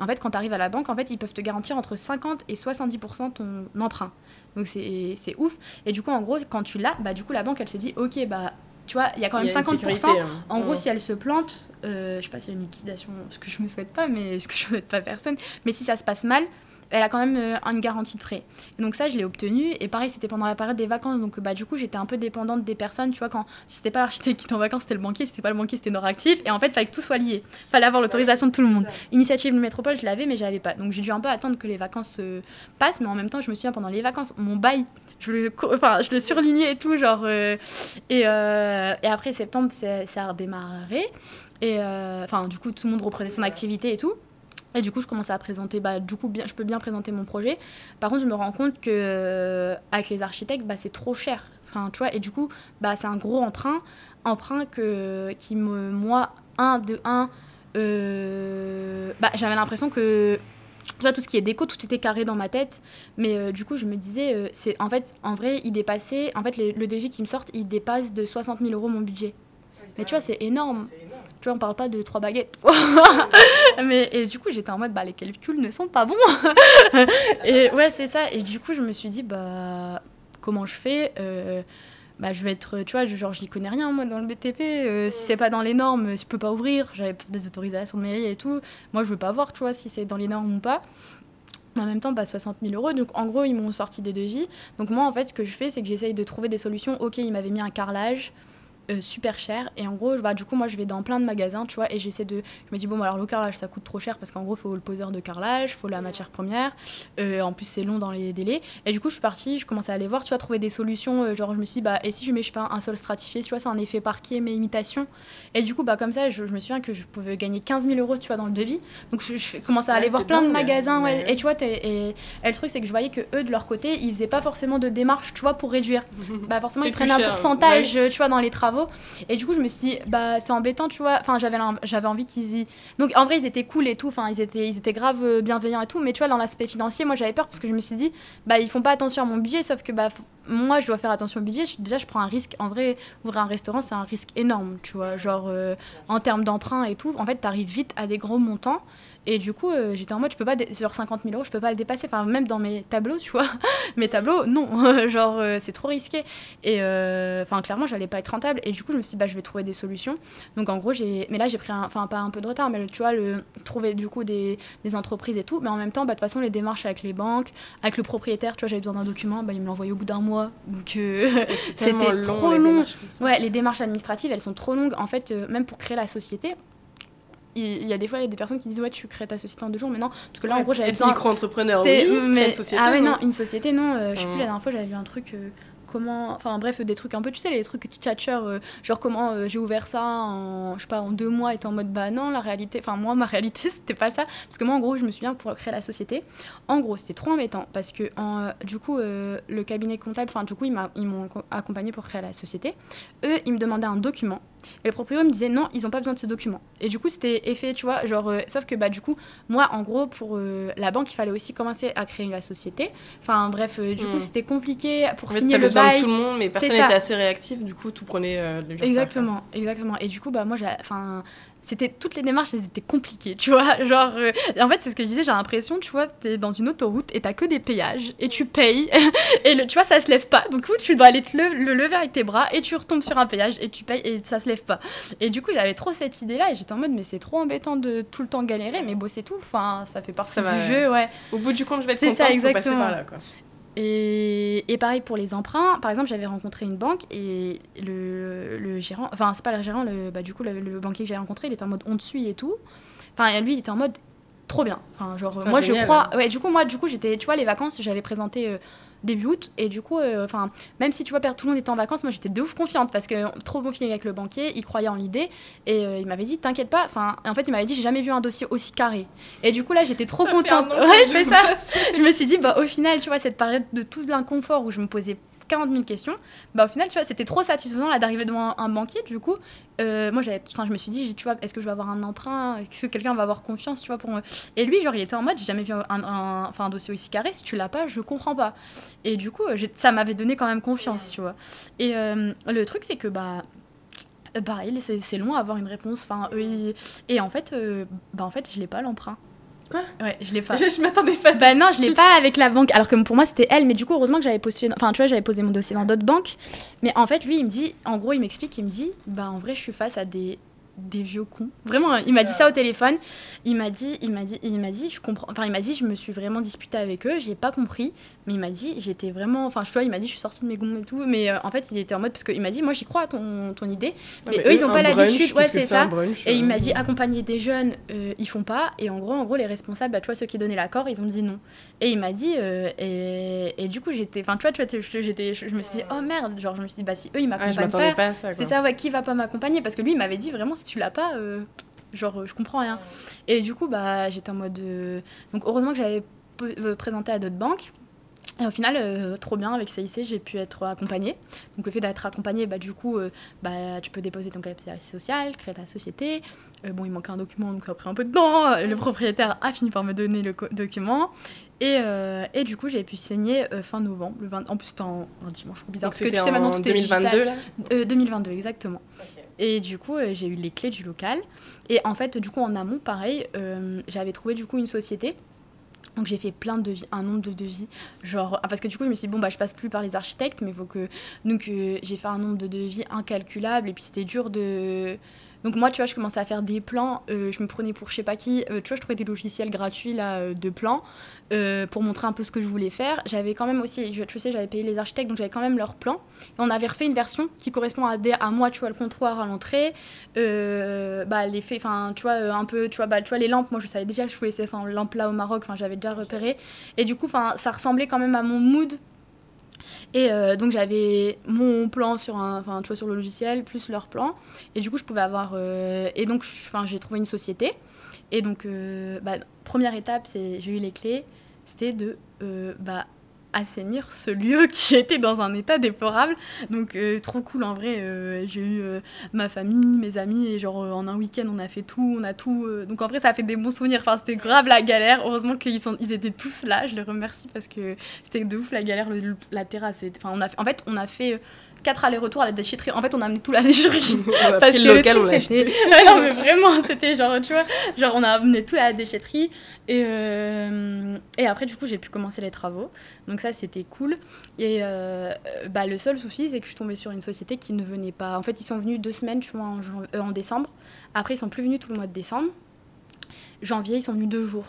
Speaker 3: en fait, quand tu arrives à la banque, en fait, ils peuvent te garantir entre 50 et 70% ton emprunt. Donc, c'est c'est ouf. Et du coup, en gros, quand tu l'as, bah, du coup, la banque, elle se dit, ok, bah, tu vois, il y a quand même
Speaker 1: Il y a une
Speaker 3: 50%.
Speaker 1: sécurité, hein.
Speaker 3: En gros, si elle se plante, euh, je sais pas s'il y a une liquidation, ce que je me souhaite pas, mais ce que je souhaite pas personne, mais si ça se passe mal, elle a quand même euh, une garantie de prêt. Et donc ça, je l'ai obtenu. Et pareil, c'était pendant la période des vacances. Donc bah, du coup, j'étais un peu dépendante des personnes. Tu vois, quand si c'était pas l'architecte qui était en vacances, c'était le banquier. Si c'était pas le banquier, c'était Nord Actif. Et en fait, il fallait que tout soit lié. fallait avoir l'autorisation de tout le monde. Initiative de métropole, je l'avais, mais je l'avais pas. Donc j'ai dû un peu attendre que les vacances se passent. Mais en même temps, je me souviens pendant les vacances, mon bail, je le, enfin, je le surlignais et tout. Genre, euh, et, euh, et après septembre, ça a redémarré. Et euh, enfin, du coup, tout le monde reprenait son activité et tout. Et du coup, je commençais à présenter, bah, du coup, bien, je peux bien présenter mon projet. Par contre, je me rends compte que avec les architectes, bah, c'est trop cher. Enfin, tu vois, et du coup, bah, c'est un gros emprunt. Emprunt que, qui me, moi, un de un, bah, j'avais l'impression que, tu vois, tout ce qui est déco, tout était carré dans ma tête. Mais euh, du coup, je me disais, euh, c'est en fait, en vrai, il dépassait, en fait, les- le devis qui me sort, il dépasse de 60 000 euros mon budget. Mais tu vois, c'est énorme. Tu vois, on parle pas de trois baguettes. mais et du coup, j'étais en mode, bah, les calculs ne sont pas bons. et ouais, c'est ça. Et du coup, je me suis dit, bah, comment je fais Euh, bah, je vais être, tu vois, genre, j'y connais rien, moi, dans le BTP. Euh, si c'est pas dans les normes, je peux pas ouvrir. J'avais des autorisations de mairie et tout. Moi, je veux pas voir, tu vois, si c'est dans les normes ou pas. Mais en même temps, bah, 60 000 euros. Donc, en gros, ils m'ont sorti des devis. Donc, moi, en fait, ce que je fais, c'est que j'essaye de trouver des solutions. Ok, ils m'avaient mis un carrelage. Euh, super cher. Et en gros bah, du coup moi je vais dans plein de magasins tu vois et j'essaie de je me dis bon bah, alors le carrelage ça coûte trop cher parce qu'en gros il faut le poseur de carrelage faut la matière première. Euh, en plus c'est long dans les délais. Et du coup je suis partie je commençais à aller voir tu vois trouver des solutions. Euh, genre je me suis dit bah et si je mets je sais pas un sol stratifié tu vois c'est un effet parquet mais imitation et du coup bah comme ça je, je me souviens que je pouvais gagner 15 000 euros tu vois dans le devis. Donc je, je commençais à
Speaker 1: Ah,
Speaker 3: aller voir plein de magasins ouais.
Speaker 1: Ouais.
Speaker 3: et tu vois et, et le truc c'est que je voyais que eux de leur côté ils faisaient pas forcément de démarche tu vois pour réduire. Bah forcément ils prennent un pourcentage tu vois dans les travaux et du coup je me suis dit bah c'est embêtant tu vois. Enfin j'avais j'avais envie qu'ils y donc en vrai ils étaient cool et tout. Enfin ils étaient ils étaient grave euh, bienveillants et tout. Mais tu vois dans l'aspect financier moi j'avais peur parce que je me suis dit bah ils font pas attention à mon budget. Sauf que bah moi je dois faire attention au budget. Déjà je prends un risque. En vrai ouvrir un restaurant c'est un risque énorme tu vois. Genre euh, en termes d'emprunt et tout. En fait t'arrives vite à des gros montants et du coup, euh, j'étais en mode, je peux pas, sur 50 000 euros, je peux pas le dépasser. Enfin, même dans mes tableaux, tu vois, mes tableaux, non. Genre, euh, c'est trop risqué. Et euh, enfin, clairement, j'allais pas être rentable. Et du coup, je me suis dit, bah, je vais trouver des solutions. Donc, en gros, j'ai. Mais là, j'ai pris. Enfin, pas un peu de retard, mais tu vois, le... trouver du coup des, des entreprises et tout. Mais en même temps, bah, de toute façon, les démarches avec les banques, avec le propriétaire, tu vois, j'avais besoin d'un document, bah, il me l'a envoyé au bout d'un mois. Donc, euh, C'était trop
Speaker 1: les
Speaker 3: long.
Speaker 1: ça.
Speaker 3: Ouais, les démarches administratives, elles sont trop longues. En fait, euh, même pour créer la société, il y a des fois il y a des personnes qui disent ouais tu crées ta société en deux jours mais non parce que là en gros j'avais besoin
Speaker 1: micro-entrepreneur, oui,
Speaker 3: mais-
Speaker 1: une société,
Speaker 3: ah ouais
Speaker 1: non.
Speaker 3: non une société non euh, je sais plus
Speaker 1: Mm.
Speaker 3: la dernière fois j'avais vu un truc euh, comment, enfin bref, des trucs un peu, tu sais, les trucs tchatcheurs, euh, genre comment euh, j'ai ouvert ça en, je sais pas, en deux mois, et en mode bah non, la réalité, enfin moi, ma réalité, c'était pas ça. Parce que moi, en gros, je me souviens pour créer la société, en gros, c'était trop embêtant parce que en, euh, du coup, le cabinet comptable, enfin du coup, ils m'ont co- accompagné pour créer la société. Eux, ils me demandaient un document. Et le propriétaire me disait non, ils ont pas besoin de ce document. Et du coup, c'était effet, tu vois, genre, euh, sauf que bah du coup, moi, en gros, pour euh, la banque, il fallait aussi commencer à créer la société. Enfin, bref, euh, du
Speaker 1: Hmm.
Speaker 3: coup, c'était compliqué pour
Speaker 1: En fait,
Speaker 3: signer le bail.
Speaker 1: tout le monde, mais personne n'était assez réactif, du coup, tout prenait.
Speaker 3: Exactement, exactement. Et du coup, bah moi, j'ai, enfin, c'était toutes les démarches, elles étaient compliquées, tu vois. Genre, euh, en fait, c'est ce que je disais. J'ai l'impression, tu vois, t'es dans une autoroute et t'as que des péages et tu payes et le, tu vois, ça se lève pas. Donc, tu dois aller te le, le lever avec tes bras et tu retombes sur un péage et tu payes et ça se lève pas. Et du coup, j'avais trop cette idée-là et j'étais en mode, mais c'est trop embêtant de tout le temps galérer, mais c'est tout. Enfin, ça fait partie
Speaker 1: Ça
Speaker 3: du
Speaker 1: va,
Speaker 3: jeu, ouais.
Speaker 1: Au bout du compte, je vais être
Speaker 3: C'est ça,
Speaker 1: contente, faut passer
Speaker 3: exactement.
Speaker 1: par là, quoi.
Speaker 3: Et, et pareil pour les emprunts. Par exemple, j'avais rencontré une banque et le, le gérant, enfin, c'est pas le gérant, le, bah, du coup, le, le banquier que j'ai rencontré, il était en mode on te suit et tout. Enfin, lui, il était en mode trop bien. Enfin, genre, moi,
Speaker 1: génial.
Speaker 3: je crois. Ouais, du coup, moi, du coup, j'étais, tu vois, les vacances, j'avais présenté. euh, début août. Et du coup euh, enfin même si tu vois tout le monde était en vacances moi j'étais de ouf confiante parce que trop bon feeling avec le banquier il croyait en l'idée. Et euh, il m'avait dit t'inquiète pas. Enfin en fait il m'avait dit j'ai jamais vu un dossier aussi carré. Et du coup là j'étais trop
Speaker 1: Ça
Speaker 3: contente. ouais c'est ça. Je me suis dit, bah, au final, tu vois, cette période de tout l'inconfort où je me posais 40 000 questions, bah, au final, tu vois, c'était trop satisfaisant d'arriver devant un, banquier. Du coup, euh, moi, enfin, je me suis dit, tu vois, est-ce que je vais avoir un emprunt? Est-ce que quelqu'un va avoir confiance, tu vois, pour me... Et lui, genre, il était en mode, j'ai jamais vu un, un- un dossier aussi carré. Si tu l'as pas, je comprends pas. Et du coup, ça m'avait donné quand même confiance, tu vois. Et euh, le truc, c'est que, bah. Pareil, c'est long à avoir une réponse. Enfin, eux, et en fait, euh, bah en fait, je l'ai pas l'emprunt.
Speaker 1: Quoi
Speaker 3: Ouais, je l'ai pas.
Speaker 1: Je m'attendais pas à.
Speaker 3: Bah non, je l'ai pas avec la banque. Alors que pour moi, c'était elle. Mais du coup, heureusement que j'avais postulé. dans- Enfin, tu vois, j'avais posé mon dossier dans d'autres banques. Mais en fait, lui, il me dit. En gros, il m'explique. Il me dit Bah, en vrai, je suis face à des des vieux cons. Vraiment, il m'a dit ça au téléphone. Il m'a dit, il m'a dit, il m'a dit, je comprends. Enfin, il m'a dit, je me suis vraiment disputée avec eux. J'ai pas compris, mais il m'a dit, j'étais vraiment. Enfin, tu vois, il m'a dit, je suis sortie de mes gonds et tout. Mais euh, en fait, il était en mode parce qu'il m'a dit, moi, j'y crois à ton ton idée. Mais eux, ils ont pas l'habitude. Ouais, c'est ça.
Speaker 1: brunch,
Speaker 3: Et il
Speaker 1: euh,
Speaker 3: m'a dit accompagner des jeunes, euh, ils font pas. Et en gros, en gros, les responsables, bah, tu vois, ceux qui donnaient l'accord, ils ont dit non. Et il m'a dit, euh, et, et du coup, j'étais, enfin, tu vois, tu vois, je- j'étais, je me suis dit, oh merde, genre, je me suis dit, bah si eux ils
Speaker 1: Ah, je
Speaker 3: m'accompagnent pas,
Speaker 1: pas
Speaker 3: c'est ça, ouais, qui va pas m'accompagner? Parce que lui, il m'avait dit vraiment, si tu l'as pas, euh, genre, je comprends rien. Et du coup, bah, j'étais en mode, euh, donc heureusement que j'avais euh, présenté à d'autres banques. Et au final, euh, trop bien, avec CIC, j'ai pu être accompagnée. Donc le fait d'être accompagnée, bah, du coup, euh, bah, tu peux déposer ton capital social, créer ta société. Euh, bon, il manquait un document, donc ça a pris un peu de temps. Le propriétaire a fini par me donner le document. Et, et du coup, j'ai pu signer fin novembre. Le 20... En plus, c'était en- un dimanche, trop bizarre.
Speaker 1: Donc
Speaker 3: Parce que tu sais, maintenant,
Speaker 1: en
Speaker 3: tout est
Speaker 1: 2022
Speaker 3: digital.
Speaker 1: là?
Speaker 3: Euh, 2022, exactement. Et du coup, euh, j'ai eu les clés du local. Et en fait, du coup, en amont, pareil, euh, j'avais trouvé du coup une société. Donc j'ai fait plein de devis, un nombre de devis, genre ah, parce que du coup je me suis dit bon bah je passe plus par les architectes mais faut que donc euh, j'ai fait un nombre de devis incalculable et puis c'était dur de donc moi tu vois je commençais à faire des plans, euh, je me prenais pour je sais pas qui, euh, tu vois je trouvais des logiciels gratuits euh, de plans pour montrer un peu ce que je voulais faire. J'avais quand même aussi, tu sais j'avais payé les architectes donc j'avais quand même leurs plans. Et on avait refait une version qui correspond à, à moi tu vois le comptoir à l'entrée, bah les faits, enfin tu un peu tu vois bah lampes moi je savais déjà je voulais ces lampes là au Maroc, enfin j'avais déjà repéré. Et du coup ça ressemblait quand même à mon mood et euh, donc j'avais mon plan sur un, enfin tu vois sur le logiciel plus leur plan. Et du coup je pouvais avoir euh, et donc enfin j'ai trouvé une société. Et donc euh, bah, première étape c'est j'ai eu les clés. C'était de bah, assainir ce lieu qui était dans un état déplorable. Donc euh, trop cool en vrai euh, j'ai eu euh, ma famille mes amis et genre en un week-end on a fait tout on a tout donc en vrai ça a fait des bons souvenirs. Enfin c'était grave la galère. Heureusement qu'ils sont ils étaient tous là je les remercie parce que c'était de ouf la galère. Le- la terrasse enfin on a en fait on a fait quatre allers-retours à la déchetterie en fait on a amené tout la déchetterie
Speaker 1: On a
Speaker 3: parce
Speaker 1: pris
Speaker 3: que
Speaker 1: le local,
Speaker 3: truc,
Speaker 1: on l'a
Speaker 3: c'était-
Speaker 1: acheté.
Speaker 3: Ouais, non, mais vraiment, c'était genre, tu vois, genre on a amené tout à la déchetterie et, euh, et après, du coup, j'ai pu commencer les travaux. Donc ça, c'était cool. Et euh, bah, le seul souci, c'est que je suis tombée sur une société qui ne venait pas. En fait, ils sont venus deux semaines, tu vois, en, jan- euh, en décembre. Après, ils sont plus venus tout le mois de décembre. Janvier, ils sont venus deux jours.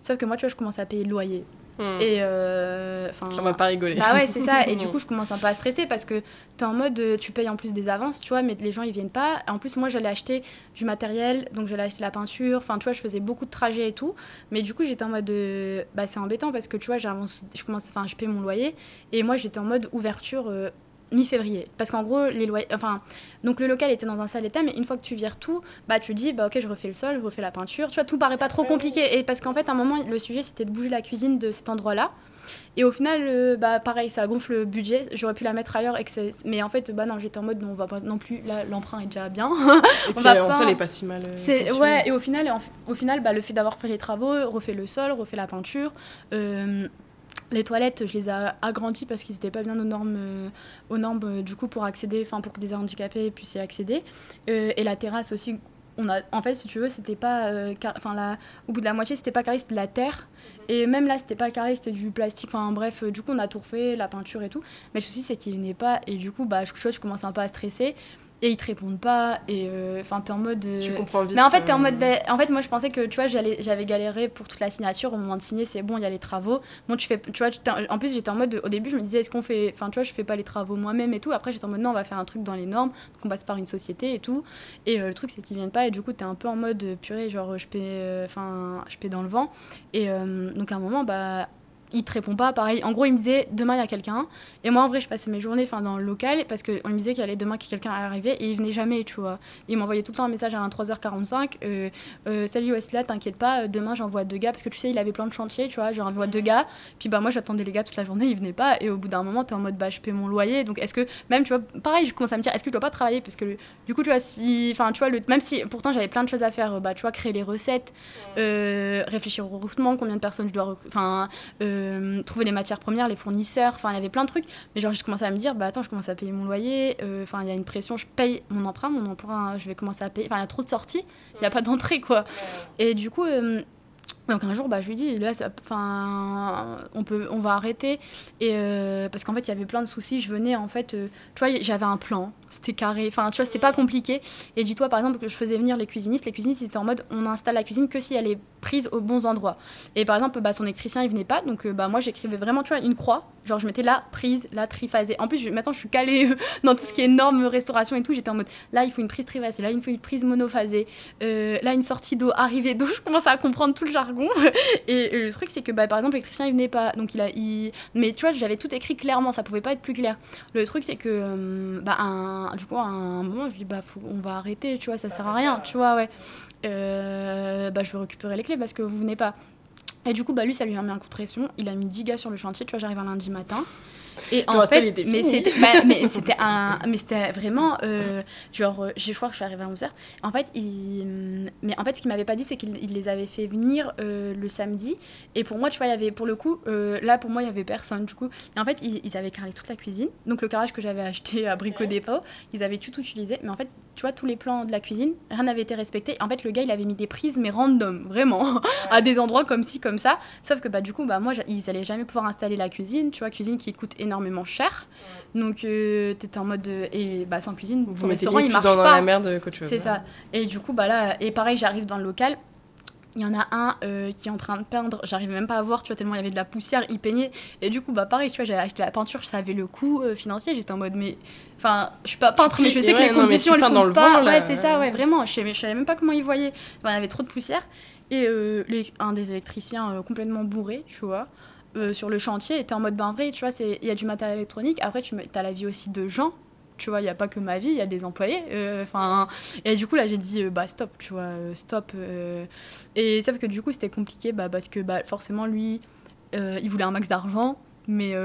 Speaker 3: Sauf que moi, tu vois, je commence à payer le loyer.
Speaker 1: Hmm.
Speaker 3: Et euh, enfin.
Speaker 1: J'en vais pas rigoler.
Speaker 3: Bah ouais, c'est ça. Et du coup, je commence un peu à stresser parce que t'es en mode, euh, tu payes en plus des avances, tu vois, mais les gens ils viennent pas. En plus, moi j'allais acheter du matériel, donc j'allais acheter la peinture. Enfin, tu vois, je faisais beaucoup de trajets et tout. Mais du coup, j'étais en mode, euh, bah c'est embêtant parce que tu vois, j'avance, je commence, enfin, je paye mon loyer. Et moi, j'étais en mode ouverture. euh, mi-février. Parce qu'en gros, les loyers. Enfin, donc le local était dans un sale état, mais une fois que tu vires tout, bah tu dis, bah ok, je refais le sol, je refais la peinture. Tu vois, tout paraît pas trop compliqué. Et parce qu'en fait, à un moment, le sujet, c'était de bouger la cuisine de cet endroit-là. Et au final, euh, bah pareil, ça gonfle le budget. J'aurais pu la mettre ailleurs. Et que mais en fait, bah non, j'étais en mode, non, on va pas non plus. Là, l'emprunt est déjà bien.
Speaker 1: Et puis
Speaker 3: va
Speaker 1: en
Speaker 3: pas-
Speaker 1: soi, elle est pas si mal. euh,
Speaker 3: C'est ouais et au final en- au final bah, le fait d'avoir fait les travaux refait le sol refait la peinture euh, les toilettes je les ai agrandies parce qu'ils n'étaient pas bien aux normes euh, aux normes euh, du coup pour accéder enfin pour que des handicapés puissent y accéder. Euh, et la terrasse aussi on a en fait si tu veux c'était pas enfin au bout de la moitié c'était pas carré c'était de la terre. Et même là c'était pas carré c'était du plastique enfin bref du coup on a tout refait la peinture et tout. Mais le souci c'est qu'ils venaient pas. Et du coup bah je, je commence un peu à stresser et ils te répondent pas et euh, enfin t'es en mode euh,
Speaker 1: Tu comprends vite.
Speaker 3: mais en fait, t'es en
Speaker 1: euh,
Speaker 3: mode. ben, en fait, moi, je pensais que tu vois, j'allais- j'avais galéré pour toute la signature. Au moment de signer, c'est bon, il y a les travaux. Bon, tu fais. Tu vois, en plus, j'étais en mode. Au début, je me disais, est-ce qu'on fait. Enfin, tu vois, je fais pas les travaux moi-même et tout. Après, j'étais en mode, non, on va faire un truc dans les normes. Donc, on passe par une société et tout. Et euh, le truc, c'est qu'ils viennent pas. Et du coup, t'es un peu en mode euh, purée, genre, je paie. euh, Enfin, je paie dans le vent. Et euh, donc, à un moment, bah. Il te répond pas, pareil. En gros, il me disait demain il y a quelqu'un. Et moi, en vrai, je passais mes journées enfin, dans le local parce qu'on me disait qu'il y allait demain que quelqu'un arriver et il venait jamais, tu vois. Il m'envoyait tout le temps un message à 23h45. euh, euh, salut Wesley, t'inquiète pas, euh, demain j'envoie deux gars parce que tu sais, il avait plein de chantiers, tu vois. J'envoie deux gars. Puis bah, moi, j'attendais les gars toute la journée, ils venaient pas. Et au bout d'un moment, t'es en mode bah, je paie mon loyer. Donc est-ce que, même, tu vois, pareil, je commence à me dire, est-ce que je dois pas travailler? Parce que du coup, tu vois, si. Enfin, tu vois, le, même si pourtant j'avais plein de choses à faire, bah, tu vois, créer les recettes, euh, réfléchir au recrutement, combien de personnes je dois. Enfin, euh, trouver les matières premières, les fournisseurs, enfin il y avait plein de trucs. Mais genre je commençais à me dire, bah attends, je commence à payer mon loyer, euh, enfin il y a une pression, je paye mon emprunt, mon emprunt, je vais commencer à payer, enfin il y a trop de sorties, il n'y a pas d'entrée quoi. Et du coup, euh, donc un jour, bah, je lui dis, là, ça- on on va arrêter. Et euh, parce qu'en fait, il y avait plein de soucis. Je venais, en fait, euh, tu vois, j'avais un plan, c'était carré. Enfin, tu vois, c'était pas compliqué. Et dis-toi, par exemple, que je faisais venir les cuisinistes. Les cuisinistes, ils étaient en mode, on installe la cuisine que si elle est prise aux bons endroits. Et par exemple, bah, son électricien, il venait pas. Donc, euh, bah, moi, j'écrivais vraiment, tu vois, une croix. Genre, je mettais là, prise, là, triphasée. En plus, je- maintenant, je suis calée euh, dans tout ce qui est normes, restauration et tout. J'étais en mode, là, il faut une prise triphasée, là, il faut une prise monophasée, euh, là, une sortie d'eau, arrivée d'eau. Je commence à comprendre tout le jargon. Et, et le truc, c'est que, bah, par exemple, l'électricien, il venait pas. Donc, il a. il- Mais tu vois, j'avais tout écrit clairement, ça pouvait pas être plus clair. Le truc, c'est que, bah, un- du coup, à un moment, je dis, bah, faut- on va arrêter, tu vois, ça sert à rien, tu vois, ouais. Euh, bah, je vais récupérer les clés parce que vous venez pas. Et du coup, bah, lui, ça lui a mis un coup de pression. Il a mis 10 gars sur le chantier, tu vois, j'arrive un lundi matin. Et en fait,
Speaker 1: était
Speaker 3: mais
Speaker 1: fini.
Speaker 3: c'était, bah, mais c'était un, mais c'était vraiment, euh, genre, euh, je crois que je suis arrivée à 11h. En fait, il, mais en fait, ce qu'il m'avait pas dit, c'est qu'il il les avait fait venir euh, le samedi. Et pour moi, tu vois, il y avait, pour le coup, euh, là, pour moi, il y avait personne, du coup. Et en fait, ils, ils avaient carrelé toute la cuisine. Donc, le carrelage que j'avais acheté à Brico Dépôt, ils avaient tout utilisé. Mais en fait, tu vois, tous les plans de la cuisine, rien n'avait été respecté. En fait, le gars, il avait mis des prises, mais random, vraiment, à des endroits comme ci, comme ça. Sauf que, bah, du coup, bah, moi, ils allaient jamais pouvoir installer la cuisine, tu vois, cuisine qui coûte énormément cher. Donc, euh, t'étais en mode. de- Et bah, sans cuisine,
Speaker 1: Vous
Speaker 3: ton restaurant, il marche
Speaker 1: dans,
Speaker 3: pas.
Speaker 1: la merde qu'autre chose.
Speaker 3: C'est ça. Et du coup, bah là, et pareil, j'arrive dans le local. Il y en a un euh, qui est en train de peindre, j'arrive même pas à voir, tu vois, tellement il y avait de la poussière, il peignait. Et du coup, bah pareil, tu vois, j'avais acheté la peinture, je savais le coût euh, financier, j'étais en mode, mais. Enfin, je suis pas peintre, mais je sais que les
Speaker 1: non,
Speaker 3: conditions, elles sont
Speaker 1: dans le
Speaker 3: pas.
Speaker 1: vent,
Speaker 3: ouais, c'est ça, ouais, vraiment. Je je savais même pas comment ils voyaient. Enfin, il y avait trop de poussière. Et euh, les- un des électriciens euh, complètement bourré, tu vois. Euh, sur le chantier, était en mode ben vrai, tu vois, il y a du matériel électronique. Après, tu as la vie aussi de gens, tu vois, il n'y a pas que ma vie, il y a des employés. euh, Enfin, et du coup, là, j'ai dit, euh, bah stop, tu vois, stop. Et sauf que du coup, c'était compliqué bah, parce que bah, forcément, lui, il voulait un max d'argent. Mais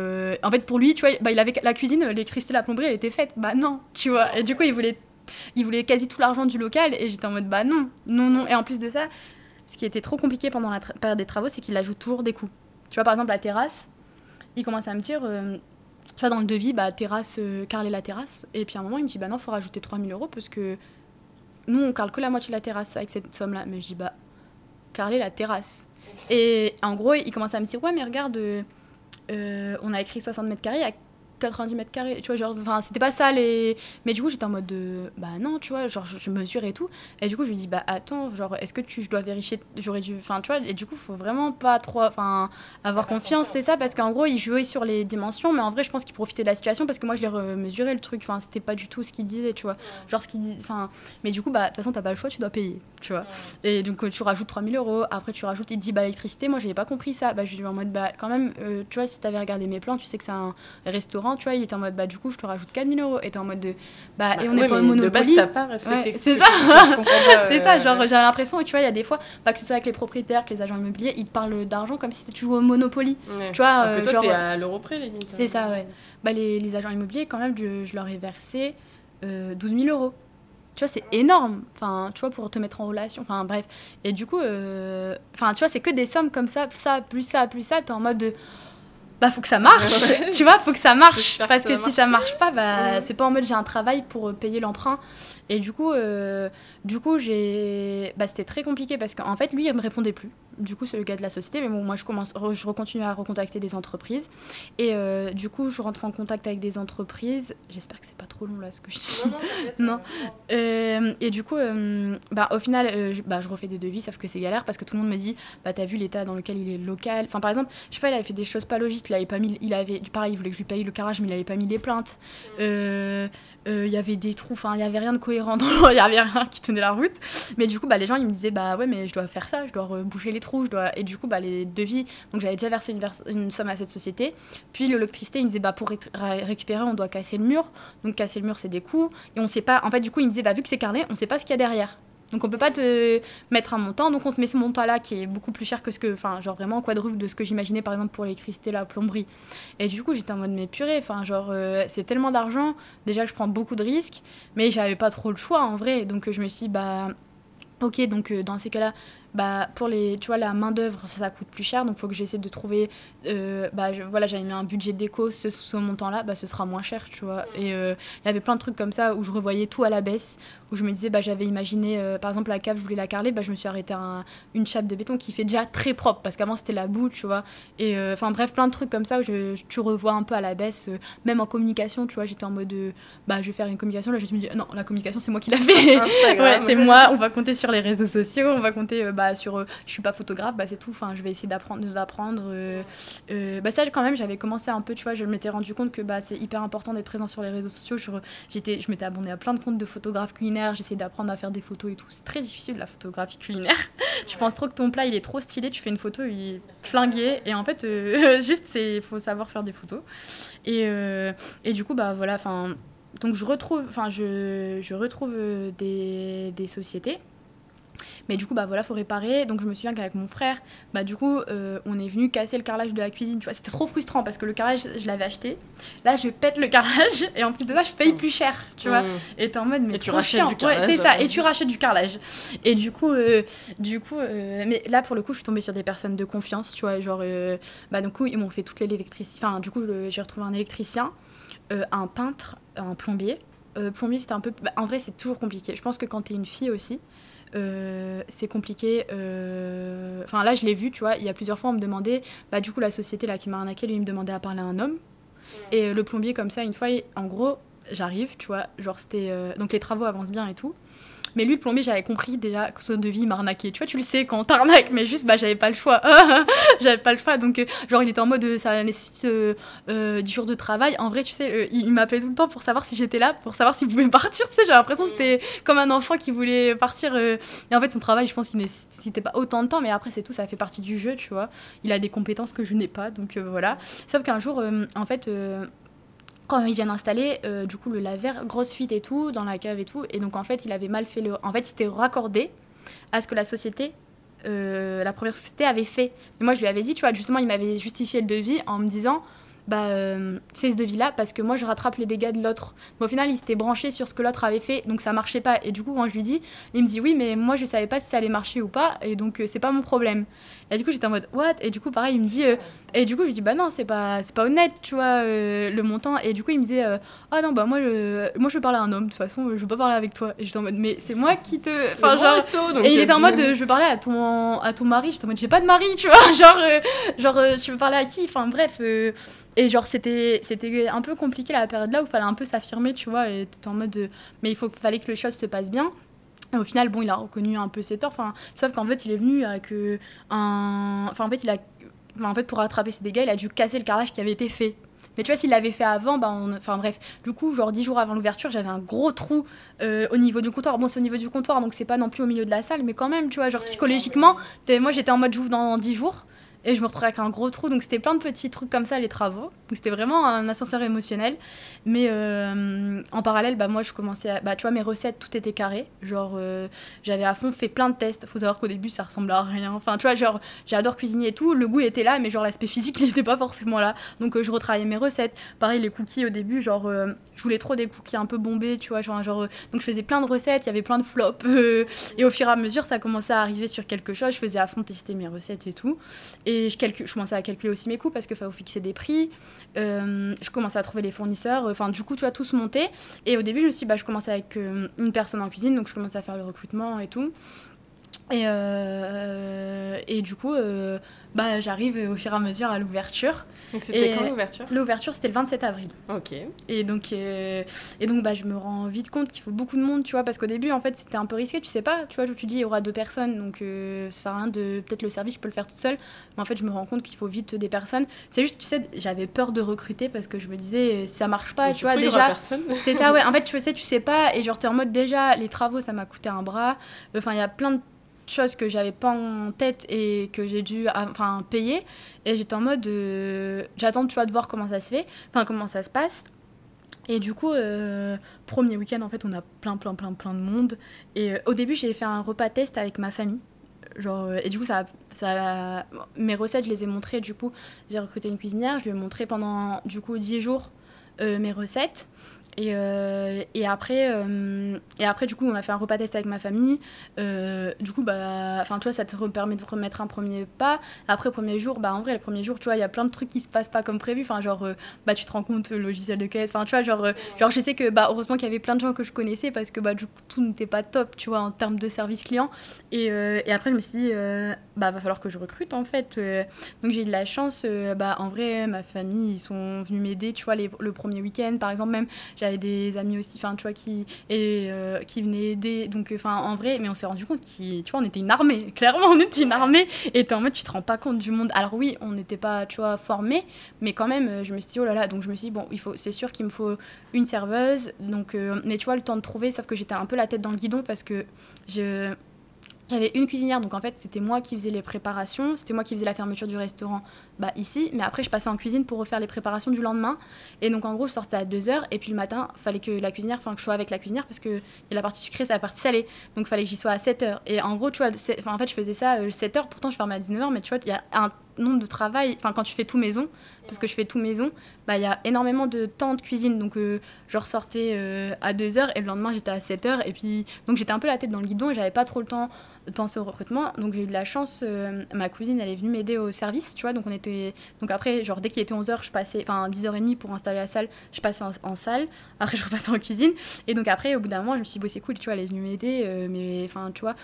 Speaker 3: en fait, pour lui, tu vois, bah, il avait la cuisine, l'électricité, la plomberie, elle était faite. Bah non, tu vois. Et du coup, il voulait, il voulait quasi tout l'argent du local. Et j'étais en mode, bah non, non, non. Et en plus de ça, ce qui était trop compliqué pendant la période des travaux, c'est qu'il ajoute toujours des coûts. Tu vois, par exemple, la terrasse, il commence à me dire, euh, tu vois, dans le devis, bah, terrasse, euh, carreler la terrasse. Et puis à un moment, il me dit, bah non, faut rajouter 3000 euros parce que nous, on carle que la moitié de la terrasse avec cette somme-là. Mais je dis, bah, carler la terrasse. Et en gros, il commence à me dire, ouais, mais regarde, euh, euh, on a écrit 60 mètres carrés, 90 mètres carrés, tu vois, genre, enfin, c'était pas ça les. Mais du coup, j'étais en mode de, bah non, tu vois, genre, je, je mesure et tout. Et du coup, je lui dis, bah attends, genre, est-ce que tu, je dois vérifier, j'aurais dû, enfin, tu vois, et du coup, faut vraiment pas trop, enfin, avoir confiance, c'est ça, parce qu'en gros, il jouait sur les dimensions, mais en vrai, je pense qu'il profitait de la situation parce que moi, je l'ai remesuré le truc, enfin, c'était pas du tout ce qu'il disait, tu vois, genre, ce qu'il dit, enfin, mais du coup, bah, de toute façon, t'as pas le choix, tu dois payer, tu vois. Et donc, tu rajoutes 3000 euros, après, tu rajoutes, il dit, bah, l'électricité, moi, j'avais pas compris ça, bah, je lui dis en mode, bah, quand même, euh, tu vois, si t'avais regardé mes plans, tu sais que c'est un restaurant tu vois, il était en mode, bah, du coup, je te rajoute 4000 euros. Et t'es en mode de, bah, et on
Speaker 1: Ouais,
Speaker 3: n'est pas au
Speaker 1: mais De
Speaker 3: Monopoly.
Speaker 1: base, pas respecté.
Speaker 3: Ouais,
Speaker 1: ce
Speaker 3: c'est ça.
Speaker 1: pas,
Speaker 3: C'est
Speaker 1: euh,
Speaker 3: ça, genre j'avais l'impression, tu vois, il y a des fois, pas que ce soit avec les propriétaires, que les agents immobiliers, ils te parlent d'argent comme si tu jouais au Monopoly.
Speaker 1: ouais.
Speaker 3: Tu vois, euh,
Speaker 1: toi,
Speaker 3: genre-
Speaker 1: t'es à l'euro près, limite.
Speaker 3: C'est
Speaker 1: hein.
Speaker 3: ça, ouais. Bah, les, les agents immobiliers, quand même, je, je leur ai versé euh, 12 000 euros. Tu vois, c'est énorme. Enfin, tu vois, pour te mettre en relation. Enfin, bref. Et du coup, euh, enfin, tu vois, c'est que des sommes comme ça, plus ça, plus ça, plus ça. T'es en mode de. Bah, faut que ça marche. Tu vois, faut que ça marche.
Speaker 1: Que
Speaker 3: Parce que si ça marche pas, bah, c'est pas en mode j'ai un travail pour euh, payer l'emprunt. Et du coup, euh, du coup, j'ai, bah, c'était très compliqué parce qu'en fait, lui, il me répondait plus. Du coup, c'est le gars de la société. Mais bon, moi, je commence, re- je continue à recontacter des entreprises. Et euh, du coup, je rentre en contact avec des entreprises. J'espère que c'est pas trop long là, ce que je dis.
Speaker 1: Non, euh,
Speaker 3: et du coup, euh, bah, au final, je, bah, je refais des devis, sauf que c'est galère parce que tout le monde me dit, bah, t'as vu l'état dans lequel il est local? Enfin, par exemple, je sais pas, il avait fait des choses pas logiques. Il avait pas mis, il avait, pareil, il voulait que je lui paye le carrelage, mais il avait pas mis les plaintes. Euh, Il y avait des trous, enfin, il y avait rien de cohérent, il y avait rien qui tenait la route. Mais du coup, bah, les gens, ils me disaient, bah ouais, mais je dois faire ça, je dois reboucher les trous, je dois. Et du coup, bah, les devis, donc j'avais déjà versé une, somme à cette société. Puis l'électricité, il me disait, bah, pour ré- ré- récupérer, on doit casser le mur. Donc casser le mur, c'est des coûts. Et on sait pas. En fait, du coup, il me disait, bah, vu que c'est carrelé, on sait pas ce qu'il y a derrière. Donc on peut pas te mettre un montant, donc on te met ce montant-là qui est beaucoup plus cher que ce que, enfin genre vraiment quadruple de ce que j'imaginais par exemple pour l'électricité, la plomberie. Et du coup j'étais en mode mais purée, enfin genre euh, c'est tellement d'argent, déjà je prends beaucoup de risques, mais j'avais pas trop le choix en vrai, donc je me suis dit, bah ok donc euh, dans ces cas-là, bah pour les, tu vois la main d'œuvre ça, ça coûte plus cher, donc faut que j'essaie de trouver, euh, bah je- voilà j'avais mis un budget déco, ce, ce montant-là, bah ce sera moins cher, tu vois. Et euh, il y avait plein de trucs comme ça où je revoyais tout à la baisse, où je me disais, bah, j'avais imaginé, euh, par exemple, la cave, je voulais la carreler, bah, je me suis arrêtée à un- une chape de béton qui fait déjà très propre, parce qu'avant c'était la boue, tu vois. Et enfin, bref, plein de trucs comme ça où je, je- tu revois un peu à la baisse, même en communication, tu vois, j'étais en mode, bah, je vais faire une communication, là, je me dis, non, la communication, c'est moi qui l'a fait.
Speaker 1: Instagram.
Speaker 3: Ouais, c'est moi, on va compter sur les réseaux sociaux, on va compter bah, sur. euh, je suis pas photographe, bah, c'est tout. Enfin, je vais essayer d'apprendre. d'apprendre euh, euh, bah, ça, quand même, j'avais commencé un peu, tu vois, je m'étais rendu compte que bah, c'est hyper important d'être présent sur les réseaux sociaux. Je, j'étais, je m'étais abonnée à plein de comptes de photographes culinaires, j'essayais d'apprendre à faire des photos et tout. C'est très difficile la photographie culinaire. tu penses trop que ton plat il est trop stylé, tu fais une photo, il est flingué. Et en fait, euh, juste, c'est faut savoir faire des photos. Et, euh, et du coup, bah voilà, enfin donc je retrouve, enfin je, je retrouve des, des sociétés. Mais du coup, bah voilà, faut réparer. Donc je me souviens qu'avec mon frère, bah du coup, euh, on est venu casser le carrelage de la cuisine. Tu vois, c'était trop frustrant parce que le carrelage, je l'avais acheté. Là, je pète le carrelage et en plus de ça, je paye plus cher, tu vois.
Speaker 1: Mm.
Speaker 3: Et t'es en mode, mais
Speaker 1: Et tu rachètes
Speaker 3: chiant.
Speaker 1: du
Speaker 3: Ouais,
Speaker 1: carrelage,
Speaker 3: c'est ça,
Speaker 1: ouais.
Speaker 3: et tu rachètes du carrelage. Et du coup, euh, du coup euh, mais là, pour le coup, je suis tombée sur des personnes de confiance, tu vois. Genre, bah, du coup, ils m'ont fait toutes les électricités. Enfin, du coup, j'ai retrouvé un électricien, un peintre, un plombier. Plombier, c'était un peu. bah, en vrai, c'est toujours compliqué. Je pense que quand t'es une fille aussi, euh, c'est compliqué. euh, Enfin, là, je l'ai vu, tu vois. Il y a plusieurs fois, on me demandait. Bah, du coup, la société là qui m'a arnaqué, lui, il me demandait à parler à un homme. Et euh, le plombier, comme ça, une fois, il- en gros, j'arrive, tu vois. Genre, c'était. Donc, les travaux avancent bien et tout. Mais lui, le plombier, j'avais compris déjà que ce devis m'a arnaqué. Tu vois, tu le sais quand on t'arnaque, mais juste, bah, j'avais pas le choix. j'avais pas le choix. Donc, euh, genre, il était en mode, euh, ça nécessite euh, euh, 10 jours de travail. En vrai, tu sais, euh, il, m'appelait tout le temps pour savoir si j'étais là, pour savoir s'il pouvait partir. Tu sais, j'ai l'impression que c'était comme un enfant qui voulait partir. Et en fait, son travail, je pense qu'il nécessitait pas autant de temps, mais après, c'est tout, ça fait partie du jeu, tu vois. Il a des compétences que je n'ai pas, donc voilà. Sauf qu'un jour, en fait. Quand il vient d'installer, euh, du coup, le laveur, grosse fuite et tout, dans la cave et tout. Et donc, en fait, il avait mal fait le. En fait, il s'était raccordé à ce que la société, euh, la première société, avait fait. Mais moi, je lui avais dit, tu vois, justement, il m'avait justifié le devis en me disant, bah, euh, c'est ce devis-là parce que moi, je rattrape les dégâts de l'autre. Mais au final, il s'était branché sur ce que l'autre avait fait, donc ça marchait pas. Et du coup, quand je lui dis, il me dit, oui, mais moi, je savais pas si ça allait marcher ou pas, et donc, euh, c'est pas mon problème. Et du coup, j'étais en mode, what? Et du coup, pareil, il me dit, et du coup, je lui dis, bah non, c'est pas, c'est pas honnête, tu vois, euh, le montant. Et du coup, il me disait, euh, ah non, bah moi je, moi, je veux parler à un homme, de toute façon, je veux pas parler avec toi. Et j'étais en mode, mais c'est moi qui te. Enfin,
Speaker 1: bon
Speaker 3: genre.
Speaker 1: resto, donc,
Speaker 3: Et il était en mode, je veux parler à ton, à ton mari. J'étais en mode, j'ai pas de mari, tu vois. Genre, euh, genre euh, tu veux parler à qui? Enfin, bref. et genre, c'était, c'était un peu compliqué la période là où il fallait un peu s'affirmer, tu vois. Et t'étais en mode, euh, mais il faut, fallait que les choses se passent bien. Et au final, bon, il a reconnu un peu ses torts. Enfin, sauf qu'en fait, il est venu avec un. Enfin, en fait, il a. en fait, pour rattraper ses dégâts, il a dû casser le carrelage qui avait été fait. Mais tu vois, s'il l'avait fait avant, bah on... enfin bref. Du coup, genre 10 jours avant l'ouverture, j'avais un gros trou euh, au niveau du comptoir. Bon, c'est au niveau du comptoir, donc c'est pas non plus au milieu de la salle, mais quand même, tu vois, genre psychologiquement, moi j'étais en mode j'ouvre dans 10 jours. Et je me retrouvais avec un gros trou. Donc c'était plein de petits trucs comme ça, les travaux. Donc c'était vraiment un ascenseur émotionnel. Mais euh, en parallèle, bah, moi je commençais. Bah, tu vois, mes recettes, tout était carré. Genre, euh, j'avais à fond fait plein de tests. Faut savoir qu'au début, ça ressemblait à rien. Enfin, tu vois, genre, j'adore cuisiner et tout. Le goût était là, mais genre l'aspect physique, il n'était pas forcément là. Donc euh, je retravaillais mes recettes. Pareil, les cookies au début, genre, je voulais trop des cookies un peu bombés, tu vois. Genre, genre donc je faisais plein de recettes, il y avait plein de flops. et au fur et à mesure, ça commençait à arriver sur quelque chose. Je faisais à fond tester mes recettes et tout. Je, calcule, je commençais à calculer aussi mes coûts parce qu'il faut fixer des prix. Euh, je commençais à trouver les fournisseurs. Enfin, du coup, tu vois, tout se monter. Et au début, je me suis dit, bah, je commençais avec euh, une personne en cuisine, donc je commençais à faire le recrutement et tout. Et, euh, et du coup, bah, j'arrive au fur et à mesure à l'ouverture.
Speaker 1: Donc c'était quand l'ouverture?
Speaker 3: L'ouverture, c'était le 27 avril.
Speaker 1: Ok.
Speaker 3: Et donc, euh, et donc bah, je me rends vite compte qu'il faut beaucoup de monde, tu vois, parce qu'au début, en fait, c'était un peu risqué, tu sais pas, tu vois, tu dis, il y aura deux personnes, donc euh, ça sert à rien de... Peut-être le service, je peux le faire toute seule, mais en fait, je me rends compte qu'il faut vite des personnes. C'est juste, tu sais, j'avais peur de recruter parce que je me disais, ça marche pas, tu vois, déjà... C'est ça, ouais, en fait, tu sais, tu sais pas, et genre, t'es en mode, déjà, les travaux, ça m'a coûté un bras, enfin, il y a plein de choses que j'avais pas en tête et que j'ai dû enfin payer. Et j'étais en mode euh, j'attends tu vois de voir comment ça se fait enfin comment ça se passe. Et du coup euh, premier week-end en fait on a plein plein plein plein de monde. Et euh, au début j'ai fait un repas test avec ma famille. Genre et du coup ça ça mes recettes je les ai montrées du coup. J'ai recruté une cuisinière je lui ai montré pendant du coup 10 jours mes recettes et, euh, et, après, euh, et après, du coup, on a fait un repas test avec ma famille. Euh, du coup, bah, tu vois, ça te permet de remettre un premier pas. Après, premier jour, bah, en vrai, le premier jour, tu vois, il y a plein de trucs qui se passent pas comme prévu. Enfin, genre, bah, tu te rends compte, logiciel de caisse. Enfin, tu vois, genre, genre, je sais que, bah, heureusement qu'il y avait plein de gens que je connaissais parce que, bah, du coup, tout n'était pas top, tu vois, en termes de service client. Et, et après, je me suis dit, bah, va falloir que je recrute, en fait. donc, j'ai eu de la chance. bah, en vrai, ma famille, ils sont venus m'aider, tu vois, le premier week-end, par exemple, même, j'avais des amis aussi, enfin, tu vois, qui, et, euh, qui venaient aider. Donc, enfin, en vrai, mais on s'est rendu compte qu'on, tu vois, on était une armée. Clairement, on était une armée. Et en mode, tu te rends pas compte du monde. Alors oui, on n'était pas, tu vois, formés, mais quand même, euh, je me suis dit, oh là là. Donc, je me suis dit, bon, il faut, c'est sûr qu'il me faut une serveuse. Donc, euh, mais tu vois, le temps de trouver, sauf que j'étais un peu la tête dans le guidon parce que je j'avais une cuisinière, donc en fait c'était moi qui faisais les préparations, c'était moi qui faisais la fermeture du restaurant bah, ici, mais après je passais en cuisine pour refaire les préparations du lendemain. Et donc en gros je sortais à 2h et puis le matin fallait que la cuisinière, enfin que je sois avec la cuisinière parce qu'il y a la partie sucrée, c'est la partie salée. Donc il fallait que j'y sois à 7h. Et en gros tu vois, en fait je faisais ça 7h, euh, pourtant je fermais à 19h, mais tu vois, il y a un nombre de travail, enfin quand tu fais tout maison, parce que je fais tout maison, bah il y a énormément de temps de cuisine. Donc euh, je ressortais euh, à 2h et le lendemain j'étais à 7h. Et puis donc j'étais un peu la tête dans le guidon et j'avais pas trop le temps de penser au recrutement. Donc j'ai eu de la chance, euh, ma cousine elle est venue m'aider au service, tu vois. Donc on était. Donc après, genre dès qu'il était 11h, je passais, enfin 10h30 pour installer la salle, je passais en, salle. Après je repassais en cuisine. Et donc après, au bout d'un moment, je me suis dit, bon, c'est cool, tu vois, elle est venue m'aider, mais enfin tu vois,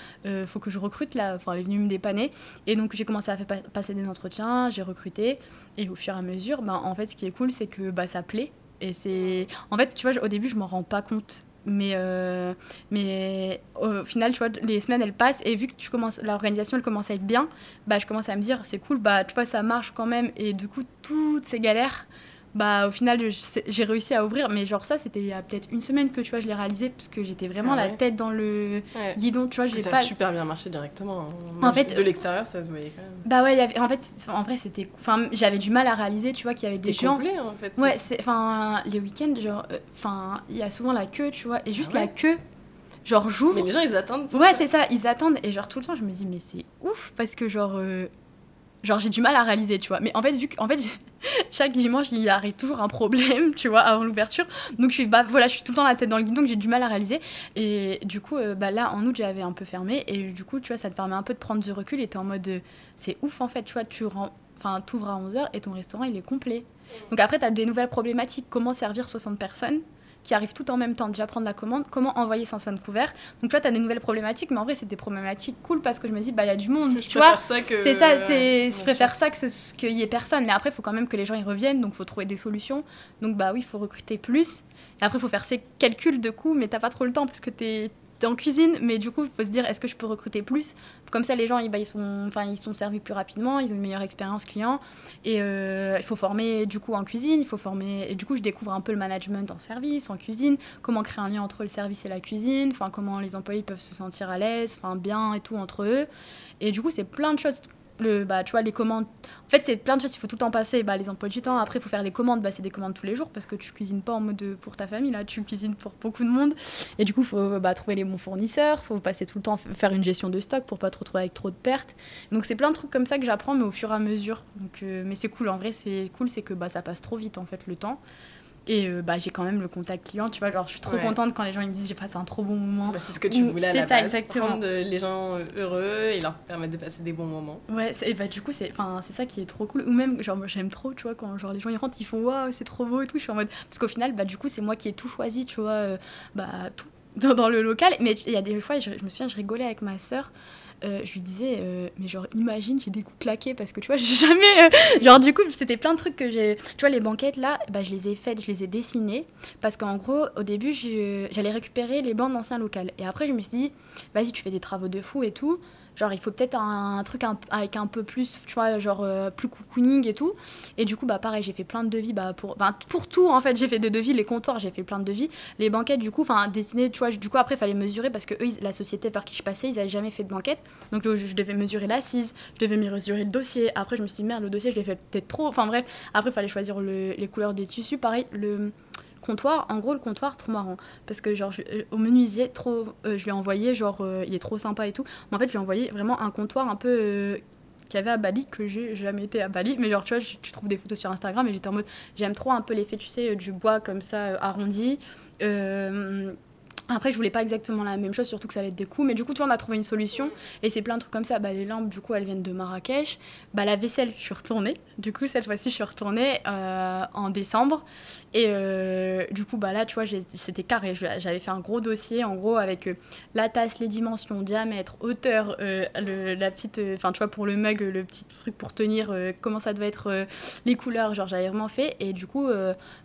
Speaker 3: faut que je recrute là. Enfin elle est venue me dépanner. Et donc j'ai commencé à faire passer des entretiens, j'ai recruté. Et au fur et à mesure, bah, en fait, ce qui est cool, c'est que bah, ça plaît. Et c'est. En fait, tu vois, au début, je m'en rends pas compte. Mais, euh, mais au final, tu vois, les semaines, elles passent. Et vu que tu commences, l'organisation, elle commence à être bien, bah, je commence à me dire, c'est cool, bah, tu vois, ça marche quand même. Et du coup, toutes ces galères, bah au final j'ai réussi à ouvrir mais genre ça c'était il y a peut-être une semaine que tu vois je l'ai réalisé parce que j'étais vraiment
Speaker 1: ah
Speaker 3: la tête dans le guidon tu vois
Speaker 1: j'ai pas a super bien marché directement hein. en fait de l'extérieur ça se voyait quand même.
Speaker 3: Bah ouais y avait, en fait en vrai c'était enfin j'avais du mal à réaliser tu vois qu'il y avait des gens
Speaker 1: complet, en fait.
Speaker 3: Ouais c'est enfin les week-ends genre euh, enfin il y a souvent la queue tu vois et juste ah la queue genre j'ouvre.
Speaker 1: Mais les gens ils attendent
Speaker 3: ouais c'est ça ils attendent et genre tout le temps je me dis mais c'est ouf parce que genre euh, genre j'ai du mal à réaliser tu vois. Mais en fait vu que en fait chaque dimanche il y arrive toujours un problème tu vois avant l'ouverture. Donc je suis bah voilà je suis tout le temps la tête dans le guidon donc j'ai du mal à réaliser. Et du coup euh, bah là en août j'avais un peu fermé. Et du coup tu vois ça te permet un peu de prendre du recul et t'es en mode euh, c'est ouf en fait tu vois tu rends enfin t'ouvres à 11h et ton restaurant il est complet. Donc après tu as des nouvelles problématiques. Comment servir 60 personnes? Qui arrivent tout en même temps. Déjà prendre la commande, comment envoyer sans son couvert. Donc tu vois, tu as des nouvelles problématiques, mais en vrai, c'est des problématiques cool parce que je me dis, bah il y a du monde.
Speaker 1: Je
Speaker 3: tu vois,
Speaker 1: ça que.
Speaker 3: C'est ça, c'est, je préfère ça que qu'il y ait personne. Mais après, il faut quand même que les gens y reviennent, donc il faut trouver des solutions. Donc bah oui, il faut recruter plus. Et après, il faut faire ces calculs de coûts, mais t'as pas trop le temps parce que en cuisine, mais du coup, il faut se dire est-ce que je peux recruter plus? Comme ça, les gens, ils, bah, ils, sont, ils sont servis plus rapidement, ils ont une meilleure expérience client. Et euh, il faut former du coup en cuisine, il faut former. Et du coup, je découvre un peu le management en service, en cuisine, comment créer un lien entre le service et la cuisine, enfin, comment les employés peuvent se sentir à l'aise, enfin, bien et tout entre eux. Et du coup, c'est plein de choses le, bah, tu vois, les commandes. En fait, c'est plein de choses, il faut tout le temps passer. Bah, les emplois du temps, après, il faut faire les commandes. Bah, c'est des commandes tous les jours parce que tu cuisines pas en mode de- pour ta famille, là, tu cuisines pour beaucoup de monde. Et du coup, il faut bah, trouver les bons fournisseurs, faut passer tout le temps faire une gestion de stock pour pas te retrouver avec trop de pertes. Donc, c'est plein de trucs comme ça que j'apprends, mais au fur et à mesure. Donc, euh, mais c'est cool, en vrai, c'est cool, c'est que bah, ça passe trop vite, en fait, le temps. Et euh, bah, j'ai quand même le contact client, tu vois. Genre, je suis trop
Speaker 1: Ouais.
Speaker 3: contente quand les gens ils me disent j'ai passé un trop bon moment.
Speaker 1: Bah, c'est ce que tu
Speaker 3: Ou-
Speaker 1: voulais à
Speaker 3: c'est
Speaker 1: la
Speaker 3: ça,
Speaker 1: base,
Speaker 3: exactement.
Speaker 1: rendre euh, les gens euh, heureux et leur permettre de passer des bons moments.
Speaker 3: Ouais, et bah du coup c'est enfin c'est ça qui est trop cool ou même genre moi, j'aime trop tu vois quand genre les gens ils rentrent ils font waouh c'est trop beau et tout je suis en mode parce qu'au final bah du coup c'est moi qui ai tout choisi tu vois euh, bah tout dans, dans le local mais il y a des fois je, je me souviens je rigolais avec ma sœur euh, je lui disais euh, mais genre imagine j'ai des coups claqués parce que tu vois j'ai jamais euh, genre du coup c'était plein de trucs que j'ai tu vois les banquettes là bah je les ai faites je les ai dessinées parce qu'en gros au début j'allais récupérer les bancs d'anciens locales et après je me suis dit vas-y tu fais des travaux de fou et tout genre il faut peut-être un, truc un- avec un peu plus tu vois genre euh, plus cocooning et tout. Et du coup bah pareil j'ai fait plein de devis bah pour pour tout en fait j'ai fait des devis les comptoirs j'ai fait plein de devis. Les banquettes du coup enfin dessiner tu vois du coup après il fallait mesurer parce que la société par qui je passais ils avaient jamais fait de banquette. Donc je, devais mesurer l'assise je devais mesurer le dossier. Après je me suis dit merde le dossier je l'ai fait peut-être trop. Enfin bref après il fallait choisir le- les couleurs des tissus. Pareil le comptoir en gros le comptoir trop marrant parce que genre je- euh, au menuisier trop euh, je lui ai envoyé genre euh, il est trop sympa et tout mais en fait je lui ai envoyé vraiment un comptoir un peu qu'il y avait à Bali que j'ai jamais été à Bali mais genre tu vois tu trouves des photos sur Instagram et j'étais en mode j'aime trop un peu l'effet tu sais du bois comme ça arrondi après, je voulais pas exactement la même chose, surtout que ça allait être des coups. Mais du coup, tu vois, on a trouvé une solution. Et c'est plein de trucs comme ça. Bah, les lampes, du coup, elles viennent de Marrakech. Bah, la vaisselle, je suis retournée. Du coup, cette fois-ci, je suis retournée en décembre. Et euh, du coup, bah, là, tu vois, c'était carré. J'avais fait un gros dossier, en gros, avec euh, la tasse, les dimensions, diamètre, hauteur, euh, la petite. Enfin, tu vois, pour le mug, le petit truc pour tenir, comment ça devait être, les couleurs. Genre, j'avais vraiment fait. Et du coup,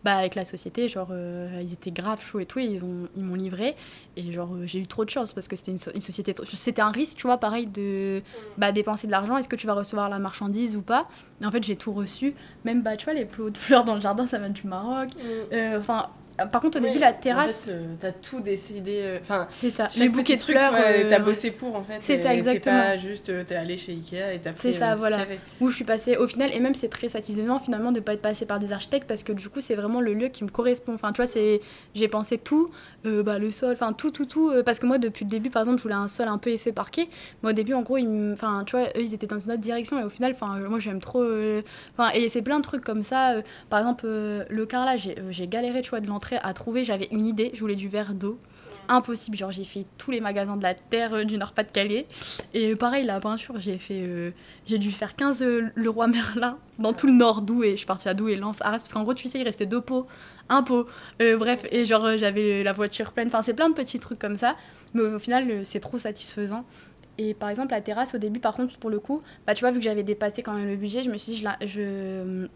Speaker 3: bah, avec la société, genre, ils étaient grave chauds et tout. ils ont- ils m'ont livré. Et genre, j'ai eu trop de chance parce que c'était une, so- une société. C'était un risque, tu vois, pareil, de bah, dépenser de l'argent. Est-ce que tu vas recevoir la marchandise ou pas? Et en fait, j'ai tout reçu. Même, bah, tu vois, les plots de fleurs dans le jardin, ça vient du Maroc. Euh, Enfin, par contre, au début, la terrasse,
Speaker 1: En fait, euh, t'as tout décidé. euh, Enfin,
Speaker 3: c'est ça. Les bouquets de
Speaker 1: truc,
Speaker 3: fleurs.
Speaker 1: toi,
Speaker 3: euh,
Speaker 1: t'as
Speaker 3: ouais.
Speaker 1: bossé pour en fait.
Speaker 3: C'est ça, exactement.
Speaker 1: C'est pas juste, euh, t'es allé chez Ikea et t'as
Speaker 3: C'est
Speaker 1: pris
Speaker 3: ça,
Speaker 1: euh, ce
Speaker 3: voilà. où je suis passée au final et même c'est très satisfaisant finalement de pas être passée par des architectes parce que du coup c'est vraiment le lieu qui me correspond enfin tu vois c'est j'ai pensé tout euh, bah, le sol enfin tout tout tout euh, parce que moi depuis le début par exemple je voulais un sol un peu effet parquet mais au début en gros ils me- enfin tu vois eux ils étaient dans une autre direction et au final enfin euh, moi j'aime trop euh, enfin et c'est plein de trucs comme ça euh, par exemple euh, le carrelage euh, j'ai galéré tu vois de l'entrée à trouver j'avais une idée je voulais du verre d'eau impossible genre j'ai fait tous les magasins de la terre euh, du Nord-Pas-de-Calais et pareil la peinture j'ai fait euh, j'ai dû faire 15 euh, le roi Merlin dans tout le nord Douai. Je suis partie à Douai, Lens, Arras, parce qu'en gros, tu sais, il restait deux pots, un pot. Bref, et genre, j'avais la voiture pleine. Enfin, c'est plein de petits trucs comme ça. Mais au final, c'est trop satisfaisant. Et par exemple, la terrasse, au début, par contre, pour le coup, bah, tu vois, vu que j'avais dépassé quand même le budget, je me suis dit, je la, je,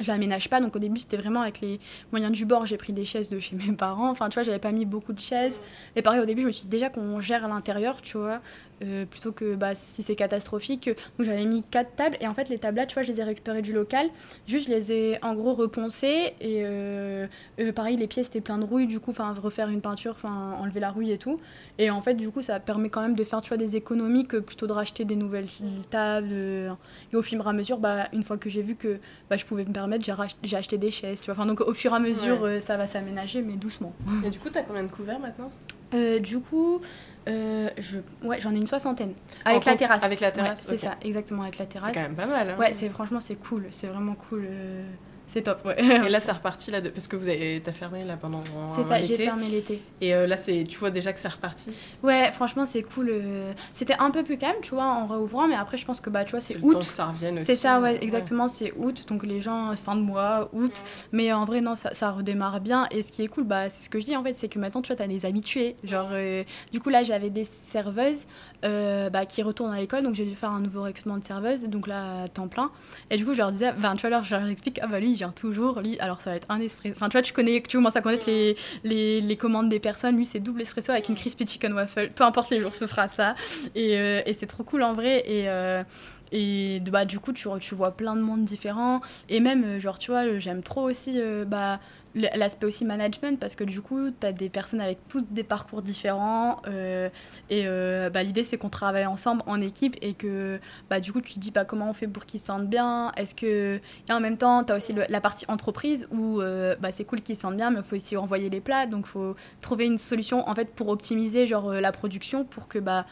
Speaker 3: je l'aménage pas. Donc au début, c'était vraiment avec les moyens du bord. J'ai pris des chaises de chez mes parents. Enfin, tu vois, j'avais pas mis beaucoup de chaises. Et pareil, au début, je me suis dit déjà qu'on gère à l'intérieur, tu vois. Euh, plutôt que bah, si c'est catastrophique. Donc j'avais mis quatre tables et en fait les tables là, tu vois, je les ai récupérées du local. Juste, je les ai en gros reponcées et euh, euh, pareil, les pièces étaient plein de rouille, du coup, enfin refaire une peinture, enfin enlever la rouille et tout. Et en fait, du coup, ça permet quand même de faire, tu vois, des économies que plutôt de racheter des nouvelles tables. euh, et au fur et à mesure, bah, une fois que j'ai vu que bah, je pouvais me permettre, j'ai rach- j'ai acheté des chaises, tu vois. Enfin, donc au fur et à mesure,
Speaker 1: Ouais.
Speaker 3: ça va s'aménager, mais doucement.
Speaker 1: Et du coup, t'as combien de couverts maintenant?
Speaker 3: Euh, du coup, euh, je... ouais, j'en ai une soixantaine. Avec
Speaker 1: En
Speaker 3: la terrasse.
Speaker 1: avec la
Speaker 3: Ouais,
Speaker 1: terrasse,
Speaker 3: c'est ça, exactement, avec la
Speaker 1: C'est
Speaker 3: terrasse.
Speaker 1: quand même pas mal. Hein
Speaker 3: Ouais, c'est franchement, c'est cool. C'est vraiment cool. euh, C'est top, ouais.
Speaker 1: Et là, c'est reparti là, de... parce que vous avez, t'as fermé là pendant
Speaker 3: c'est ça, j'ai fermé l'été.
Speaker 1: Et euh, là, c'est, tu vois déjà que c'est reparti.
Speaker 3: Ouais, franchement, c'est cool. euh, C'était un peu plus calme, tu vois, en réouvrant, mais après, je pense que bah, tu vois, c'est
Speaker 1: le temps que
Speaker 3: août.
Speaker 1: ça revienne aussi.
Speaker 3: C'est ça, ouais,
Speaker 1: euh,
Speaker 3: exactement, c'est août, donc les gens, fin de mois, août. Mais en vrai, non, ça, ça redémarre bien. Et ce qui est cool, bah, c'est ce que je dis en fait, c'est que maintenant, tu vois, t'as des habitués. Genre, euh, du coup, là, j'avais des serveuses euh, bah, qui retournent à l'école, donc j'ai dû faire un nouveau recrutement de serveuses, donc là, à temps plein. Et du coup, je leur disais, ben, tu vois, alors, je leur explique, ah bah lui, il vient toujours, lui, alors ça va être un espresso. Enfin, tu vois, tu connais, tu commences à connaître les, les, les commandes des personnes, lui, c'est double espresso avec une crispy chicken waffle. Peu importe les jours, ce sera ça. Et, euh, et c'est trop cool en vrai. Et. euh, et bah, du coup, tu, tu vois plein de mondes différents. Et même, genre, tu vois, j'aime trop aussi, bah, l'aspect aussi management parce que du coup tu as des personnes avec tous des parcours différents euh, et euh, bah, l'idée c'est qu'on travaille ensemble en équipe et que bah, du coup tu te dis bah, comment on fait pour qu'ils se sentent bien? Est-ce que et en même temps tu as aussi la partie entreprise où euh, bah, c'est cool qu'ils se sentent bien mais il faut aussi envoyer les plats donc il faut trouver une solution en fait pour optimiser genre la production pour que bah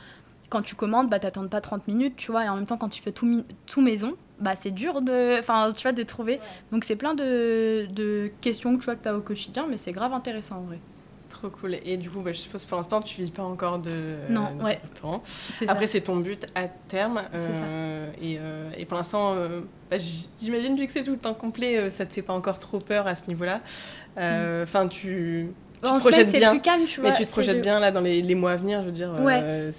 Speaker 3: quand tu commandes, bah, t'attendes pas 30 minutes, tu vois, et en même temps, quand tu fais tout maison, bah, c'est dur de, enfin, tu vois, de trouver. Donc, c'est plein de, de, questions que tu vois que tu as au quotidien, mais c'est grave intéressant en vrai.
Speaker 1: Trop cool. Et du coup, bah, je suppose pour l'instant, tu vis pas encore de,
Speaker 3: non, ouais.
Speaker 1: restaurant. Après, c'est ton but à terme. Euh, et, euh, et, pour l'instant, euh, bah, j'imagine, vu que c'est tout le temps complet, ça te fait pas encore trop peur à ce niveau-là. Mm. Enfin, tu tu te projettes bien.
Speaker 3: Plus calme, tu
Speaker 1: vois, mais tu te projettes bien là dans les, les, mois à venir, je veux dire.
Speaker 3: Ouais. Euh,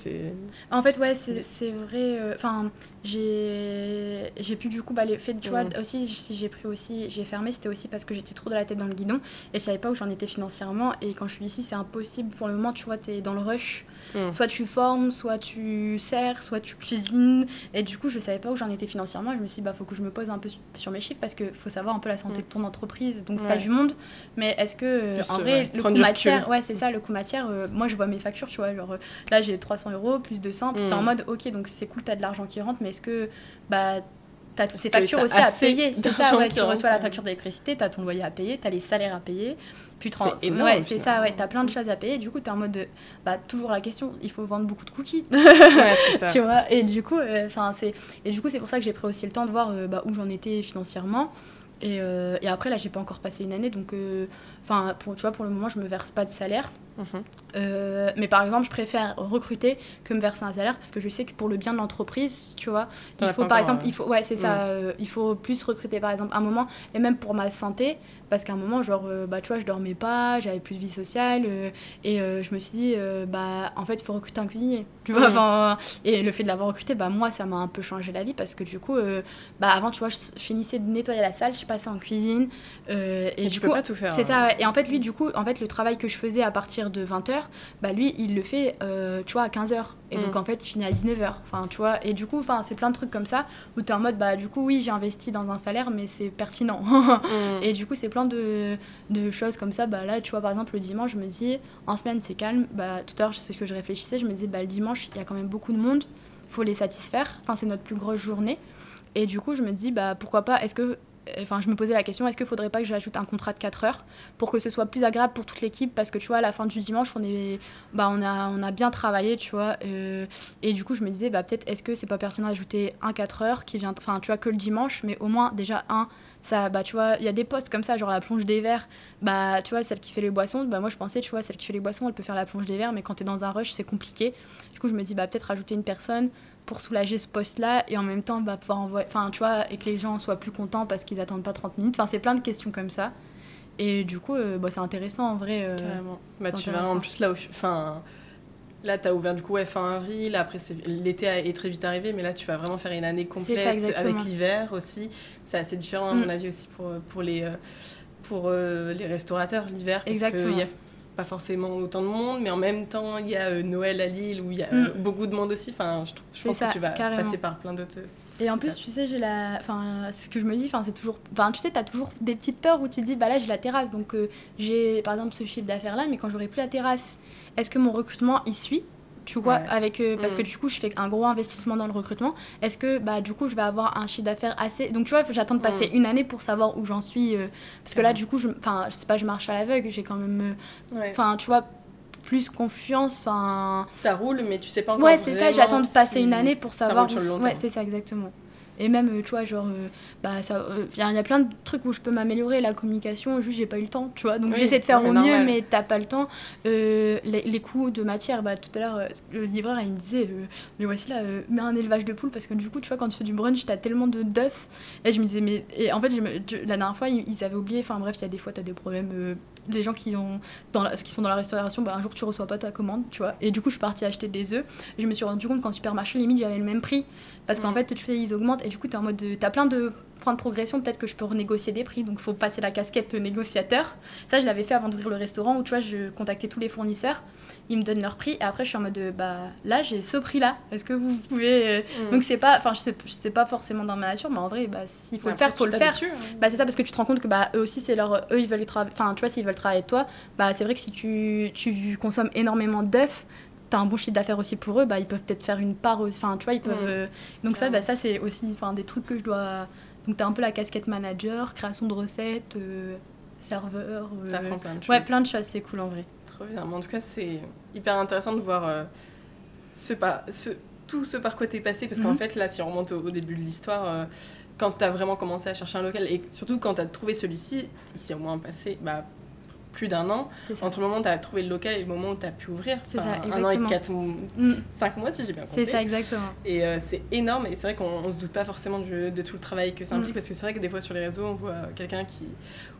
Speaker 3: en fait, ouais, c'est vrai. Euh, enfin, j'ai j'ai pu du coup bah, les fait tu vois aussi si j'ai pris aussi j'ai fermé c'était aussi parce que j'étais trop dans la tête dans le guidon et je savais pas où j'en étais financièrement et quand je suis ici c'est impossible pour le moment tu vois tu es dans le rush mm. soit tu formes soit tu sers soit tu cuisines et du coup je savais pas où j'en étais financièrement je me suis dit bah faut que je me pose un peu sur mes chiffres parce que faut savoir un peu la santé mm. de ton entreprise donc ouais. tu du monde mais est-ce que en vrai le coût matière ouais c'est ça le coût matière euh, moi je vois mes factures tu vois genre là j'ai 300 euros plus 200 puis mm. en mode ok donc c'est cool tu as de l'argent qui rentre mais est-ce que bah, tu as toutes ces factures aussi à payer? C'est ça, ouais, tu reçois la facture d'électricité, tu as ton loyer à payer, tu as les salaires à payer. Puis
Speaker 1: c'est énorme.
Speaker 3: Ouais, c'est ça, ouais, tu as plein de choses à payer. Du coup, tu es en mode de, bah, toujours la question, il faut vendre beaucoup de cookies.
Speaker 1: ouais, ça.
Speaker 3: tu vois, et du coup, euh, c'est et du coup, c'est pour ça que j'ai pris aussi le temps de voir euh, bah, où j'en étais financièrement. Et, euh, et, après, là, j'ai pas encore passé une année, donc, enfin, pour, tu vois, pour le moment, je me verse pas de salaire. Mhm. Euh, mais par exemple, je préfère recruter que me verser un salaire parce que je sais que pour le bien de l'entreprise, tu vois, il faut par exemple, il faut, ouais, c'est ça, euh, il faut plus recruter par exemple un moment et même pour ma santé parce qu'à un moment, genre, euh, bah, tu vois, je dormais pas, j'avais plus de vie sociale et je me suis dit, bah, en fait, il faut recruter un cuisinier, tu vois, enfin, et le fait de l'avoir recruté, bah, moi, ça m'a un peu changé la vie parce que du coup, bah, avant, tu vois, je finissais de nettoyer la salle, je passais en cuisine
Speaker 1: et, et, du coup, pas tout faire.
Speaker 3: C'est ça, et en fait, lui, du coup, en fait, le travail que je faisais à partir de 20h, bah lui, il le fait, euh, tu vois, à 15h. Et donc, mm. en fait, il finit à 19h. Enfin, tu vois, et du coup, c'est plein de trucs comme ça où tu es en mode, bah, du coup, oui, j'ai investi dans un salaire, mais c'est pertinent. Mm. Et du coup, c'est plein de, de, choses comme ça. Bah, là, tu vois, par exemple, le dimanche, je me dis, en semaine, c'est calme. Bah, tout à l'heure, c'est ce que je réfléchissais. Je me disais, bah, le dimanche, il y a quand même beaucoup de monde. Il faut les satisfaire. Enfin, c'est notre plus grosse journée. Et du coup, je me dis, bah, pourquoi pas, est-ce que enfin je me posais la question est-ce qu'il faudrait pas que j'ajoute un contrat de 4 heures pour que ce soit plus agréable pour toute l'équipe? Parce que tu vois à la fin du dimanche on est bah on a on a bien travaillé tu vois euh, et du coup je me disais bah peut-être est-ce que c'est pas pertinent d'ajouter un 4 heures qui vient enfin tu vois que le dimanche mais au moins déjà un ça bah tu vois il y a des postes comme ça genre la plonge des verres bah tu vois celle qui fait les boissons bah moi je pensais tu vois celle qui fait les boissons elle peut faire la plonge des verres mais quand tu es dans un rush c'est compliqué. Du coup je me dis bah peut-être rajouter une personne pour soulager ce poste-là et en même temps bah, pouvoir envoyer, enfin tu vois, et que les gens soient plus contents parce qu'ils attendent pas 30 minutes. Enfin, c'est plein de questions comme ça. Et du coup, euh, bah, c'est intéressant en vrai. Euh,
Speaker 1: Carrément. Bah, tu vas en plus là, enfin, là, tu as ouvert du coup fin avril. Après, l'été est très vite arrivé, mais là, tu vas vraiment faire une année complète avec l'hiver aussi. C'est assez différent à mon mm. avis aussi pour, pour les, euh, pour, les restaurateurs l'hiver.
Speaker 3: Exactement.
Speaker 1: Y a pas forcément autant de monde, mais en même temps, il y a euh, Noël à Lille où il y a mm. euh, beaucoup de monde aussi. Enfin, je, je pense que tu vas passer par plein d'autres.
Speaker 3: Et en plus, tu sais, j'ai la. Enfin, ce que je me dis, enfin, c'est toujours. Enfin, tu sais, t'as toujours des petites peurs où tu te dis, bah là, j'ai la terrasse, donc euh, j'ai par exemple ce chiffre d'affaires là, mais quand j'aurai plus la terrasse, est-ce que mon recrutement y suit? Tu vois, avec, euh, parce que mm. du coup, je fais un gros investissement dans le recrutement. Est-ce que, bah, du coup, je vais avoir un chiffre d'affaires assez. Donc, tu vois, j'attends de passer mm. une année pour savoir où j'en suis. Euh, parce que là, du coup, je, enfin, je sais pas, je marche à l'aveugle, j'ai quand même. Euh, enfin, tu vois, plus confiance.
Speaker 1: Ça roule, mais tu sais pas encore.
Speaker 3: Ouais, c'est ça, j'attends de passer une année pour savoir. Où... Ouais, c'est ça, exactement. Et même, euh, tu vois, genre, euh, bah, ça, il euh, y, a plein de trucs où je peux m'améliorer. La communication, juste, j'ai pas eu le temps, tu vois. Donc, j'essaie de faire au mieux, mais t'as pas le temps. les, les, coûts de matière, bah, tout à l'heure, le livreur, il me disait, mais voici là, mets un élevage de poules, parce que du coup, tu vois, quand tu fais du brunch, t'as tellement de d'œufs. Et je me disais, mais. Et en fait, la dernière fois, ils, avaient oublié, enfin, bref, il y a des fois, t'as des problèmes les gens qui, ont dans qui sont dans la restauration, bah, un jour tu reçois pas ta commande, tu vois. Et du coup, je suis partie acheter des œufs. Et je me suis rendu compte qu'en supermarché, limite, j'avais le même prix. Parce qu'en fait, tu fais, ils augmentent. Et du coup, tu en mode. T'as plein de. point de progression, peut-être que je peux renégocier des prix. Donc, il faut passer la casquette négociateur. Ça, je l'avais fait avant d'ouvrir le restaurant où, tu vois, je contactais tous les fournisseurs. Ils me donnent leur prix. Et après, je suis en mode, de, bah là, j'ai ce prix-là. Est-ce que vous pouvez. euh,
Speaker 1: Mm.
Speaker 3: Donc, c'est pas. Enfin, je sais, je sais pas forcément dans ma nature, mais en vrai, bah, s'il faut le faire, faut le faire.
Speaker 1: hein.
Speaker 3: Bah c'est ça parce que tu te rends compte que bah eux aussi c'est leur eux ils veulent travailler enfin tu vois s'ils veulent travailler avec toi bah c'est vrai que si tu, tu consommes énormément d'œufs t'as un bon chiffre d'affaires aussi pour eux bah ils peuvent peut-être faire une part enfin tu vois ils peuvent
Speaker 1: Mm.
Speaker 3: euh, donc ça bah ça c'est aussi enfin des trucs que je dois donc t'as un peu la casquette manager création de recettes euh, serveur euh,
Speaker 1: T'apprends plein de choses.
Speaker 3: ouais plein de choses c'est cool en vrai
Speaker 1: Mais en tout cas, c'est hyper intéressant de voir euh, ce par- ce- tout ce par quoi t'es passé. Parce qu'en
Speaker 3: Mhm.
Speaker 1: fait, là, si on remonte au, au début de l'histoire, euh, quand t'as vraiment commencé à chercher un local, et surtout quand t'as trouvé celui-ci, il s'est au moins passé bah, plus d'un an. Entre le moment où t'as trouvé le local et le moment où t'as pu ouvrir.
Speaker 3: C'est ça,
Speaker 1: Un an et
Speaker 3: exactement.
Speaker 1: quatre,
Speaker 3: Mm,
Speaker 1: cinq mois, si j'ai bien compté.
Speaker 3: c'est ça exactement
Speaker 1: Et euh, c'est énorme, et c'est vrai qu'on on se doute pas forcément du- de tout le travail que ça implique,
Speaker 3: Mm.
Speaker 1: parce que c'est vrai que des fois sur les réseaux, on voit quelqu'un qui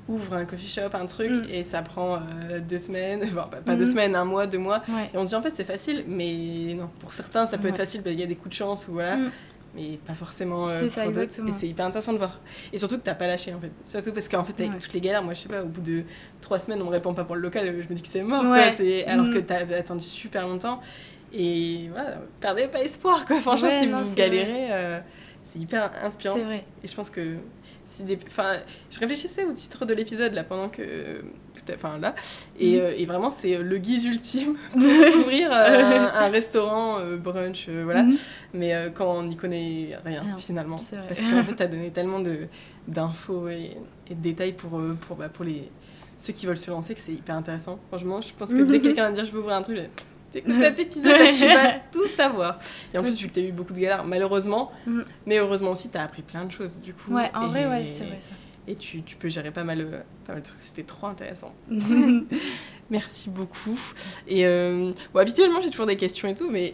Speaker 1: ouvre un coffee shop, un truc,
Speaker 3: Mm.
Speaker 1: et ça prend euh, deux semaines, enfin, pas, pas deux
Speaker 3: Mm.
Speaker 1: semaines, un mois, deux mois.
Speaker 3: ouais
Speaker 1: Et on se dit en fait c'est facile, mais non, pour certains ça peut être facile, qu'il y a des coups de chance, ou voilà,
Speaker 3: Mm.
Speaker 1: mais pas forcément euh,
Speaker 3: C'est.
Speaker 1: Et c'est hyper intéressant de voir. Et surtout que t'as pas lâché en fait. Surtout parce qu'en fait avec
Speaker 3: Ouais.
Speaker 1: toutes les galères, moi je sais pas, au bout de trois semaines on me répond pas pour le local, je me dis que c'est mort, quoi. Alors que t'avais attendu super longtemps. Et voilà, perdez pas espoir quoi. Franchement, si
Speaker 3: non,
Speaker 1: vous galérez, euh, c'est hyper inspirant.
Speaker 3: c'est vrai
Speaker 1: Et je pense que si des... enfin, je réfléchissais au titre de l'épisode là pendant que, tout à- enfin là, et,
Speaker 3: Mhm.
Speaker 1: euh, et vraiment c'est euh, le guide ultime pour ouvrir euh, un, un restaurant euh, brunch, voilà.
Speaker 3: Mhm.
Speaker 1: Mais quand on n'y connaît rien,
Speaker 3: Rien,
Speaker 1: finalement, parce qu'en fait t'as donné tellement de d'infos et, et de détails pour pour bah, pour les ceux qui veulent se lancer que c'est hyper intéressant. Franchement, je pense que dès que quelqu'un va dire je veux ouvrir un truc, T'écoutes cet épisode et tu vas tout savoir. Et en plus, vu que t'as eu beaucoup de galères, malheureusement,
Speaker 3: Mhm.
Speaker 1: mais heureusement aussi, t'as appris plein de choses du coup.
Speaker 3: ouais en vrai ouais c'est vrai ça
Speaker 1: Et tu, tu peux gérer pas mal, euh, pas mal de trucs. C'était trop intéressant. Merci beaucoup. Et euh, bon, habituellement, j'ai toujours des questions et tout, mais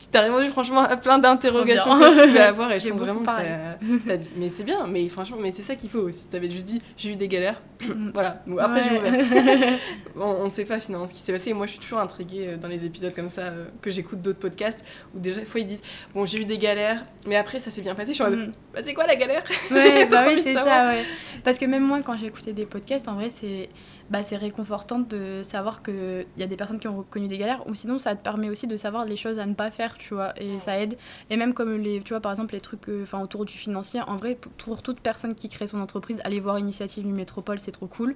Speaker 1: tu t'as répondu franchement à plein d'interrogations que je pouvais avoir et je pense vraiment que t'as- dit- Mais c'est bien, mais franchement, mais c'est ça qu'il faut aussi. T'avais juste dit, j'ai eu des galères. Voilà. Après, j'ai ouvert. on, on sait pas finalement ce qui s'est passé. Et moi, je suis toujours intriguée euh, dans les épisodes comme ça, euh, que j'écoute d'autres podcasts, où déjà, des fois, ils disent, bon, j'ai eu des galères, mais après, ça s'est bien passé. Je suis en mode,
Speaker 3: Mm.
Speaker 1: bah, c'est quoi la galère?
Speaker 3: Ouais,
Speaker 1: J'ai
Speaker 3: bah oui, c'est ça, ouais. Parce que même moi, quand j'ai écouté des podcasts, en vrai, c'est bah, c'est réconfortant de savoir qu'il y a des personnes qui ont reconnu des galères, ou sinon, ça te permet aussi de savoir les choses à ne pas faire, tu vois, et ça aide. Et même comme les, tu vois, par exemple, les trucs euh, autour du financier, en vrai, pour, toute personne qui crée son entreprise, aller voir Initiative du Métropole, c'est trop cool.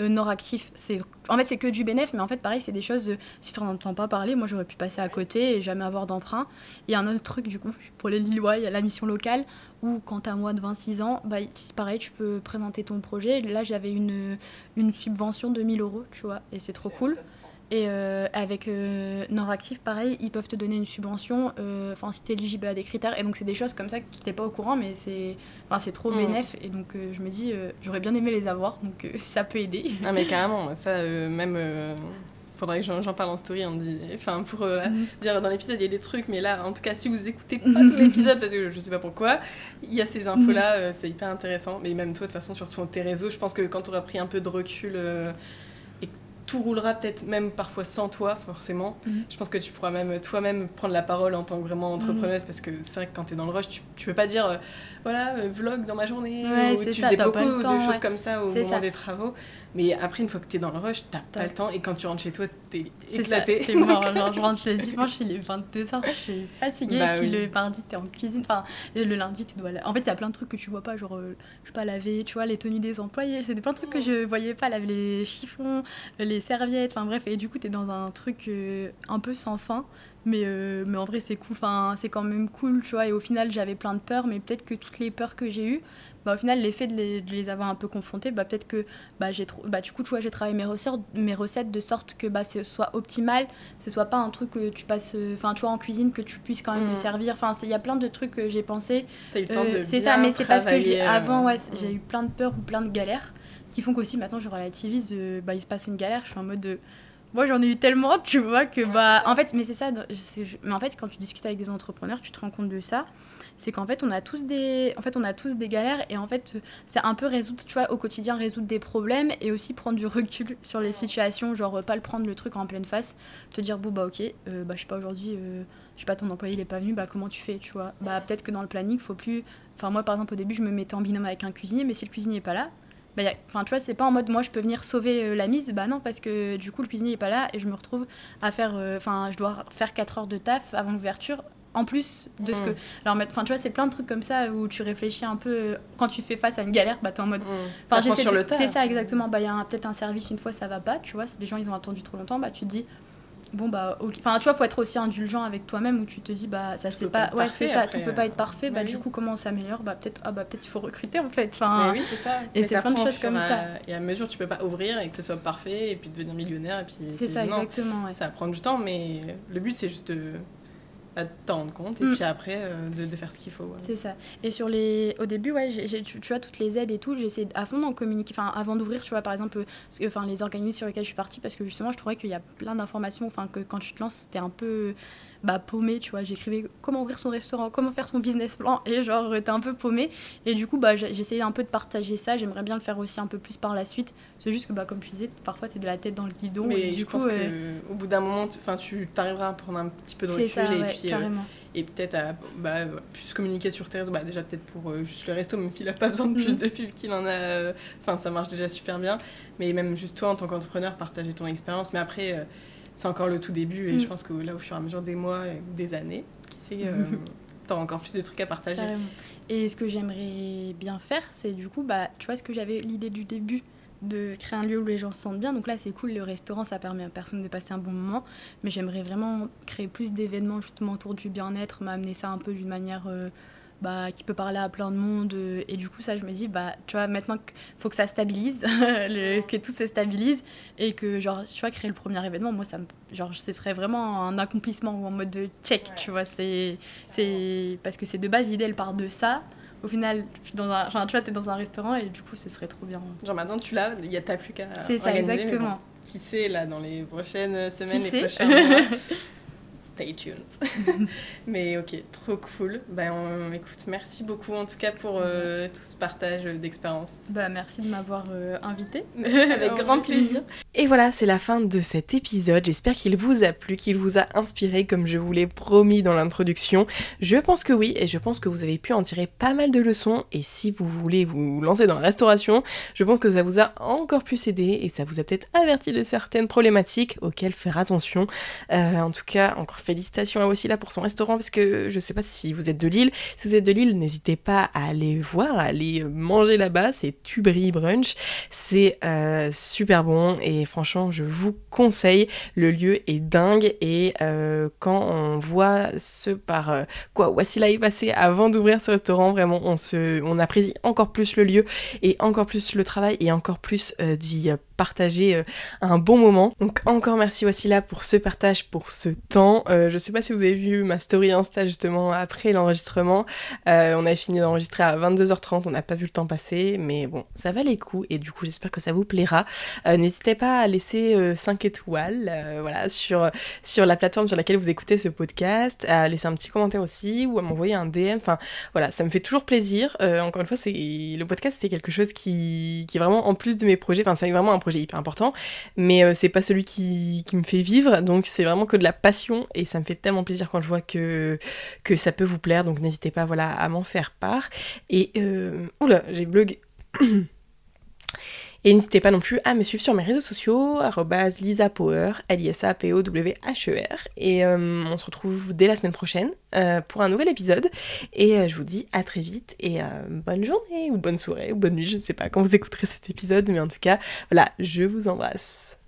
Speaker 3: Euh, Nord Actif, c'est en fait, c'est que du bénéf, mais en fait, pareil, c'est des choses, de, si tu n'en entends pas parler, moi, j'aurais pu passer à côté et jamais avoir d'emprunt. Il y a un autre truc, du coup, pour les Lillois, il y a la mission locale où quand t'as moins de 26 ans, bah, c'est pareil, tu peux présenter ton projet. Là, j'avais une, une subvention de 1000 euros, tu vois, et c'est trop cool. Et euh, avec euh, Noractif, pareil, ils peuvent te donner une subvention, euh, enfin, si t'es éligible à des critères. Et donc, c'est des choses comme ça que t'es pas au courant, mais c'est enfin, c'est trop
Speaker 1: Mm.
Speaker 3: bénéf. Et donc, euh, je me dis, euh, j'aurais bien aimé les avoir, donc euh, ça peut aider.
Speaker 1: Ah mais carrément, ça euh, même euh, faudrait que j'en parle en story, on dit, enfin pour euh,
Speaker 3: Mhm.
Speaker 1: dire dans l'épisode il y a des trucs, mais là en tout cas si vous écoutez pas tout l'épisode parce que je sais pas pourquoi, il y a ces infos là, c'est hyper intéressant. Mais même toi de toute façon sur ton- tes réseaux, je pense que quand tu auras pris un peu de recul euh, et que tout roulera peut-être même parfois sans toi forcément,
Speaker 3: Mhm.
Speaker 1: je pense que tu pourras même toi-même prendre la parole en tant que vraiment entrepreneuse parce que c'est vrai que quand tu es dans le rush, tu, tu peux pas dire euh, voilà euh, vlog dans ma journée
Speaker 3: Ouais,
Speaker 1: ou tu
Speaker 3: ça,
Speaker 1: faisais beaucoup
Speaker 3: temps,
Speaker 1: de choses
Speaker 3: ouais.
Speaker 1: comme ça au moment
Speaker 3: ça.
Speaker 1: des travaux. Mais après, une fois que tu es dans le rush, t'as pas le temps. Et quand tu rentres chez toi, t'es
Speaker 3: C'est ça,
Speaker 1: éclaté.
Speaker 3: C'est mort. Genre, je rentre le dimanche, il est 22h, je suis fatiguée.
Speaker 1: Bah
Speaker 3: et puis
Speaker 1: oui.
Speaker 3: le mardi, t'es en cuisine. Enfin, le lundi, tu dois. En fait, il y a plein de trucs que tu vois pas. Genre, euh, je sais pas, laver, tu vois, les tenues des employés. C'est des plein de trucs que je voyais pas. Laver les chiffons, euh, les serviettes. Enfin, bref. Et du coup, t'es dans un truc euh, un peu sans fin. Mais, euh, mais en vrai, c'est cool. Enfin, c'est quand même cool, tu vois. Et au final, j'avais plein de peurs. Mais peut-être que toutes les peurs que j'ai eues, bah, au final, l'effet de les, de les avoir un peu confrontées, bah, peut-être que bah, j'ai bah, du coup, tu vois, j'ai travaillé mes recettes, mes recettes de sorte que bah, ce soit optimal, ce soit pas un truc que tu passes, euh, enfin, tu vois, en cuisine, que tu puisses quand même
Speaker 1: Mm.
Speaker 3: me servir. Enfin, il y a plein de trucs que j'ai pensé.
Speaker 1: T'as eu le temps
Speaker 3: Euh,
Speaker 1: de
Speaker 3: c'est ça, mais c'est parce que
Speaker 1: travailler, euh,
Speaker 3: avant, ouais,
Speaker 1: mm.
Speaker 3: j'ai eu plein de peurs ou plein de galères qui font qu'aussi maintenant je relativise. de- bah, il se passe une galère, je suis en mode de moi j'en ai eu tellement, tu vois, que bah. En fait, mais c'est ça, mais en fait, quand tu discutes avec des entrepreneurs, tu te rends compte de ça. C'est qu'en fait, on a tous des, en fait, on a tous des galères et en fait, c'est un peu résoudre, tu vois, au quotidien, résoudre des problèmes et aussi prendre du recul sur les situations, genre pas le prendre le truc en pleine face, te dire bon bah ok, euh, bah je sais pas aujourd'hui, euh, je sais pas ton employé il est pas venu, bah comment tu fais, tu vois, bah peut-être que dans le planning faut plus, enfin moi par exemple au début je me mettais en binôme avec un cuisinier, mais si le cuisinier est pas là, enfin, tu vois, c'est pas en mode moi je peux venir sauver euh, la mise, bah non, parce que du coup le cuisinier est pas là et je me retrouve à faire, euh, enfin, je dois faire 4 heures de taf avant l'ouverture. En plus de ce mm. que. Alors, enfin, tu vois, c'est plein de trucs comme ça où tu réfléchis un peu. Euh, quand tu fais face à une galère, bah, t'es en mode. Mm.
Speaker 1: Enfin, j'essaie.
Speaker 3: C'est ça, exactement. Bah, il y a peut-être un service, une fois, ça va pas, tu vois. Si les gens, ils ont attendu trop longtemps, bah, tu te dis, bon bah enfin tu vois faut être aussi indulgent avec toi-même où tu te dis bah ça c'est pas, ouais c'est ça tout peut pas être parfait. Bah, du coup comment on s'améliore? Bah peut-être ah bah peut-être il faut recruter en fait.
Speaker 1: Enfin oui c'est ça.
Speaker 3: et c'est plein de choses comme ça.
Speaker 1: et à mesure tu peux pas ouvrir et que ce soit parfait et puis devenir millionnaire et puis
Speaker 3: c'est ça exactement
Speaker 1: ça prend du temps mais le but c'est juste de à t'en rendre compte et mm. puis après euh, de, de, faire ce qu'il faut.
Speaker 3: C'est ça. Et sur les, au début, ouais, j'ai, tu, vois, toutes les aides et tout, j'essaie à fond d'en communiquer, enfin, avant d'ouvrir, tu vois, par exemple, enfin, les organismes sur lesquels je suis partie, parce que justement, je trouvais qu'il y a plein d'informations, enfin, que quand tu te lances, c'était un peu bah, paumé, tu vois. J'écrivais comment ouvrir son restaurant, comment faire son business plan, et genre, t'es un peu paumé. Et du coup, bah, j'essayais un peu de partager ça. J'aimerais bien le faire aussi un peu plus par la suite. C'est juste que, bah, comme tu disais, parfois, t'es de la tête dans le guidon.
Speaker 1: Mais
Speaker 3: et
Speaker 1: du coup, euh, au bout d'un moment, tu, tu t'arriveras à prendre un petit peu de recul.
Speaker 3: Ça,
Speaker 1: et puis,
Speaker 3: euh,
Speaker 1: et peut-être à bah, plus communiquer sur tes réseaux. Bah, déjà, peut-être pour euh, juste le resto, même s'il a pas besoin de plus mm. de pub qu'il en a. Enfin, ça marche déjà super bien. Mais même juste toi, en tant qu'entrepreneur, partager ton expérience. Mais après c'est encore le tout début et je mm. pense que là, au fur et à mesure des mois et des années, qui sait, euh, t'as encore plus de trucs à partager.
Speaker 3: Et ce que j'aimerais bien faire, c'est du coup, bah, tu vois, ce que j'avais l'idée du début de créer un lieu où les gens se sentent bien. Donc là, c'est cool, le restaurant, ça permet à personne de passer un bon moment. Mais j'aimerais vraiment créer plus d'événements justement autour du bien-être, m'amener ça un peu d'une manière euh, bah, qui peut parler à plein de monde. Euh, et du coup, ça, je me dis, bah, tu vois, maintenant faut que ça stabilise, que tout se stabilise, et que, genre, tu vois, créer le premier événement, moi, ça me, genre, ce serait vraiment un accomplissement ou en mode de check, tu vois. C'est, c'est, parce que c'est de base, l'idée, elle part de ça. Au final, dans un, tu vois, t'es dans un restaurant et du coup, ce serait trop bien.
Speaker 1: Genre maintenant, tu l'as, il y a t'as plus qu'à.
Speaker 3: C'est ça, exactement.
Speaker 1: qui sait, là, dans les prochaines semaines, les prochains mois? stay tuned. Mais ok, trop cool. Ben, écoute, merci beaucoup en tout cas pour euh, tout ce partage d'expérience.
Speaker 3: Bah, merci de m'avoir euh, invité.
Speaker 1: Avec grand plaisir. Et voilà, c'est la fin de cet épisode. J'espère qu'il vous a plu, qu'il vous a inspiré comme je vous l'ai promis dans l'introduction. Je pense que oui, et je pense que vous avez pu en tirer pas mal de leçons. Et si vous voulez vous lancer dans la restauration, je pense que ça vous a encore plus aidé et ça vous a peut-être averti de certaines problématiques auxquelles faire attention. Euh, en tout cas, encore félicitations à Wassila pour son restaurant parce que je sais pas si vous êtes de Lille. Si vous êtes de Lille, n'hésitez pas à aller voir, à aller manger là-bas. C'est Tubry Brunch. C'est euh, super bon et franchement, je vous conseille. Le lieu est dingue et euh, quand on voit ce par euh, quoi Wassila est passé avant d'ouvrir ce restaurant, vraiment, on, se, on apprécie encore plus le lieu et encore plus le travail et encore plus d'y partager euh, un bon moment. Donc encore merci Wassila pour ce partage, pour ce temps. Euh, je sais pas si vous avez vu ma story Insta justement après l'enregistrement. Euh, on avait fini d'enregistrer à 22h30, on n'a pas vu le temps passer, mais bon, ça valait le coup et du coup j'espère que ça vous plaira. N'hésitez pas à laisser 5 étoiles voilà, sur, sur la plateforme sur laquelle vous écoutez ce podcast, à laisser un petit commentaire aussi ou à m'envoyer un DM. Enfin voilà, ça me fait toujours plaisir. encore une fois, c'est le podcast c'est quelque chose qui, qui est vraiment en plus de mes projets, enfin c'est vraiment un projet hyper important, mais euh, c'est pas celui qui, me fait vivre, donc c'est vraiment que de la passion et ça me fait tellement plaisir quand je vois que, que ça peut vous plaire, donc n'hésitez pas voilà, à m'en faire part. Et euh, oula, j'ai blog. Et n'hésitez pas non plus à me suivre sur mes réseaux sociaux, lisapower, L-I-S-A-P-O-W-H-E-R. Et euh, on se retrouve dès la semaine prochaine euh, pour un nouvel épisode. Et euh, je vous dis à très vite et bonne journée, ou bonne soirée, ou bonne nuit, je sais pas quand vous écouterez cet épisode, mais en tout cas, voilà, je vous embrasse.